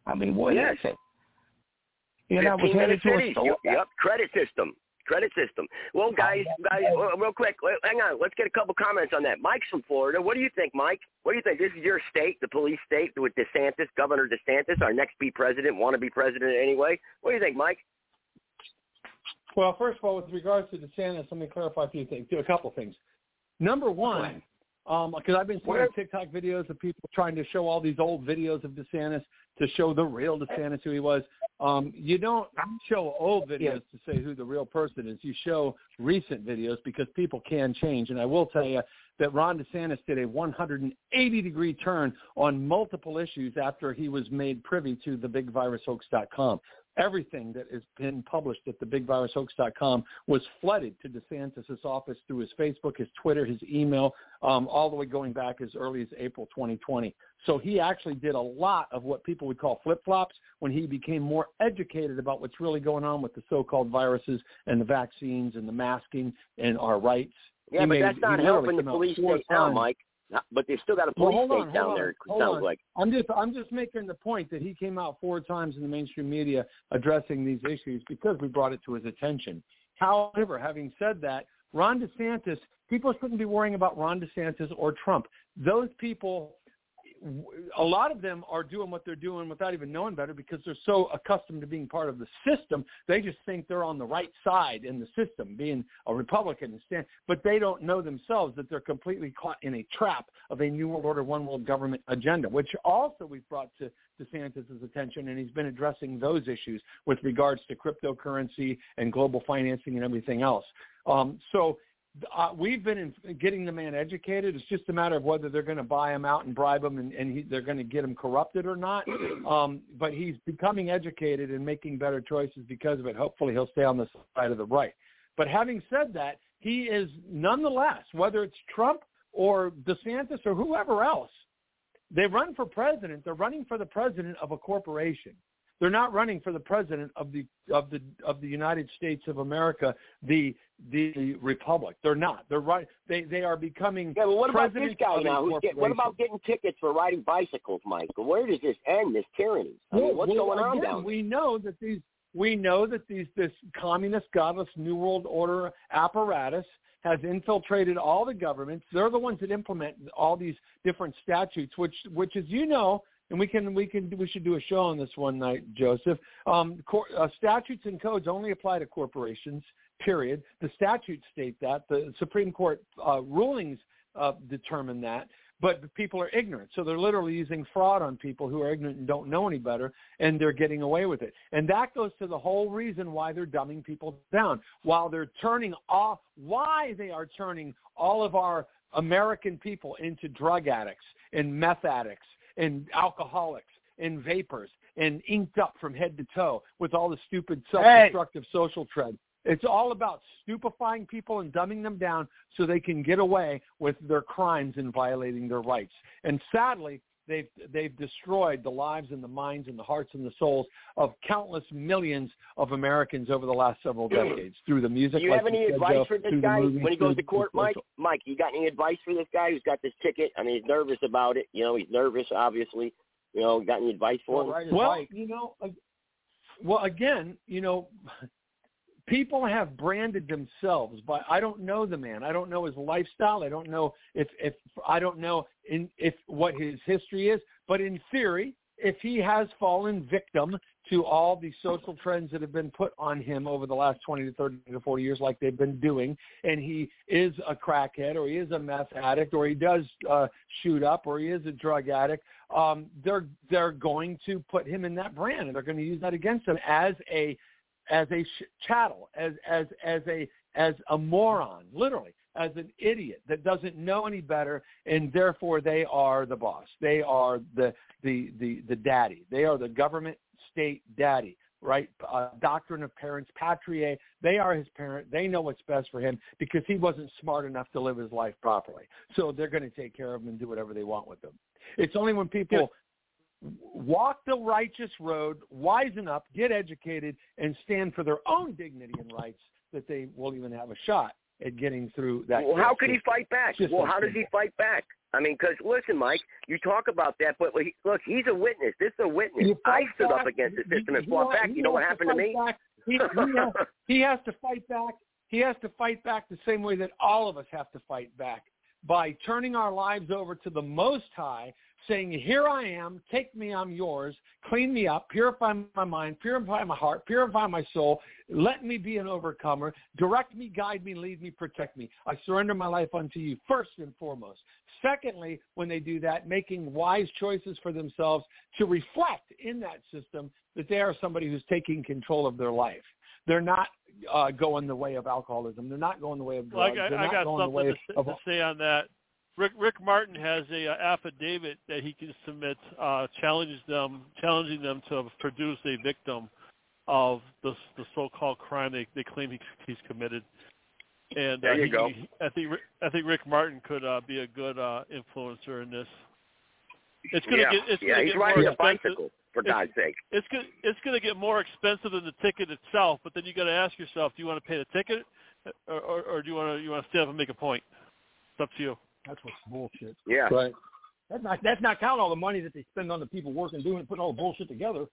I mean, what is Yes. it? You know, I was 15 headed minute to a cities. store. Yep. Credit system. Credit system. Well, guys, guys, real quick, hang on. Let's get a couple comments on that. Mike's from Florida. What do you think, Mike? What do you think? This is your state, the police state, with DeSantis, Governor DeSantis, our next be president, want to be president anyway. What do you think, Mike? Well, first of all, with regards to DeSantis, let me clarify a few things, do a couple things. Number one, because I've been seeing Where- TikTok videos of people trying to show all these old videos of DeSantis to show the real DeSantis who he was. Um, you don't show old videos to say who the real person is. You show recent videos because people can change. And I will tell you that Ron DeSantis did a 180-degree turn on multiple issues after he was made privy to the BigVirusHoax.com. Everything that has been published at thebigvirushoax.com was flooded to DeSantis' office through his Facebook, his Twitter, his email, um, all the way going back as early as April 2020. So he actually did a lot of what people would call flip-flops when he became more educated about what's really going on with the so-called viruses and the vaccines and the masking and our rights. Yeah, He but made- that's not helping the police state now. Mike. But they've still got a Well, police state on, down hold there. It sounds on. like. I'm just I'm just making the point that he came out four times in the mainstream media addressing these issues because we brought it to his attention. However, having said that, Ron DeSantis, people shouldn't be worrying about Ron DeSantis or Trump. Those people a lot of them are doing what they're doing without even knowing better because they're so accustomed to being part of the system. They just think they're on the right side in the system, being a Republican, and stand, but they don't know themselves that they're completely caught in a trap of a New World Order, One World Government agenda, which also we've brought to DeSantis' attention, and he's been addressing those issues with regards to cryptocurrency and global financing and everything else. Um, so uh, we've been in, getting the man educated. It's just a matter of whether they're going to buy him out and bribe him, and, and he, they're going to get him corrupted or not. Um, but he's becoming educated and making better choices because of it. Hopefully, he'll stay on the side of the right. But having said that, he is nonetheless, whether it's Trump or DeSantis or whoever else, they run for president. They're running for the president of a corporation. They're not running for the president of the of the of the United States of America, the the republic. They're not. They're right. They they are becoming. Yeah, but what about this guy now? Who's get, what about getting tickets for riding bicycles, Mike? Where does this end? This tyranny? I mean, Well, what's well, going on again, down? We know that these we know that these this communist, godless New World Order apparatus has infiltrated all the governments. They're the ones that implement all these different statutes, which which as you know, and we can we can we should do a show on this one night, Joseph. Um, cor- uh, statutes and codes only apply to corporations. Period. The statutes state that. The Supreme Court uh, rulings uh, determine that. But people are ignorant, so they're literally using fraud on people who are ignorant and don't know any better, and they're getting away with it. And that goes to the whole reason why they're dumbing people down, while they're turning off, why they are turning all of our American people into drug addicts and meth addicts and alcoholics and vapers and inked up from head to toe with all the stupid self-destructive social trends. It's all about stupefying people and dumbing them down so they can get away with their crimes and violating their rights. And sadly, they've they've destroyed the lives and the minds and the hearts and the souls of countless millions of Americans over the last several decades through the music. Do you like have any you advice Joe, for this guy movies, when he goes to court, Mike? social- Mike, you got any advice for this guy who's got this ticket? I mean, he's nervous about it. You know, he's nervous, obviously. You know, got any advice for him? Well, you know, ag- well, again, you know, people have branded themselves, but I don't know the man. I don't know his lifestyle. I don't know if if I don't know in if what his history is. But in theory, if he has fallen victim to all the social trends that have been put on him over the last 20 to 30 to 40 years like they've been doing and he is a crackhead or he is a meth addict or he does uh shoot up or he is a drug addict um they're they're going to put him in that brand and they're going to use that against him as a as a sh- chattel as as as a as a moron literally as an idiot that doesn't know any better and therefore they are the boss. They are the the the the daddy. They are the government state daddy right? Uh, doctrine of parens patriae. They are his parent. They know what's best for him because he wasn't smart enough to live his life properly. So they're going to take care of him and do whatever they want with him. It's only when people walk the righteous road, wisen up, get educated, and stand for their own dignity and rights that they will even have a shot at getting through that. Well, how could he fight back? Well, how does he fight back? I mean, because listen, Mike, you talk about that, but he, look, he's a witness. This is a witness. I stood up against the He- system and he fought has- back. he You know what happened to fight me? He, he, has, uh, he has to fight back. He has to fight back the same way that all of us have to fight back by turning our lives over to the Most High, saying, "Here I am. Take me. I'm yours. Clean me up. Purify my mind. Purify my heart. Purify my soul. Let me be an overcomer. Direct me, guide me, lead me, protect me. I surrender my life unto you first and foremost. Secondly, when they do that, making wise choices for themselves to reflect in that system that they are somebody who's taking control of their life. They're not uh, going the way of alcoholism. They're not going the way of Well, I drugs. They're I got going the something way to, of to say on that. Rick Rick Martin has a uh, affidavit that he can submit, uh, challenges them, challenging them to produce a victim of the the so-called crime they they claim he, he's committed. And There uh, you he, go. he- I think Rick- I think Rick Martin could uh, be a good uh, influencer in this. It's gonna yeah, get it's yeah, gonna he's get more a expensive. bicycle, for It's- God's sake. It's gonna it's gonna get more expensive than the ticket itself. But then you got to ask yourself: Do you want to pay the ticket, or, or, or do you want to you want to stay up and make a point? It's up to you. That's what's bullshit. Yeah. Right. That's not that's not counting all the money that they spend on the people working, doing it, putting all the bullshit together.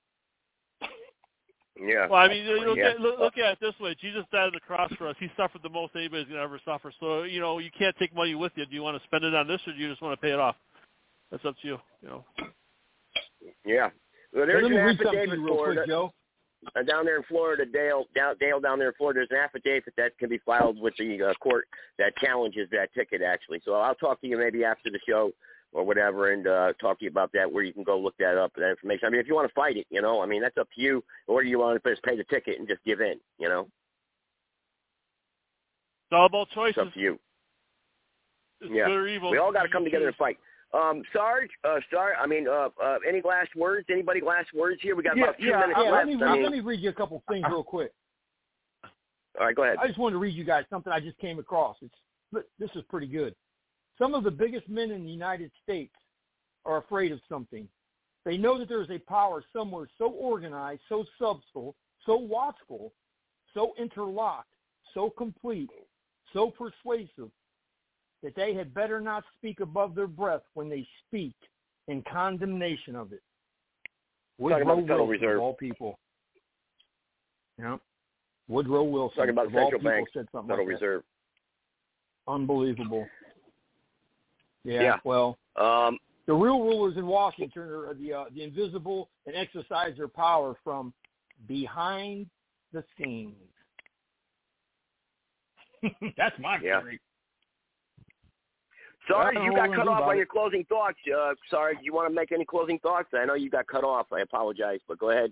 Yeah. Well, I mean, look, Yeah. at, look, look at it this way: Jesus died on the cross for us. He suffered the most anybody's gonna ever suffer. So you know, you can't take money with you. Do you want to spend it on this, or do you just want to pay it off? That's up to you. You know. Yeah. Well, Hey, there's let me an read something to you real quick, Joe. Uh, down there in Florida, Dale, down, Dale down there in Florida. There's an affidavit that can be filed with the uh, court that challenges that ticket, actually. So I'll talk to you maybe after the show or whatever, and uh, talk to you about that, where you can go look that up, that information. I mean, if you want to fight it, you know, I mean, that's up to you, or you want to just pay the ticket and just give in, you know? It's all about It's up to you. It's yeah. good or evil. We all got to come together and fight. Um, Sarge, uh, Sarge, I mean, uh, uh, any last words? Anybody last words here? We got Yeah, about two yeah, minutes yeah. left. Let me I read, mean, let me read you a couple things real quick. all right, go ahead. I just wanted to read you guys something I just came across. It's this is pretty good. Some of the biggest men in the United States are afraid of something. They know that there is a power somewhere so organized, so subtle, so watchful, so interlocked, so complete, so persuasive that they had better not speak above their breath when they speak in condemnation of it. Talking about the Woodrow Wilson, Reserve. of all people. Yeah. Woodrow Wilson, Talking about of the all Central people, Bank, said something Federal like that. Reserve. Unbelievable. Yeah, Yeah. Well, Um, the real rulers in Washington are the uh, the invisible and exercise their power from behind the scenes. That's my Yeah. theory. Sorry, you got cut we're gonna do off about on your closing thoughts. Uh, sorry, do you want to make any closing thoughts? I know you got cut off. I apologize, but go ahead.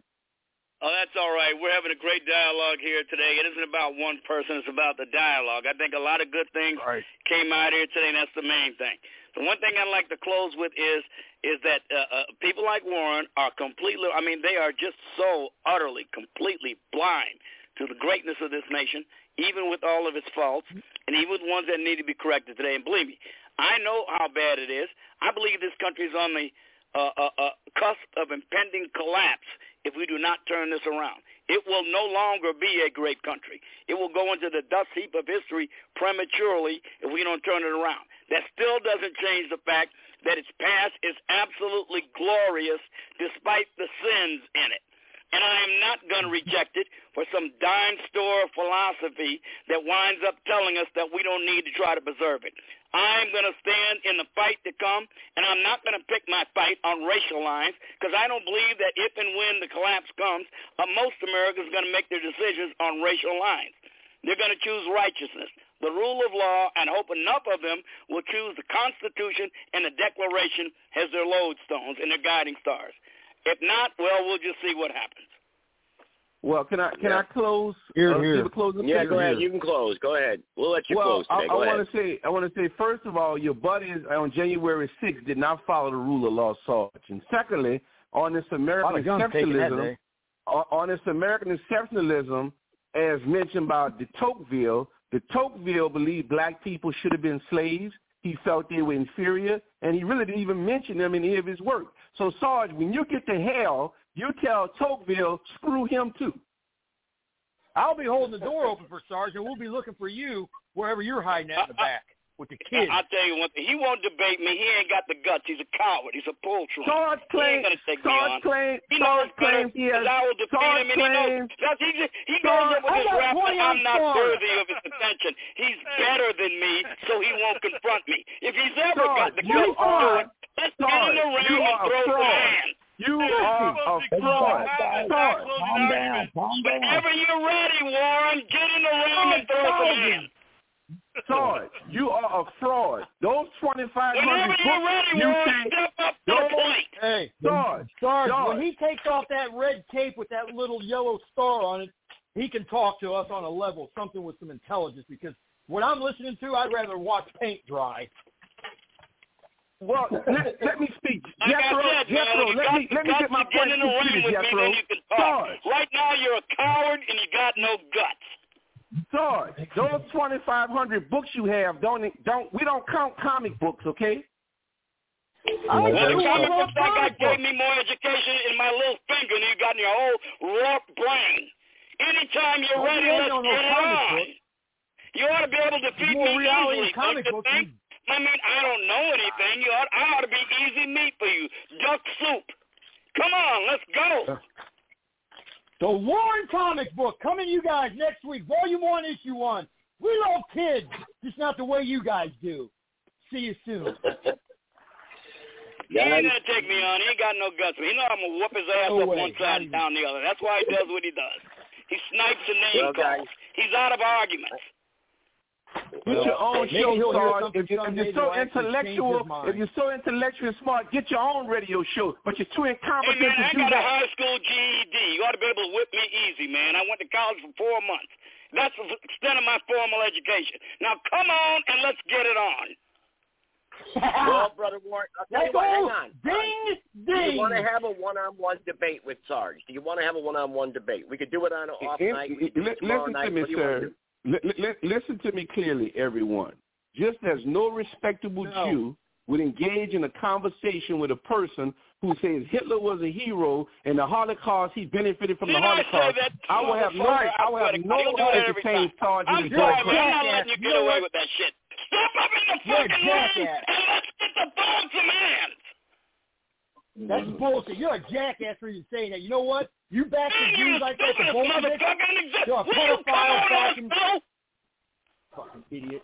Oh, that's all right. We're having a great dialogue here today. It isn't about one person; it's about the dialogue. I think a lot of good things came out here today, and that's the main thing. The one thing I'd like to close with is is that uh, uh, people like Warren are completely. I mean, they are just so utterly, completely blind to the greatness of this nation, even with all of its faults, and even with ones that need to be corrected today. And believe me, I know how bad it is. I believe this country is on the uh, uh, uh, cusp of impending collapse if we do not turn this around. It will no longer be a great country. It will go into the dust heap of history prematurely if we don't turn it around. That still doesn't change the fact that its past is absolutely glorious despite the sins in it. And I am not going to reject it for some dime store philosophy that winds up telling us that we don't need to try to preserve it. I'm going to stand in the fight to come, and I'm not going to pick my fight on racial lines because I don't believe that if and when the collapse comes, uh, most Americans are going to make their decisions on racial lines. They're going to choose righteousness, the rule of law, and hope enough of them will choose the Constitution and the Declaration as their lodestones and their guiding stars. If not, well, we'll just see what happens. Well, can I can Yeah. I close? Here, uh, here. give a closing Yeah, statement? go ahead. You can close. Go ahead. We'll let you well, close today. I, Go I ahead. want to say, I want to say, first of all, your buddies on January 6th did not follow the rule of law, Sarge. And secondly, on this American Lot of guns taken that exceptionalism, on, on this American exceptionalism, as mentioned by de Tocqueville, de Tocqueville believed black people should have been slaves. He felt they were inferior, and he really didn't even mention them in any of his work. So, Sarge, when you get to hell, you tell Tocqueville, screw him too. I'll be holding the door open for Sarge, and we'll be looking for you wherever you're hiding at in the back with the kids. I, I tell you one thing, he won't debate me. He ain't got the guts. He's a coward. He's a poultry. Sarge he ain't claims, gonna take me Sarge on. claims, He Sarge knows better claims he has, because I will defeat Sarge him, and he knows. claims, That's, he just, he goes Sarge, up with I his got rap one that I'm on not Sarge. worthy of his attention. He's better than me, so he won't confront me. If he's ever Sarge, got the you guts to do are- it, let's get in Sarge, the ring you and are a throw some fraud. hands. You are a fraud. Sarge, Calm down. Calm down. Whenever you're ready, Warren, get in the ring and throw some hands. Sarge, you are a fraud. Those 2,500 Whenever books you're ready, you Warren, take, step up to the plate. Hey, Sarge, Sarge, Sarge. when he takes off that red cape with that little yellow star on it, he can talk to us on a level, something with some intelligence. Because what I'm listening to, I'd rather watch paint dry. Well, let, let me speak. Like I Jethro, said, man, Jethro, when you let got me let me get my to get point in the ring completed, with me, then you can talk. Right now, you're a coward and you got no guts. Sarge, those 2,500 books you have don't don't we don't count comic books, okay? Well, I the do comic love book that guy gave me more education in my little finger than you got in your whole warped brain. Anytime you're Well, ready, you let's get it on. You ought to be able to defeat me reality easily. in comic don't you books think? I mean, I don't know anything. You ought, I ought to be easy meat for you. Duck soup. Come on, let's go. Uh, the Warren comic book coming to you guys next week, Volume 1, Issue 1. We love kids, just not the way you guys do. See you soon. He ain't gonna take me on. He ain't got no guts. He know I'm gonna whoop his ass No up way. one side and down the other. That's why he does what he does. He snipes and name Well, calls. He's out of arguments. Get your own maybe show, he'll Sarge. If, you, if you're so that'll actually change intellectual, if you're so intellectually smart, get your own radio show. But you're too incompetent Hey incompetent man, to I do got a high school GED. You ought to be able to whip me easy, man. I went to college for four months. That's the extent of my formal education. Now come on and let's get it on. well, brother Warren, I'll tell you Let's what. Hang on. Ding, Do ding. you want to have a one-on-one debate with Sarge? Do you want to have a one-on-one debate? We could do it on an off If- night. We could do it tomorrow listen to me, What do you want to sir. Do? Li- li- listen to me clearly, everyone. Just as no respectable No. Jew would engage in a conversation with a person who says Hitler was a hero and the Holocaust, he benefited from Didn't the Holocaust. that, I will have no, motherfucker? I will have no He'll do that right to every change time. Sarge I'm with his sorry, bull man. I'm not letting you You get know away what? with that shit. Step up in the fucking ring jackass. and let's get the phone some hands. That's bullshit. You're a jackass for even saying that. You know what? You back the Man, Jews like that, the stupidest Bolsheviks. motherfucker in existence. You're a Will you come pedophile on, back let's in- go? Fucking idiot.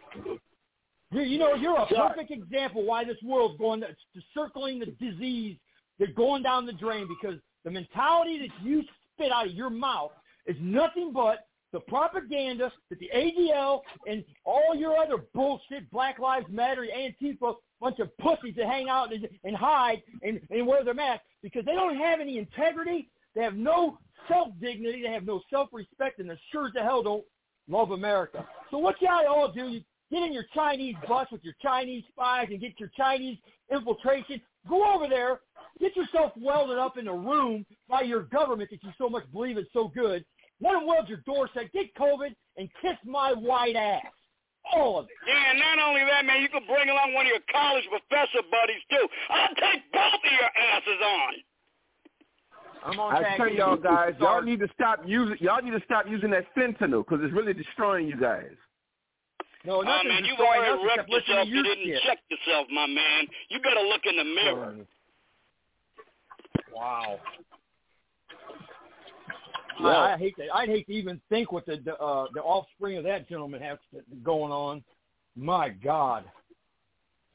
You, you know, you're a Sorry. perfect example why this world's going to, to circling the disease. They're going down the drain because the mentality that you spit out of your mouth is nothing but the propaganda that the ADL and all your other bullshit Black Lives Matter, Antifa, bunch of pussies that hang out and, and hide and, and wear their masks because they don't have any integrity. They have no self-dignity. They have no self-respect, and they sure as hell don't love America. So what gotta all do, you get in your Chinese bus with your Chinese spies and get your Chinese infiltration. Go over there, get yourself welded up in a room by your government that you so much believe is so good. Let them weld your door, say, get COVID and kiss my white ass. all of it. Yeah, and not only that, man, you can bring along one of your college professor buddies too. I'll take both of your asses on. I'm on I tag tell y'all guys, y'all need to stop using y'all need to stop using that fentanyl because it's really destroying you guys. No, Oh man, you've destroying already us wrecked yourself. You didn't shit. check yourself, my man. You better look in the mirror. Wow. Well- I, I hate to, I'd hate to even think what the the, uh, the offspring of that gentleman has to, going on. My God,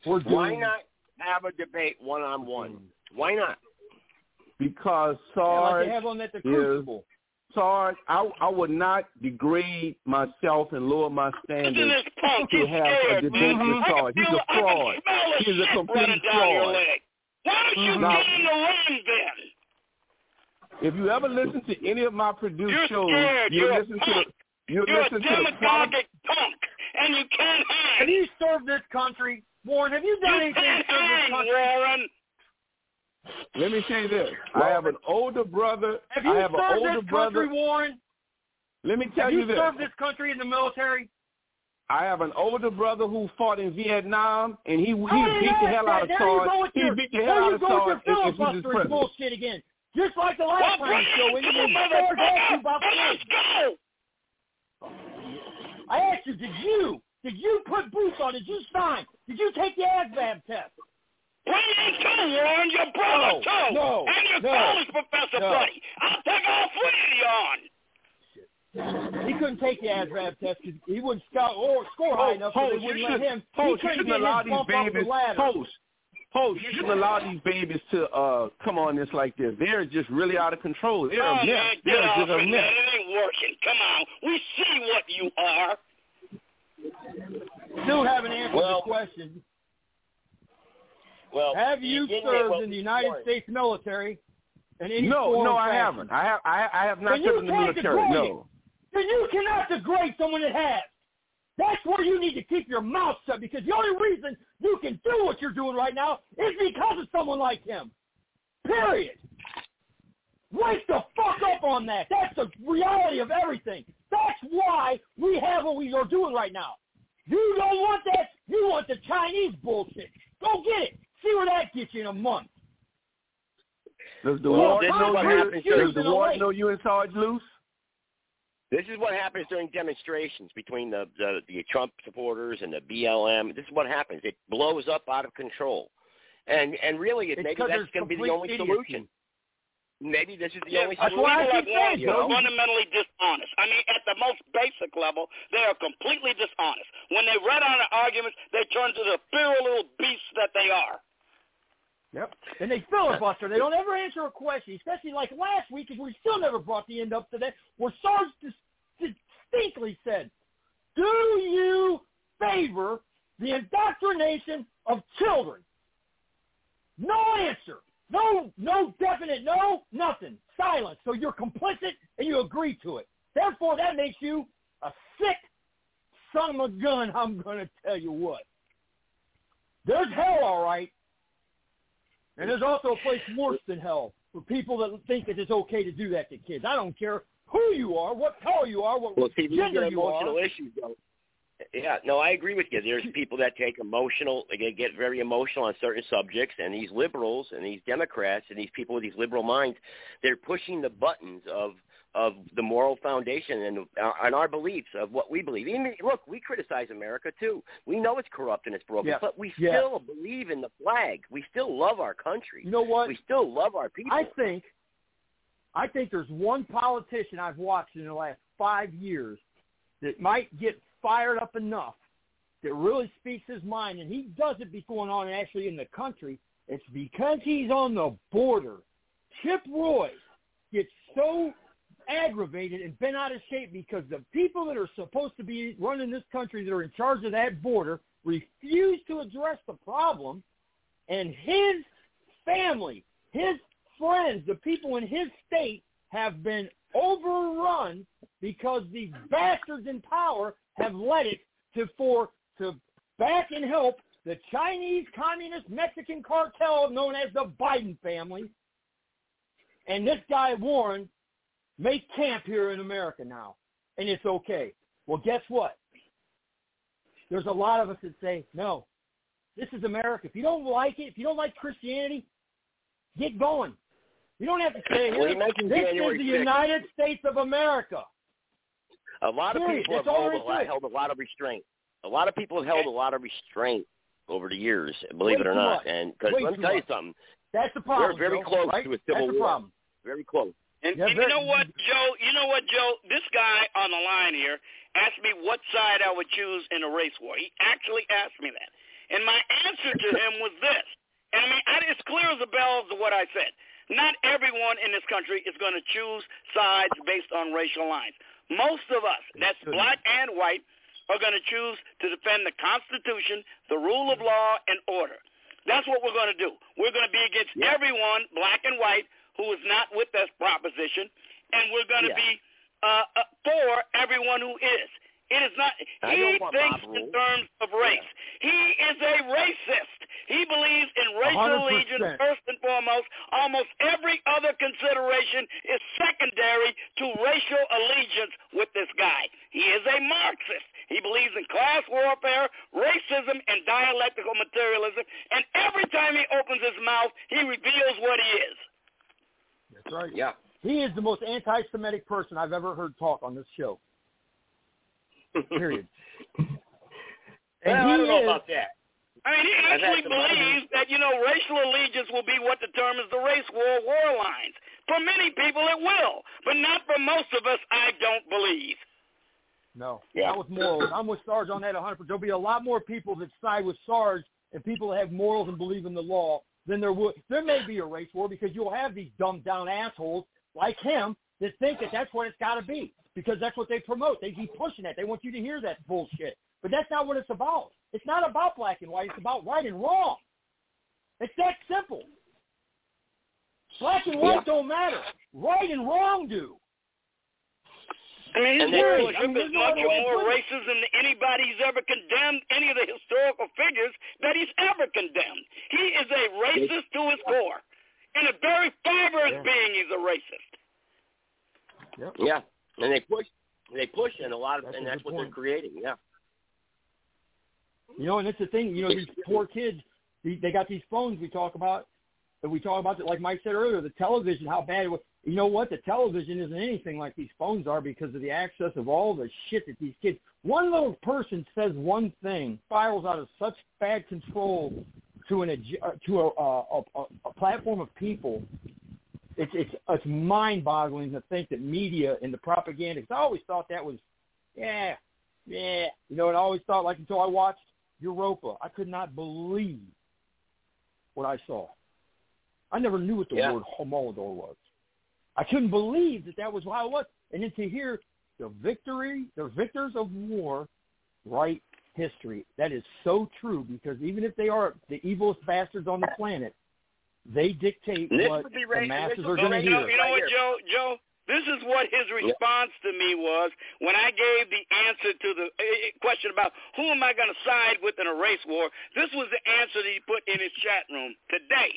we're doing. Why not have a debate one on one? Why not? Because Yeah, like Sarge have on at the is Sarge, I I would not degrade myself and lower my standards Listen to this punk. to He's have a scared, debate man. with I Sarge. He's feel- a I can fraud. He's a complete running down your fraud. Why don't you Now- get in the ring then? If you ever listen to any of my produced You're shows, scared. you You're a listen to punk. the you You're a listen to the demagogic punk, and you can't hang. Have you served this country, Warren? Have you done You anything can't to serve this country? Warren. Let me say this: I have an older brother. Have you I have an served older this brother. country, Warren? Let me tell Have you this: You served this country in the military? I have an older brother who fought in Vietnam, and he he I didn't beat the hell out of There you go Sarge. with He your, beat the hell out you of go with Sarge, your and, and he's his filibustering president. bullshit again. Just like the last Well, time you show when you on, Sarge asked you about Let's. I asked you, did you did you put boots on? Did you sign? Did you take the ASVAB test? Bring in too, Warren, your brother No, too, no, and your no, college professor no. buddy. I'll take all three of you on. He couldn't take the ASVAB test because he wouldn't scout or score high enough, so they wouldn't let him. he Post, you couldn't shouldn't get allow his these bump off the babies. ladder. Post, Post, you shouldn't allow these babies to uh come on this like this. They're just really out of control. They're oh, a mess. man, get They're off just a it, man. mess. It ain't working. Come on. We see what you are. Still haven't answered Well- the question. Well, Have you didn't served well, in the United Warren, States military? In any No, no, or I haven't. I have, I, I have not Then you served in the military. No. Then you cannot degrade someone that has. That's where you need to keep your mouth shut because the only reason you can do what you're doing right now is because of someone like him. Period. Wake the fuck up on that. That's the reality of everything. That's why we have what we are doing right now. You don't want that. You want the Chinese bullshit. Go get it. See where that gets you in a month. Does the Well, war know you? Does the during- war know you and Sarge loose? This is what happens during demonstrations between the, the the Trump supporters and the BLM. This is what happens. It blows up out of control, and and really, it, It's maybe 'cause that's going to be the only idiocy. solution. Maybe this is the Yeah, only that's solution. why I people keep like saying, Warren Joe. are fundamentally dishonest. I mean, at the most basic level, they are completely dishonest. When they run out of arguments, they turn to the feral little beasts that they are. Yep. And they filibuster. They don't ever answer a question, especially like last week, because we still never brought the end up to that, where Sarge distinctly said, do you favor the indoctrination of children? No answer. No, no definite no, nothing. Silence. So you're complicit and you agree to it. Therefore, that makes you a sick son of a gun, I'm going to tell you what. There's hell, all right. And there's also a place worse than hell for people that think that it's okay to do that to kids. I don't care who you are, what color you are, what Well, see, gender are you emotional are. issues, though. Yeah, no, I agree with you. There's people that take emotional, they get very emotional on certain subjects, and these liberals and these Democrats and these people with these liberal minds, they're pushing the buttons of of the moral foundation and uh, and our beliefs of what we believe. Even look, we criticize America too. We know it's corrupt and it's broken, Yeah. but we Yeah. still believe in the flag. We still love our country. You know what? We still love our people. I think, I think there's one politician I've watched in the last five years that might get fired up enough that really speaks his mind, and he does it be going on actually in the country. It's because he's on the border. Chip Roy gets so aggravated and bent out of shape because the people that are supposed to be running this country that are in charge of that border refuse to address the problem and his family, his friends, the people in his state have been overrun because these bastards in power have let it to for to back and help the Chinese Communist Mexican cartel known as the Biden family. And this guy Warren make camp here in America now. And it's okay. Well, guess what? there's a lot of us that say, no, this is America. If you don't like it, if you don't like Christianity, get going. You don't have to say Well, here. This January is the 6th. United States of America. A lot of Period. people have held a, there is to lot, held a lot of restraint. A lot of people have held a lot of restraint over the years, believe Way it or not. much. And because let me tell you something, That's the problem. we're very Joe, close right? to a civil That's the war. problem. Very close. And, Yeah, and you know what, Joe? You know what, Joe? This guy on the line here asked me what side I would choose in a race war. He actually asked me that, and my answer to him was this. And I mean, I, it's clear as a bell to what I said. Not everyone in this country is going to choose sides based on racial lines. Most of us, that's black and white, are going to choose to defend the Constitution, the rule of law, and order. That's what we're going to do. We're going to be against everyone, black and white, who is not with this proposition, and we're going to Yeah. be uh, uh, for everyone who is. It is not. I He thinks mob in terms of race. He is a racist. He believes in racial 100%. allegiance first and foremost. Almost every other consideration is secondary to racial allegiance with this guy. He is a Marxist. He believes in class warfare, racism, and dialectical materialism. And every time he opens his mouth, he reveals what he is. That's right. Yeah. He is the most anti-Semitic person I've ever heard talk on this show. Period. Well, I don't know is- about that. I mean, he actually believes that, you know, racial allegiance will be what determines the race war war lines. For many people, it will. But not for most of us, I don't believe. No, Yeah. not with morals. I'm with Sarge on that 100%. There'll be a lot more people that side with Sarge and people that have morals and believe in the law than there would. There may be a race war because you'll have these dumbed down assholes like him that think that that's what it's got to be because that's what they promote. They keep pushing that. They want you to hear that bullshit. But that's not what it's about. It's not about black and white. It's about right and wrong. It's that simple. Black and white Yeah. don't matter. Right and wrong do. I mean, his And they- worship I mean, is there's no much other more put it. racist than anybody's ever condemned any of the historical figures that he's ever condemned. He is a racist to his core. In a very fibrous Yeah. being, he's a racist. Yeah, and they push, they push, and a lot of, That's and that's good what they're creating. Yeah. You know, and it's the thing. You know, these poor kids, they, they got these phones we talk about, and we talk about that. Like Mike said earlier, the television, how bad it was. You know what? The television isn't anything like these phones are because of the access of all the shit that these kids. One little person says one thing, spirals out of such bad control to an uh, to a, a, a, a platform of people. It's it's it's mind-boggling to think that media and the propaganda. 'cause I always thought that was, yeah, yeah. You know, and I always thought like until I watched Europa, I could not believe what I saw. I never knew what the Yeah. word Holodomor was. I couldn't believe that that was how it was. And then to hear the victory, the victors of war, write history. That is so true because even if they are the evilest bastards on the planet, they dictate This what would be the right- masses this are would be going to right You know, hear. you know what. Joe? Joe, this is what his response to me was when I gave the answer to the uh, uh, question about who am I going to side with in a race war. This was the answer that he put in his chat room today.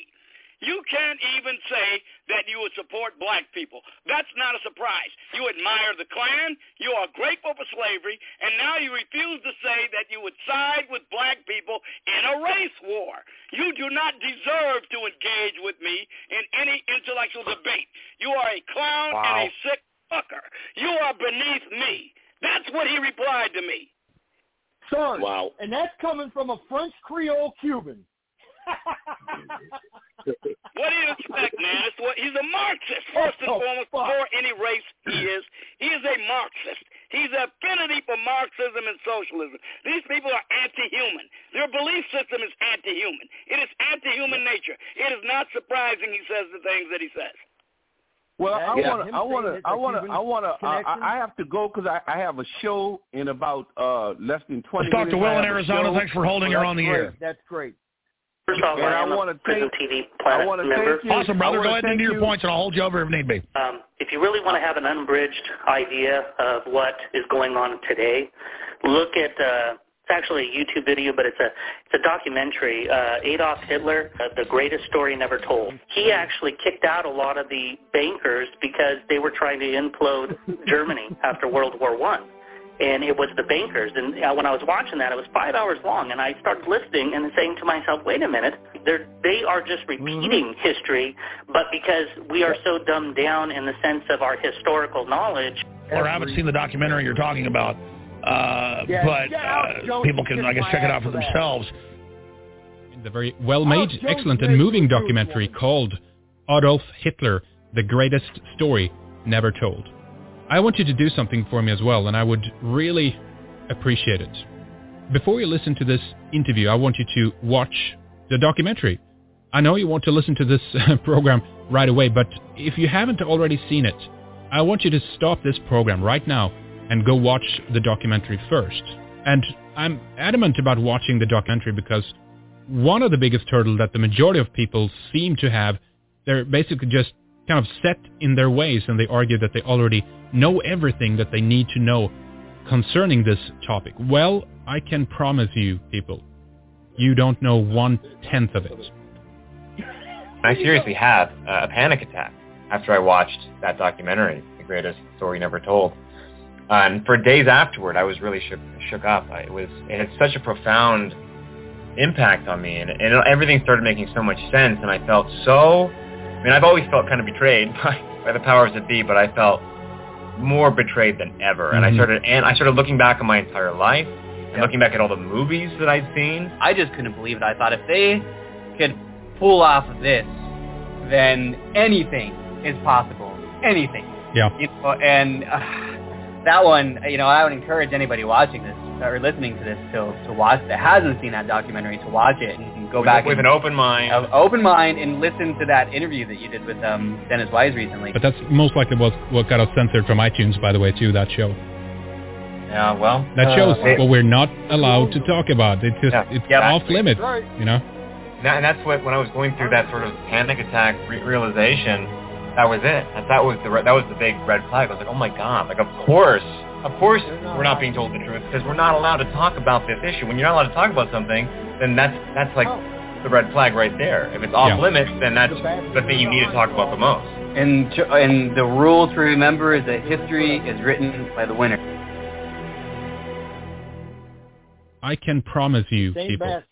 You can't even say that you would support black people. That's not a surprise. You admire the Klan, you are grateful for slavery, and now you refuse to say that you would side with black people in a race war. You do not deserve to engage with me in any intellectual debate. You are a clown and a sick fucker. You are beneath me. That's what he replied to me. Sarge, Wow. and that's coming from a French Creole Cuban. What do you expect, man? It's what, he's a Marxist, first and Oh, foremost, fuck. before any race he is. He is a Marxist. He's affinity for Marxism and socialism. These people are anti-human. Their belief system is anti-human. It is anti-human nature. It is not surprising he says the things that he says. Well, I want to, I want to, I want to, I want to, I, I have to go because I, I have a show in about uh less than twenty Let's talk to minutes. Will I in Arizona. Thanks for holding her That's on the great. air. That's great. First off, And I I wanna a Prison thank- TV I Planet want to member. thank you. Awesome, brother. Go ahead and do your you. points, and I'll hold you over if need be. Um, if you really want to have an unbridged idea of what is going on today, look at uh, it's actually a YouTube video, but it's a it's a documentary. Uh, Adolf Hitler, uh, the greatest story never told. He actually kicked out a lot of the bankers because they were trying to implode Germany after World War One. And it was the bankers. And uh, when I was watching that, it was five hours long, and I started listening and saying to myself, "Wait a minute, they're they are just repeating mm-hmm. history, but because we are so dumbed down in the sense of our historical knowledge." Or I haven't seen the documentary you're talking about, uh, yeah, but uh, people can, I guess, check it out for themselves. The very well-made, excellent, and moving documentary called Adolf Hitler: The Greatest Story Never Told. I want you to do something for me as well, and I would really appreciate it. Before you listen to this interview, I want you to watch the documentary. I know you want to listen to this program right away, but if you haven't already seen it, I want you to stop this program right now and go watch the documentary first. And I'm adamant about watching the documentary because one of the biggest hurdles that the majority of people seem to have, they're basically just kind of set in their ways and they argue that they already know everything that they need to know concerning this topic. Well, I can promise you, people, you don't know one-tenth of it. I seriously had a panic attack after I watched that documentary, The Greatest Story Never Told. And for days afterward, I was really shook, shook up. it was it had such a profound impact on me, and, and everything started making so much sense, and I felt so mean, I've always felt kind of betrayed by, by the powers that be, but I felt more betrayed than ever. And mm-hmm. I started and I started looking back on my entire life and yep. looking back at all the movies that I'd seen. I just couldn't believe it. I thought if they could pull off this, then anything is possible. Anything. Yeah. You know, and uh, that one, you know, I would encourage anybody watching this or listening to this to to watch that hasn't seen that documentary to watch it and go with, back with and, an open mind, uh, open mind, and listen to that interview that you did with um, Dennis Wise recently. But that's most likely what what got us censored from iTunes, by the way, too. That show. Yeah, well, that shows uh, what we're not allowed to talk about. It's just yeah, it's yeah, off limits, right. you know. And that's what when I was going through that sort of panic attack re- realization, that was it. That, that was the that was the big red flag. I was like, oh my god, like of course of course, we're not being told the truth because we're not allowed to talk about this issue. When you're not allowed to talk about something, then that's that's like the red flag right there. If it's off yeah. limits, then that's the thing you need to talk about the most. And and the rule to remember is that history is written by the winner. I can promise you, people,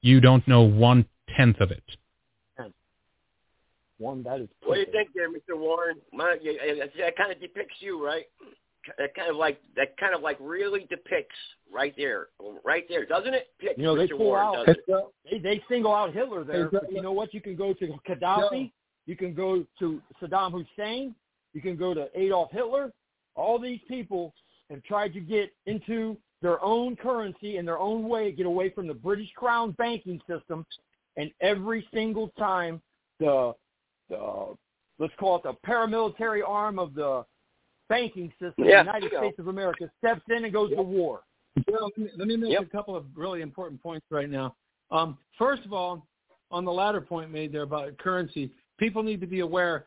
you don't know one tenth of it. One that is. What do you think, there, Mr. Warren? My, that kind of depicts you, right? That kind of like that kind of like really depicts right there, right there, doesn't it? Pick you know, they Mr. pull Warren, out. They they single out Hitler there. But you know what? You can go to Gaddafi. You can go to Saddam Hussein. You can go to Adolf Hitler. All these people have tried to get into their own currency in their own way, get away from the British Crown banking system, and every single time the the let's call it the paramilitary arm of the banking system yeah. the United States of America steps in and goes yep. to war. Well, let me make yep. a couple of really important points right now. Um, first of all, on the latter point made there about currency, people need to be aware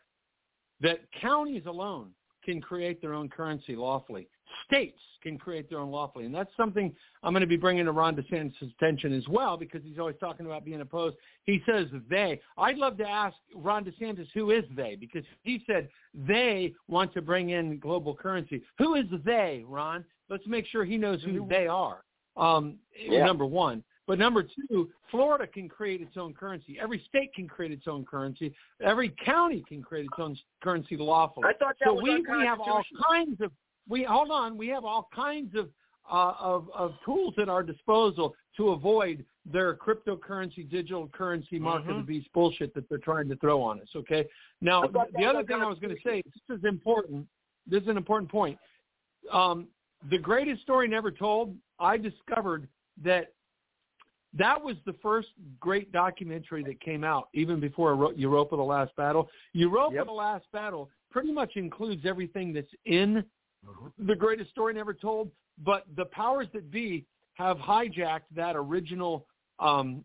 that counties alone can create their own currency lawfully. States can create their own lawfully. And that's something I'm going to be bringing to Ron DeSantis' attention as well because he's always talking about being opposed. He says they. I'd love to ask Ron DeSantis who is they because he said they want to bring in global currency. Who is they, Ron? Let's make sure he knows who they are. Um, yeah. Number one. But number two, Florida can create its own currency. Every state can create its own currency. Every county can create its own currency lawfully. I thought that so was we, we have all kinds of we hold on. We have all kinds of uh, of, of tools at our disposal to avoid their cryptocurrency, digital currency, mark mm-hmm. of the beast bullshit that they're trying to throw on us. Okay. Now, the other thing I was going to say, this is important. This is an important point. Um, the greatest story never told. I discovered that that was the first great documentary that came out, even before Europa: The Last Battle. Europa: yep. The Last Battle pretty much includes everything that's in the greatest story never told, but the powers that be have hijacked that original um,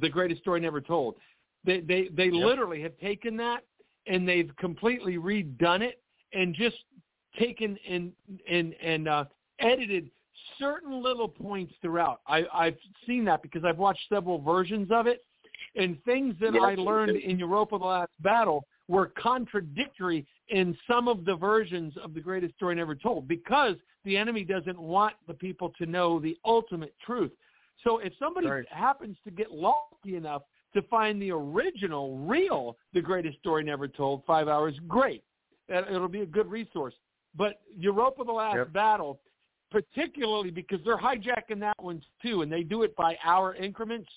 the greatest story never told. They they they yep. literally have taken that and they've completely redone it and just taken and and and uh, edited certain little points throughout. I, I've seen that because I've watched several versions of it, and things that I learned in Europa: The Last Battle were contradictory in some of the versions of the greatest story never told because the enemy doesn't want the people to know the ultimate truth. So if somebody Right. happens to get lucky enough to find the original, real, the greatest story never told, five hours, great. It'll be a good resource. But Europa: The Last Yep. Battle, particularly because they're hijacking that one too, and they do it by hour increments.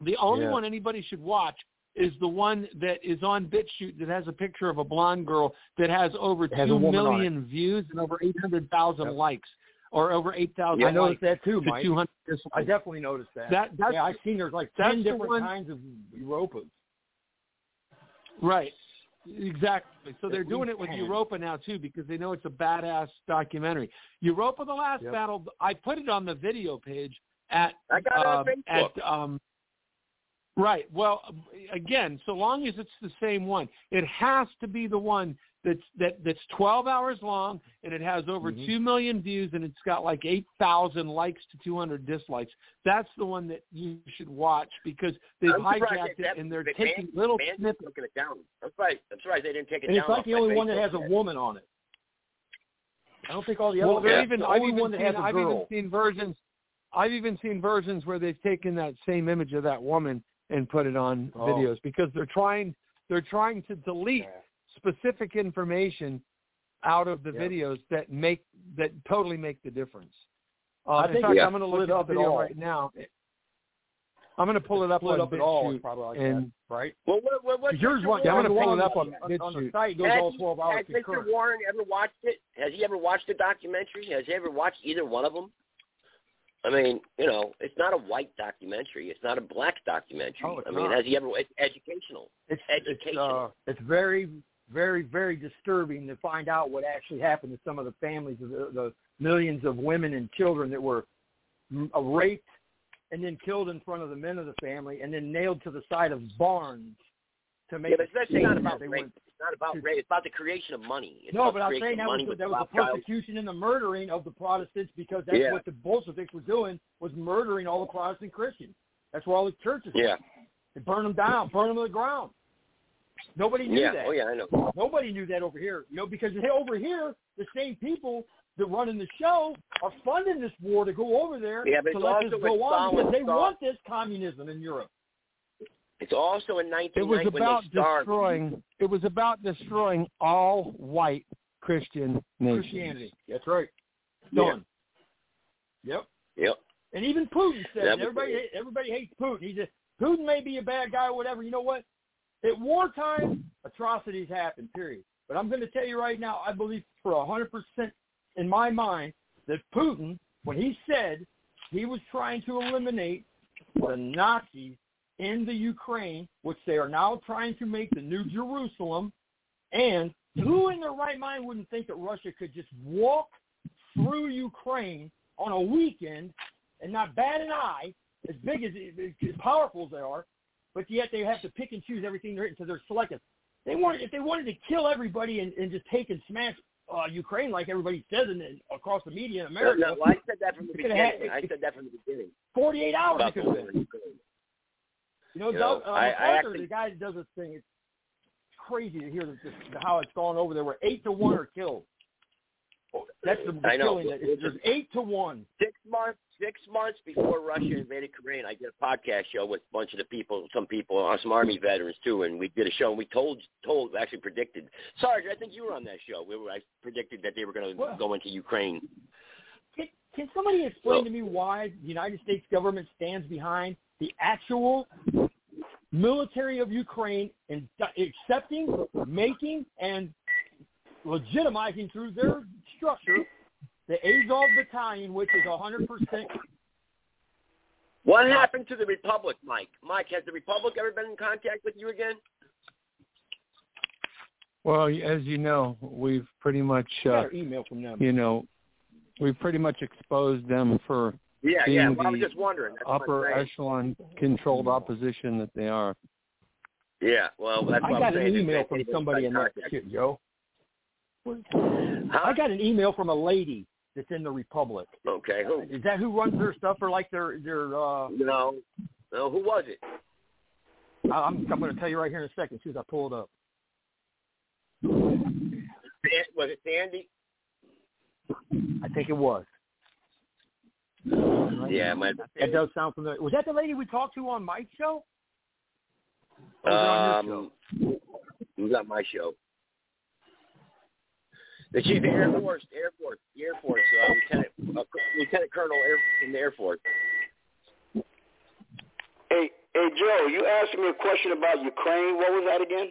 The only Yeah. one anybody should watch is the one that is on BitChute that has a picture of a blonde girl that has over has two million views and over eight hundred thousand Yep. likes, or over eight thousand. I noticed that too, to Mike. 200 I definitely noticed that. That- that's- yeah, I've seen there's like ten the different one- kinds of Europas. Right. Exactly. So they're doing it with 10. Europa now too because they know it's a badass documentary. Europa: The Last Yep. Battle. I put it on the video page at I got it on uh, Facebook. at um. Right. Well, again, so long as it's the same one, it has to be the one that's that that's 12 hours long and it has over Mhm. 2 million views and it's got like 8,000 likes to 200 dislikes. That's the one that you should watch because they've hijacked it and they're Man- taking little Mandy's snippets. taking it down. I'm surprised. I'm surprised they didn't take it And down. it's like the only one that has a woman on it. I don't think all the other Well, ones. they're even the I've even one that seen I've even seen versions I've even seen versions where they've taken that same image of that woman and put it on Oh. videos because they're trying they're trying to delete specific information out of the Yeah. videos that make that totally make the difference. Uh, I in think fact, it's I'm going to look at up the at video all. right now. I'm going to pull it up on up BitChute probably like and that, right? Well, what, what, what's Yours one- Yeah, I'm gonna pull it up on on, on the site. It goes Has all he- 12 hours Has Mr. concurrent. Warren ever watched it? Has he ever watched the documentary? Has he ever watched either one of them? I mean, you know, it's not a white documentary. It's not a black documentary. Oh, it's I mean, not. has he ever? It's educational. It's Education. It's, uh, it's very, very, very disturbing to find out what actually happened to some of the families of the, the millions of women and children that were uh, raped and then killed in front of the men of the family and then nailed to the side of barns to make yeah, but it's not about they rape. It's not about rape. It's about the creation of money. It's No, but I'm saying that was with that was the persecution and the murdering of the Protestants because that's Yeah. what the Bolsheviks were doing was murdering all the Protestant Christians. That's where all the churches. were. Yeah. They burn them down, burn them to the ground. Nobody knew Yeah. that. Oh yeah, I know. Nobody knew that over here. You know, because they- over here, the same people that running the show are funding this war to go over there Yeah, but to it's let also this when go on Stalin because they saw- want this communism in Europe. It's also in it was 1990 when about they starved. destroying it was about destroying all white Christian nations. Christianity. That's right. Yeah. Done. Yep. Yep. And even Putin said That it. everybody everybody hates Putin. He said Putin may be a bad guy or whatever. You know what? At wartime, atrocities happen. Period. But I'm going to tell you right now, I believe for hundred percent in my mind that Putin, when he said he was trying to eliminate the Nazis in the Ukraine, which they are now trying to make the new Jerusalem, and who in their right mind wouldn't think that Russia could just walk through Ukraine on a weekend and not bat an eye, as big as, as powerful as they are, but yet they have to pick and choose everything they're hitting so they're selective. They want if they wanted to kill everybody and, and just take and smash uh, Ukraine like everybody says in, in across the media in No, America. no, I said that from the beginning. had- I said that from the beginning. 48 hours About it could have been. You know, You Doug, know, uh, I- I actually- the guy that does this thing, it's crazy to hear this, how it's gone over there. Where eight to one are killed. That's the, the I know. killing. That it's, there's eight to one. Six months, six months before Russia invaded Korea, I did a podcast show with a bunch of the people, some people, uh, some Army veterans too, and we did a show and we told, told, actually predicted. Sarge, I think you were on that show. We were, I predicted that they were going to Well- go into Ukraine. Can, can somebody explain to me why the United States government stands behind the actual military of Ukraine and accepting, making, and legitimizing through their structure the Azov Battalion, which is 100% What happened to the Republic, Mike? Mike, has the Republic ever been in contact with you again? Well, as you know, we've pretty much uh, got an email from them. you know we've pretty much exposed them for Yeah, being yeah. Well, I was just wondering. That's upper echelon controlled opposition that they are. Yeah, well, that's I what got I'm an saying. email from somebody in that contact. shit, Joe. I got an email from a lady that's in the Republic. Okay, who? Is that who runs their stuff or like their their? uh No, no. Who was it? I- I'm I'm going to tell you right here in a second, as soon as I pull it up. was it Sandy? I think it was. Yeah, my, That does sound familiar. Was that the lady we talked to on Mike's show? Or was it on your Um, it was on my show. The chief of Air Force, Air Force, the Air Force, uh, Lieutenant, uh, Lieutenant Colonel Air, in the Air Force. Hey, hey, Joe, you asked me a question about Ukraine. What was that again?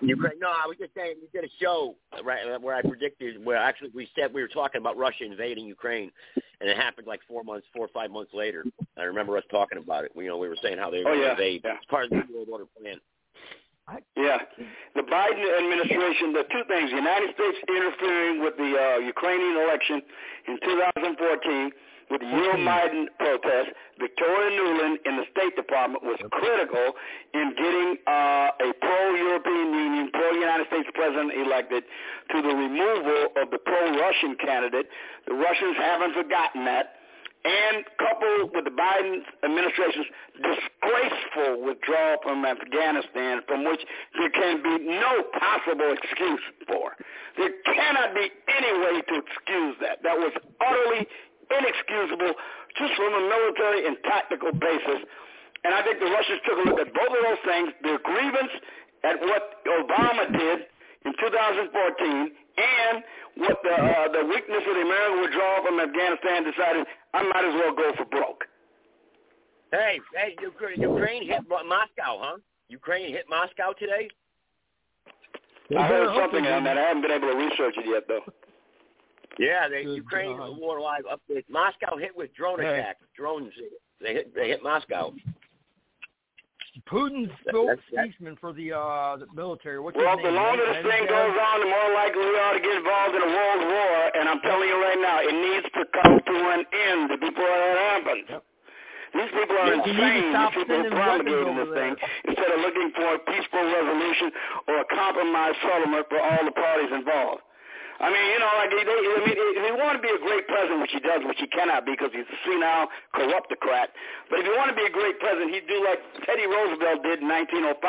Ukraine. No, I was just saying we did a show right where I predicted where actually we said we were talking about Russia invading Ukraine, and it happened like four months, four or five months later. I remember us talking about it. You know, we were saying how they were Oh, going to yeah, invade. yeah. It's part of the World Order plan. Yeah, the Biden administration. The two things: the United States interfering with the uh, Ukrainian election in 2014 with the Euromaidan protest. Victoria Nuland in the State Department was critical in getting uh, a pro-European Union, pro-United States president elected to the removal of the pro-Russian candidate. The Russians haven't forgotten that and coupled with the Biden administration's disgraceful withdrawal from Afghanistan, from which there can be no possible excuse for. There cannot be any way to excuse that. That was utterly inexcusable just from a military and tactical basis. And I think the Russians took a look at both of those things, their grievance at what Obama did in 2014 and what the uh, the weakness of the American withdrawal from Afghanistan decided I might as well go for broke. Hey, hey, Ukraine, Ukraine hit Moscow, huh? Ukraine hit Moscow today. I heard something on that. I haven't been able to research it yet, though. Yeah, they Ukraine war live update. Moscow hit with drone Hey. attack. Drones. They hit. They hit Moscow. Putin's spokesman for the uh the military. What's Well, the longer this thing goes on, the more likely we are to get involved in a world war. And I'm telling you right now, it needs to come to an end before that happens. These people are You insane, stop the people who sending promulgating weapons this thing, instead of looking for a peaceful resolution or a compromise settlement for all the parties involved. I mean, you know, like they, they, I mean, if you want to be a great president, which he does, which he cannot be because he's a senile corruptocrat. But if you want to be a great president, he'd do like Teddy Roosevelt did in 1905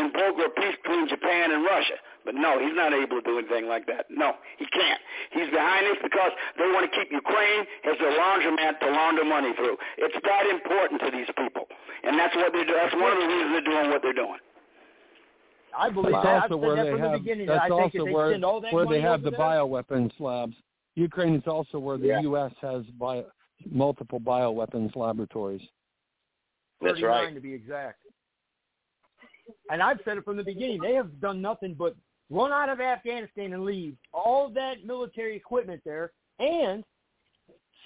and broker a peace between Japan and Russia. But no, he's not able to do anything like that. No, he can't. He's behind this because they want to keep Ukraine as their laundromat to launder money through. It's that important to these people, and that's what they're. That's one of the reasons they're doing what they're doing. I believe That's that. Also where that they from the have. That's also if they where send all that where they have the there, bioweapons labs. Ukraine is also where the Yeah. U.S. has bio, multiple bioweapons laboratories. That's 39 right. to be exact. And I've said it from the beginning. They have done nothing but run out of Afghanistan and leave all that military equipment there and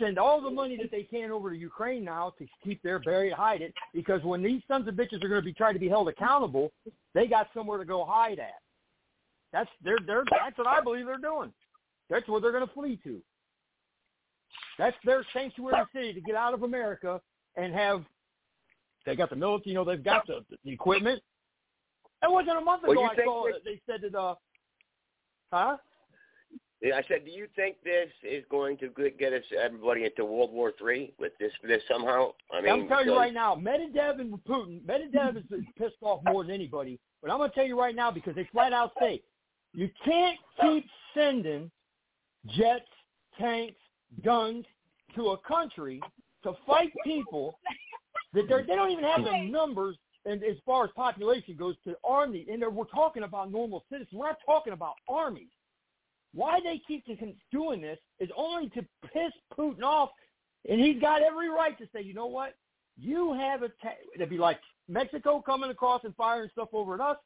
send all the money that they can over to Ukraine now to keep their buried, hide it. Because when these sons of bitches are going to be trying to be held accountable, they got somewhere to go hide at. That's they're, they're, that's what I believe they're doing. That's where they're going to flee to. That's their sanctuary city to get out of America and have. They got the military, you know, they've got the, the equipment. It wasn't a month ago you I saw that- they said that. Uh, huh? I said, do you think this is going to get us everybody into World War Three with this this somehow? I mean, I'm telling you right now, Medvedev and Putin, Medvedev is is pissed off more than anybody. But I'm going to tell you right now because they flat out say you can't keep sending jets, tanks, guns to a country to fight people that they don't even have the numbers and as far as population goes to army. And we're talking about normal citizens. We're not talking about armies. Why they keep doing this is only to piss Putin off, and he's got every right to say, you know what? You have a ta- it'd be like Mexico coming across and firing stuff over at us.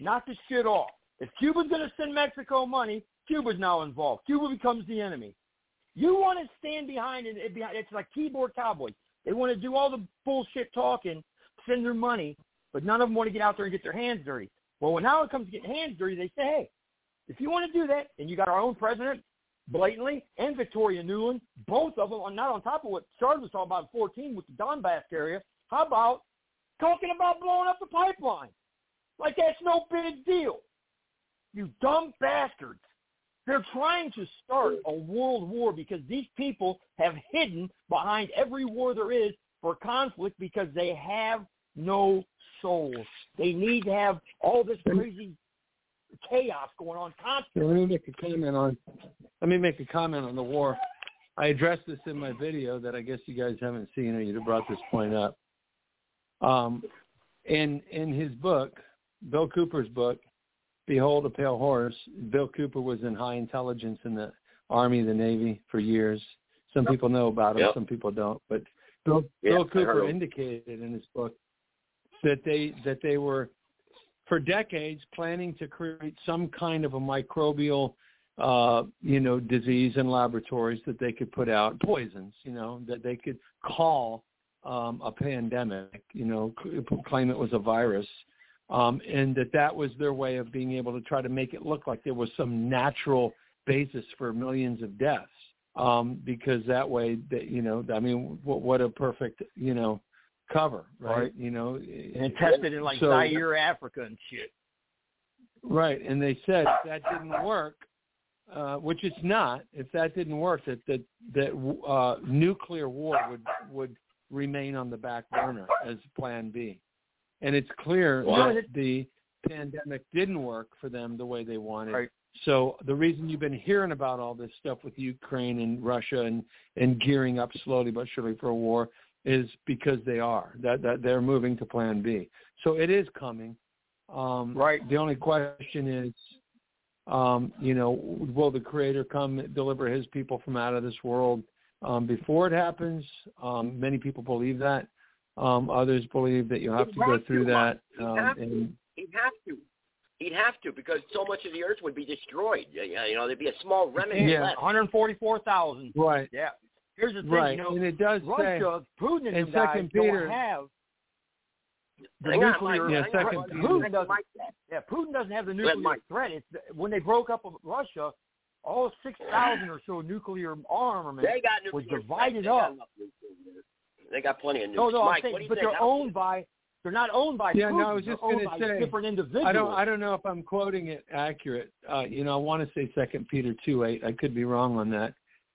Knock the shit off. If Cuba's going to send Mexico money, Cuba's now involved. Cuba becomes the enemy. You want to stand behind it. it's like keyboard cowboys. They want to do all the bullshit talking, send their money, but none of them want to get out there and get their hands dirty. Well, when now it comes to getting hands dirty, they say, hey, if you want to do that, and you got our own president blatantly and Victoria Nuland, both of them are not on top of what Charles was talking about in 14 with the Donbass area. How about talking about blowing up the pipeline? Like that's no big deal. You dumb bastards. They're trying to start a world war because these people have hidden behind every war there is for conflict because they have no souls. They need to have all this crazy chaos going on constantly. Let me make a comment on. Let me make a comment on the war. I addressed this in my video that I guess you guys haven't seen, or you'd brought this point up. Um, in in his book, Bill Cooper's book, Behold a Pale Horse. Bill Cooper was in high intelligence in the Army, the Navy for years. Some people know about him, Yep. some people don't. But Bill, Yeah, Bill Cooper indicated in his book that they that they were for decades planning to create some kind of a microbial uh, you know, disease in laboratories that they could put out poisons, you know, that they could call um, a pandemic, you know, claim it was a virus, um, and that that was their way of being able to try to make it look like there was some natural basis for millions of deaths, um, because that way, that you know, I mean, what, what a perfect, you know, cover, right? Right. You know, And tested in like so- Zaire, Africa and shit. Right, and they said that didn't work, uh, which it's not. If that didn't work, that that that uh, nuclear war would would remain on the back burner as Plan B. And it's clear Wow. that the pandemic didn't work for them the way they wanted. Right. So the reason you've been hearing about all this stuff with Ukraine and Russia and and gearing up slowly but surely for a war is because they are that that they're moving to Plan B. So it is coming. Um, right. The only question is, um, you know, will the Creator come and deliver His people from out of this world um, before it happens? Um, many people believe that. Um, others believe that you have to go through that. He'd Um, have to. and He'd have to. He'd have to because so much of the earth would be destroyed. You you know, there'd be a small remnant Yeah. left. 144,000. right, Yeah. Here's the thing, right, you know, and it does Russia, Putin and in guys Second don't Peter- have the Hang nuclear. Mike, Yeah. Second Let- Putin doesn't. Yeah, Putin doesn't have the nuclear Mike- threat. It's when they broke up with Russia, all six thousand or so nuclear armament They got was divided they up. enough. They got plenty of nuclear. No, no, I'm Mike, saying, what do you but they're How- owned by. They're not owned by Yeah, Putin. no, I was just gonna say, different individuals. I don't I don't know if I'm quoting it accurate. Uh, you know, I want to say Second Peter two eight. I could be wrong on that,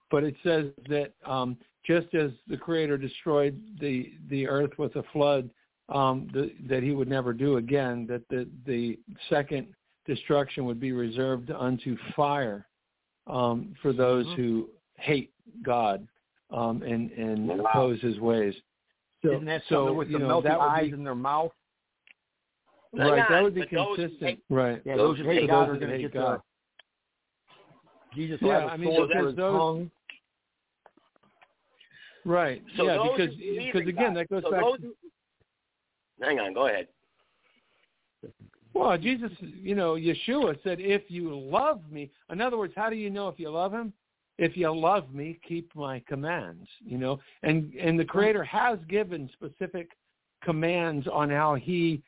but it says that um, just as the Creator destroyed the the earth with a flood, um, the, that He would never do again. That the the second destruction would be reserved unto fire um, for those Mhm. who hate God um, and and Wow. oppose His ways. So, Isn't that so with you the know, melted that would eyes be- in their mouth? Hang Right, on, that would be but those consistent. hate- right. Yeah, Those those who who hate hate God God are going to hate get God. the Jesus Yeah, have a I mean, sword because for his those- tongue. Right. So yeah, because because again God- that goes so back. those to, Hang on, go ahead. well, Jesus, you know, Yeshua said, "If you love me." In other words, how do you know if you love him? If you love me, keep my commands. You know, and and the Creator has given specific commands on how He,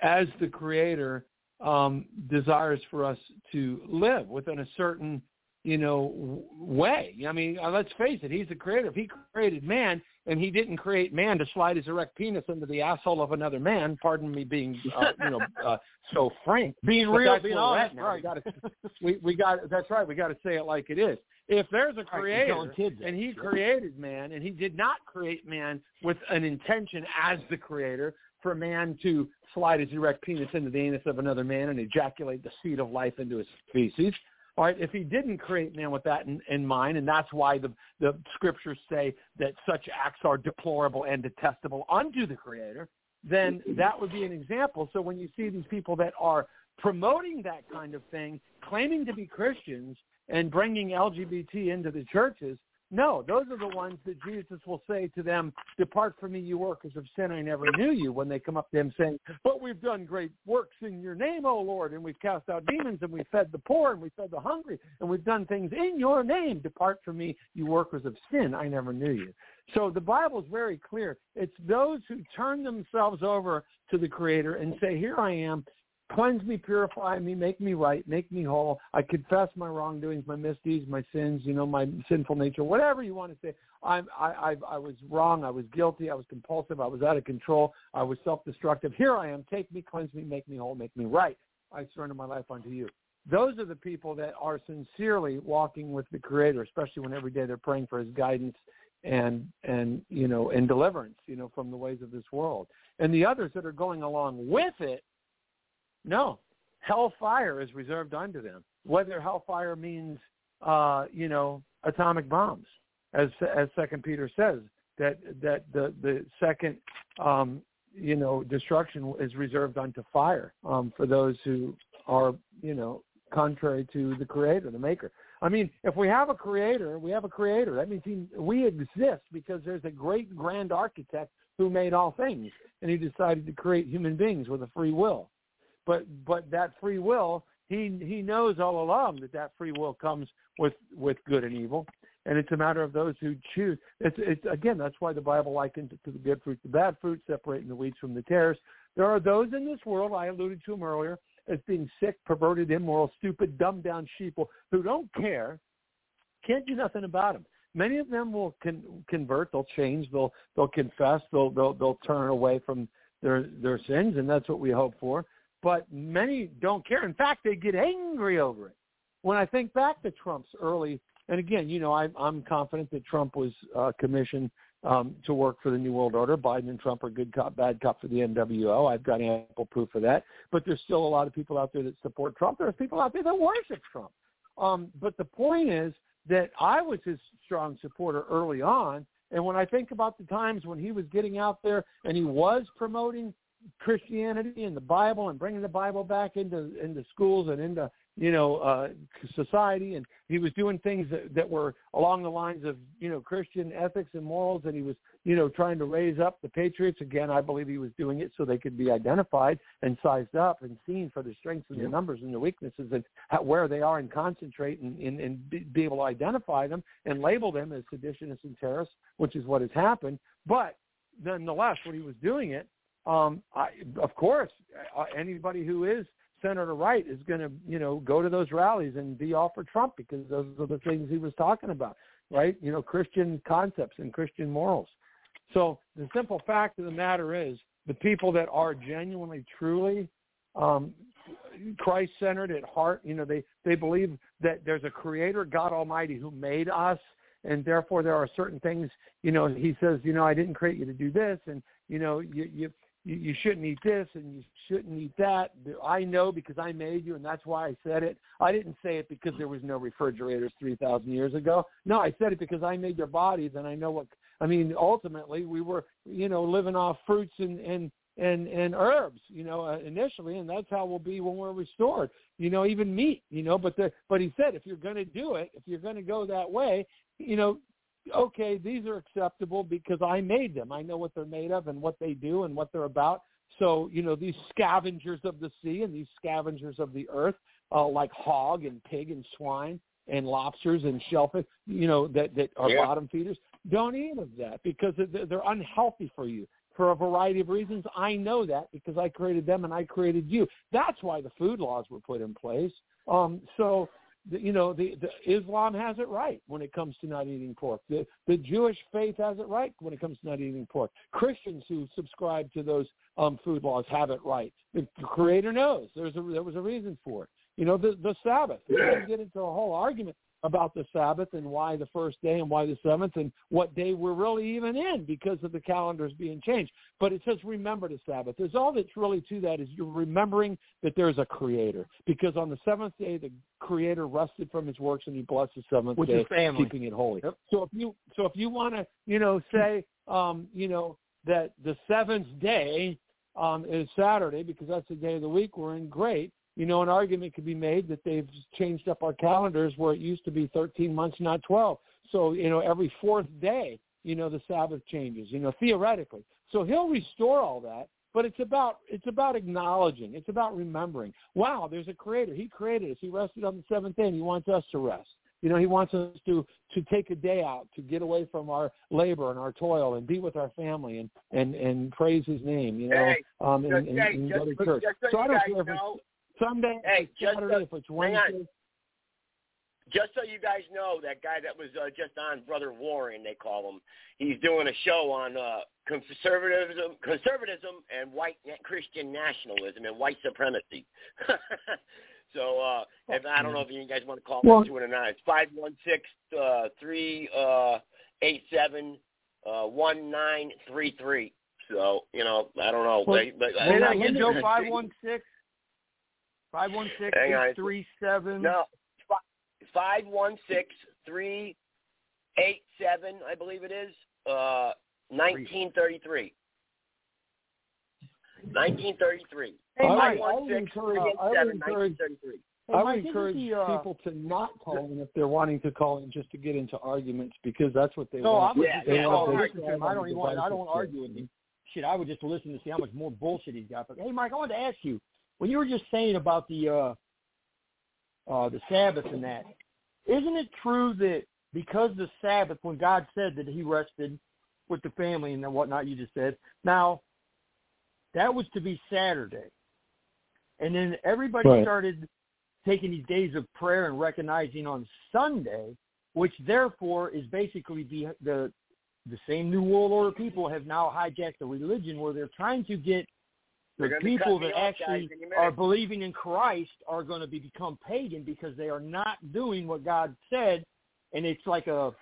as the Creator, um, desires for us to live within a certain you know, way. I mean, uh, let's face it, he's the creator. If he created man and he didn't create man to slide his erect penis into the asshole of another man, pardon me being, uh, you know, uh, so frank. Being real, being honest, right. We got to, we, we got, that's right. We got to say it like it is. If there's a creator that. and he created man and he did not create man with an intention as the creator for man to slide his erect penis into the anus of another man and ejaculate the seed of life into his feces. All right, if he didn't create man with that in, in mind, and that's why the, the scriptures say that such acts are deplorable and detestable unto the creator, then that would be an example. So when you see these people that are promoting that kind of thing, claiming to be Christians and bringing LGBT into the churches, no, those are the ones that Jesus will say to them, Depart from me, you workers of sin, I never knew you, when they come up to him saying, But we've done great works in your name, O Lord, and we've cast out demons, and we've fed the poor, and we've fed the hungry, and we've done things in your name. Depart from me, you workers of sin, I never knew you. So the Bible is very clear. It's those who turn themselves over to the Creator and say, Here I am, cleanse me, purify me, make me right, make me whole. I confess my wrongdoings, my misdeeds, my sins, you know, my sinful nature, whatever you want to say. I'm, I, I, I was wrong. I was guilty. I was compulsive. I was out of control. I was self-destructive. Here I am. Take me, cleanse me, make me whole, make me right. I surrender my life unto you. Those are the people that are sincerely walking with the Creator, especially when every day they're praying for His guidance and and you know and deliverance, you know, from the ways of this world. And the others that are going along with it no, hellfire is reserved unto them. Whether hellfire means, uh, you know, atomic bombs, as as Second Peter says, that that the the second, um, you know, destruction is reserved unto fire um, for those who are, you know, contrary to the Creator, the Maker. I mean, if we have a creator, we have a creator. That means he, we exist because there's a great grand architect who made all things, and he decided to create human beings with a free will. But but that free will, he he knows all along that that free will comes with with good and evil, and it's a matter of those who choose. It's it's again that's why the Bible likens it to the good fruit, the bad fruit, separating the weeds from the tares. There are those in this world I alluded to them earlier as being sick, perverted, immoral, stupid, dumbed down sheeple who don't care, can't do nothing about them. Many of them will con- convert, they'll change, they'll they'll confess, they'll they'll they'll turn away from their their sins, and that's what we hope for. But many don't care. In fact, they get angry over it. When I think back to Trump's early, and again, you know, I, I'm confident that Trump was uh, commissioned um, to work for the New World Order. Biden and Trump are good cop, bad cop for the NWO. I've got ample proof of that. But there's still a lot of people out there that support Trump. There's people out there that worship Trump. Um, but the point is that I was his strong supporter early on. And when I think about the times when he was getting out there and he was promoting Christianity and the Bible and bringing the Bible back into into schools and into you know, uh, society, and he was doing things that, that were along the lines of, you know, Christian ethics and morals, and he was, you know, trying to raise up the patriots. Again, I believe he was doing it so they could be identified and sized up and seen for their strengths and yeah. their numbers and their weaknesses and how, where they are and concentrate and, and, and be, be able to identify them and label them as seditionists and terrorists, which is what has happened. But nonetheless, when he was doing it, um, I, of course, uh, anybody who is center to right is going to, you know, go to those rallies and be all for Trump because those are the things he was talking about, right? You know, Christian concepts and Christian morals. So the simple fact of the matter is the people that are genuinely, truly um, Christ-centered at heart, you know, they, they believe that there's a creator, God Almighty, who made us, and therefore there are certain things, you know, he says, you know, I didn't create you to do this, and, you know, you, you you, you shouldn't eat this and you shouldn't eat that. I know because I made you, and that's why I said it. I didn't say it because there was no refrigerators 3,000 years ago. No, I said it because I made your bodies, and I know what. I mean, ultimately, we were, you know, living off fruits and and and and herbs, you know, uh, initially, and that's how we'll be when we're restored. You know, even meat, you know. But the but he said if you're going to do it, if you're going to go that way, you know, okay, these are acceptable because I made them. I know what they're made of and what they do and what they're about. So, you know, these scavengers of the sea and these scavengers of the earth, uh, like hog and pig and swine and lobsters and shellfish, you know, that, that are yeah. bottom feeders, don't eat of that because they're unhealthy for you for a variety of reasons. I know that because I created them and I created you. That's why the food laws were put in place. Um, so you know, the, the Islam has it right when it comes to not eating pork. The, the Jewish faith has it right when it comes to not eating pork. Christians who subscribe to those um, food laws have it right. The Creator knows there's a, there was a reason for it. You know, the, the Sabbath. We can't get into a whole argument about the Sabbath and why the first day and why the seventh and what day we're really even in because of the calendars being changed. But it says remember the Sabbath. There's all that's really to that is you're remembering that there's a creator. Because on the seventh day the creator rested from his works and he blessed the seventh Which day, is family. keeping it holy. Yep. So if you so if you want to, you know, say um, you know, that the seventh day um, is Saturday because that's the day of the week we're in, great you know, an argument could be made that they've changed up our calendars where it used to be 13 months, not 12. So, you know, every fourth day, you know, the Sabbath changes, you know, theoretically. So he'll restore all that, but it's about it's about acknowledging, it's about remembering. Wow, there's a creator. He created us. He rested on the seventh day and he wants us to rest. You know, he wants us to to take a day out to get away from our labor and our toil and be with our family and and and praise his name. You know, um, and, and, and go to church. So, I don't care if it's Sunday, hey, if it's just Saturday, so, if it's hang Wednesday. on. Just so you guys know, that guy that was uh, just on, Brother Warren, they call him. He's doing a show on uh, conservatism, conservatism, and white Christian nationalism and white supremacy. so, uh, if I don't know if you guys want to call Well- into it or not, it's five one six uh, three uh, eight seven uh, one nine three three. So, you know, I don't know. Well, but, that I again, Joe. Five one six. Five one six Hang on. eight three seven. No, five one six three eight seven, I believe it is. Uh, nineteen thirty three. Nineteen thirty three. Hey, Five Mike, I one would six encourage- three eight I would seven encourage- nineteen thirty three. I would encourage the, uh, people to not call in if they're wanting to call in just to get into arguments because that's what they No, want. I'm They just want saying, to oh, base to him. I don't even want. I don't want to argue with him. Shit, I would just listen to see how much more bullshit he's got. But hey, Mike, I wanted to ask you when you were just saying about the uh, uh, the Sabbath and that. Isn't it true that because the Sabbath, when God said that He rested with the family and whatnot, you just said. Now, that was to be Saturday, and then everybody Right. started taking these days of prayer and recognizing on Sunday, which therefore is basically the the the same New World Order people have now hijacked the religion where they're trying to get the people that actually guys, are believing in Christ are going to be become pagan because they are not doing what God said, and it's like a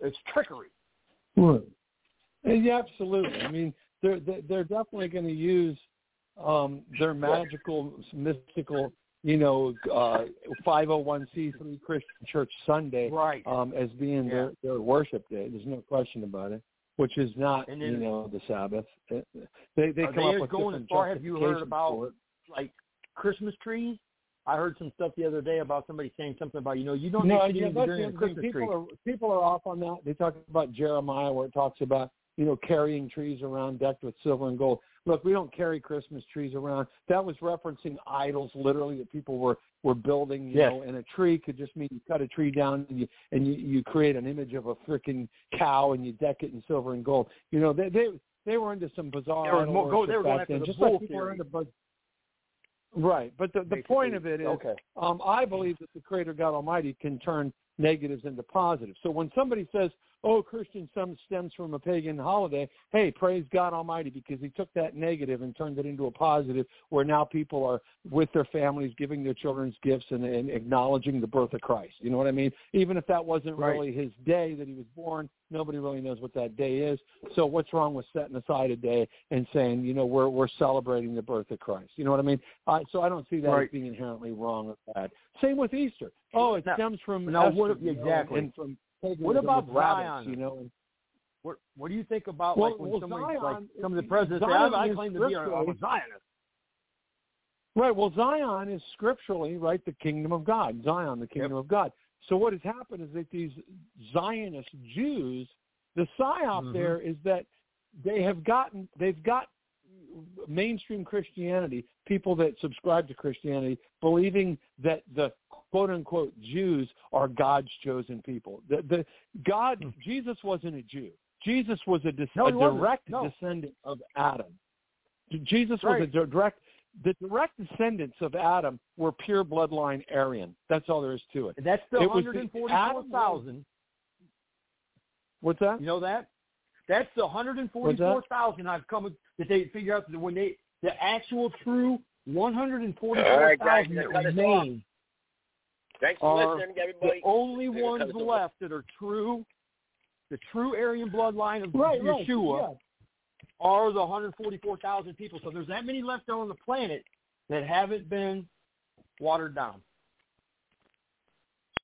it's trickery. Right. Yeah, absolutely. I mean, they're they're they're definitely going to use um, their magical, mystical, you know, uh, 501c3 Christian Church Sunday right. um, as being their, their worship day. There's no question about it. Which is not, then- you know, the Sabbath. Uh, They they come they up with going as far? Have you heard about like Christmas trees? I heard some stuff the other day about somebody saying something about you know you don't no, need to be during the a other thing. Christmas tree. Are people are off on that. They talk about Jeremiah where it talks about you know carrying trees around decked with silver and gold. Look, we don't carry Christmas trees around. That was referencing idols, literally that people were were building. You Yes. know, and a tree could just mean you cut a tree down and you and you, you create an image of a freaking cow and you deck it in silver and gold. You know, they they they were into some bizarre. They were more- go- they were going back after then, the just like people are theory. into buz- Right, but the the point of it is, okay. um, I believe that the Creator God Almighty can turn negatives into positives. So when somebody says, "Oh, Christian some stems from a pagan holiday," hey, praise God Almighty because He took that negative and turned it into a positive, where now people are with their families, giving their children's gifts and, and acknowledging the birth of Christ. You know what I mean? Even if that wasn't Right. really His day that He was born, nobody really knows what that day is. So what's wrong with setting aside a day and saying, you know, we're we're celebrating the birth of Christ? You know what I mean? Uh, so I don't see that Right. as being inherently wrong or bad. Same with Easter. Oh, it Now- stems from now Esther, what- you know, exactly. and from What about Zion? You know, What What do you think about Well- like when well, somebody Zion- like some of the presidents say, I, I claim to be a, a Zionist. Right. Well, Zion is scripturally right the kingdom of God. Zion, the kingdom of God. So what has happened is that these Zionist Jews, the psyop Mhm. there is that they have gotten they've got mainstream Christianity, people that subscribe to Christianity, believing that the quote unquote Jews are God's chosen people. The, the God hmm. Jesus wasn't a Jew. Jesus was a, dis- No, a direct No. descendant of Adam. Jesus was a direct the direct descendants of Adam were pure bloodline Aryan. That's all there is to it. That's the the 144,000. What's that? You know that? That's the 144,000 I've come that they figure out that when they the actual true All right, guys, 144,000 that cut us off. remain Thanks for are listening, the everybody. only They're ones cut left that are true, the true Aryan bloodline of Right, right, Yeshua yeah. are the 144,000 people. So there's that many left on the planet that haven't been watered down.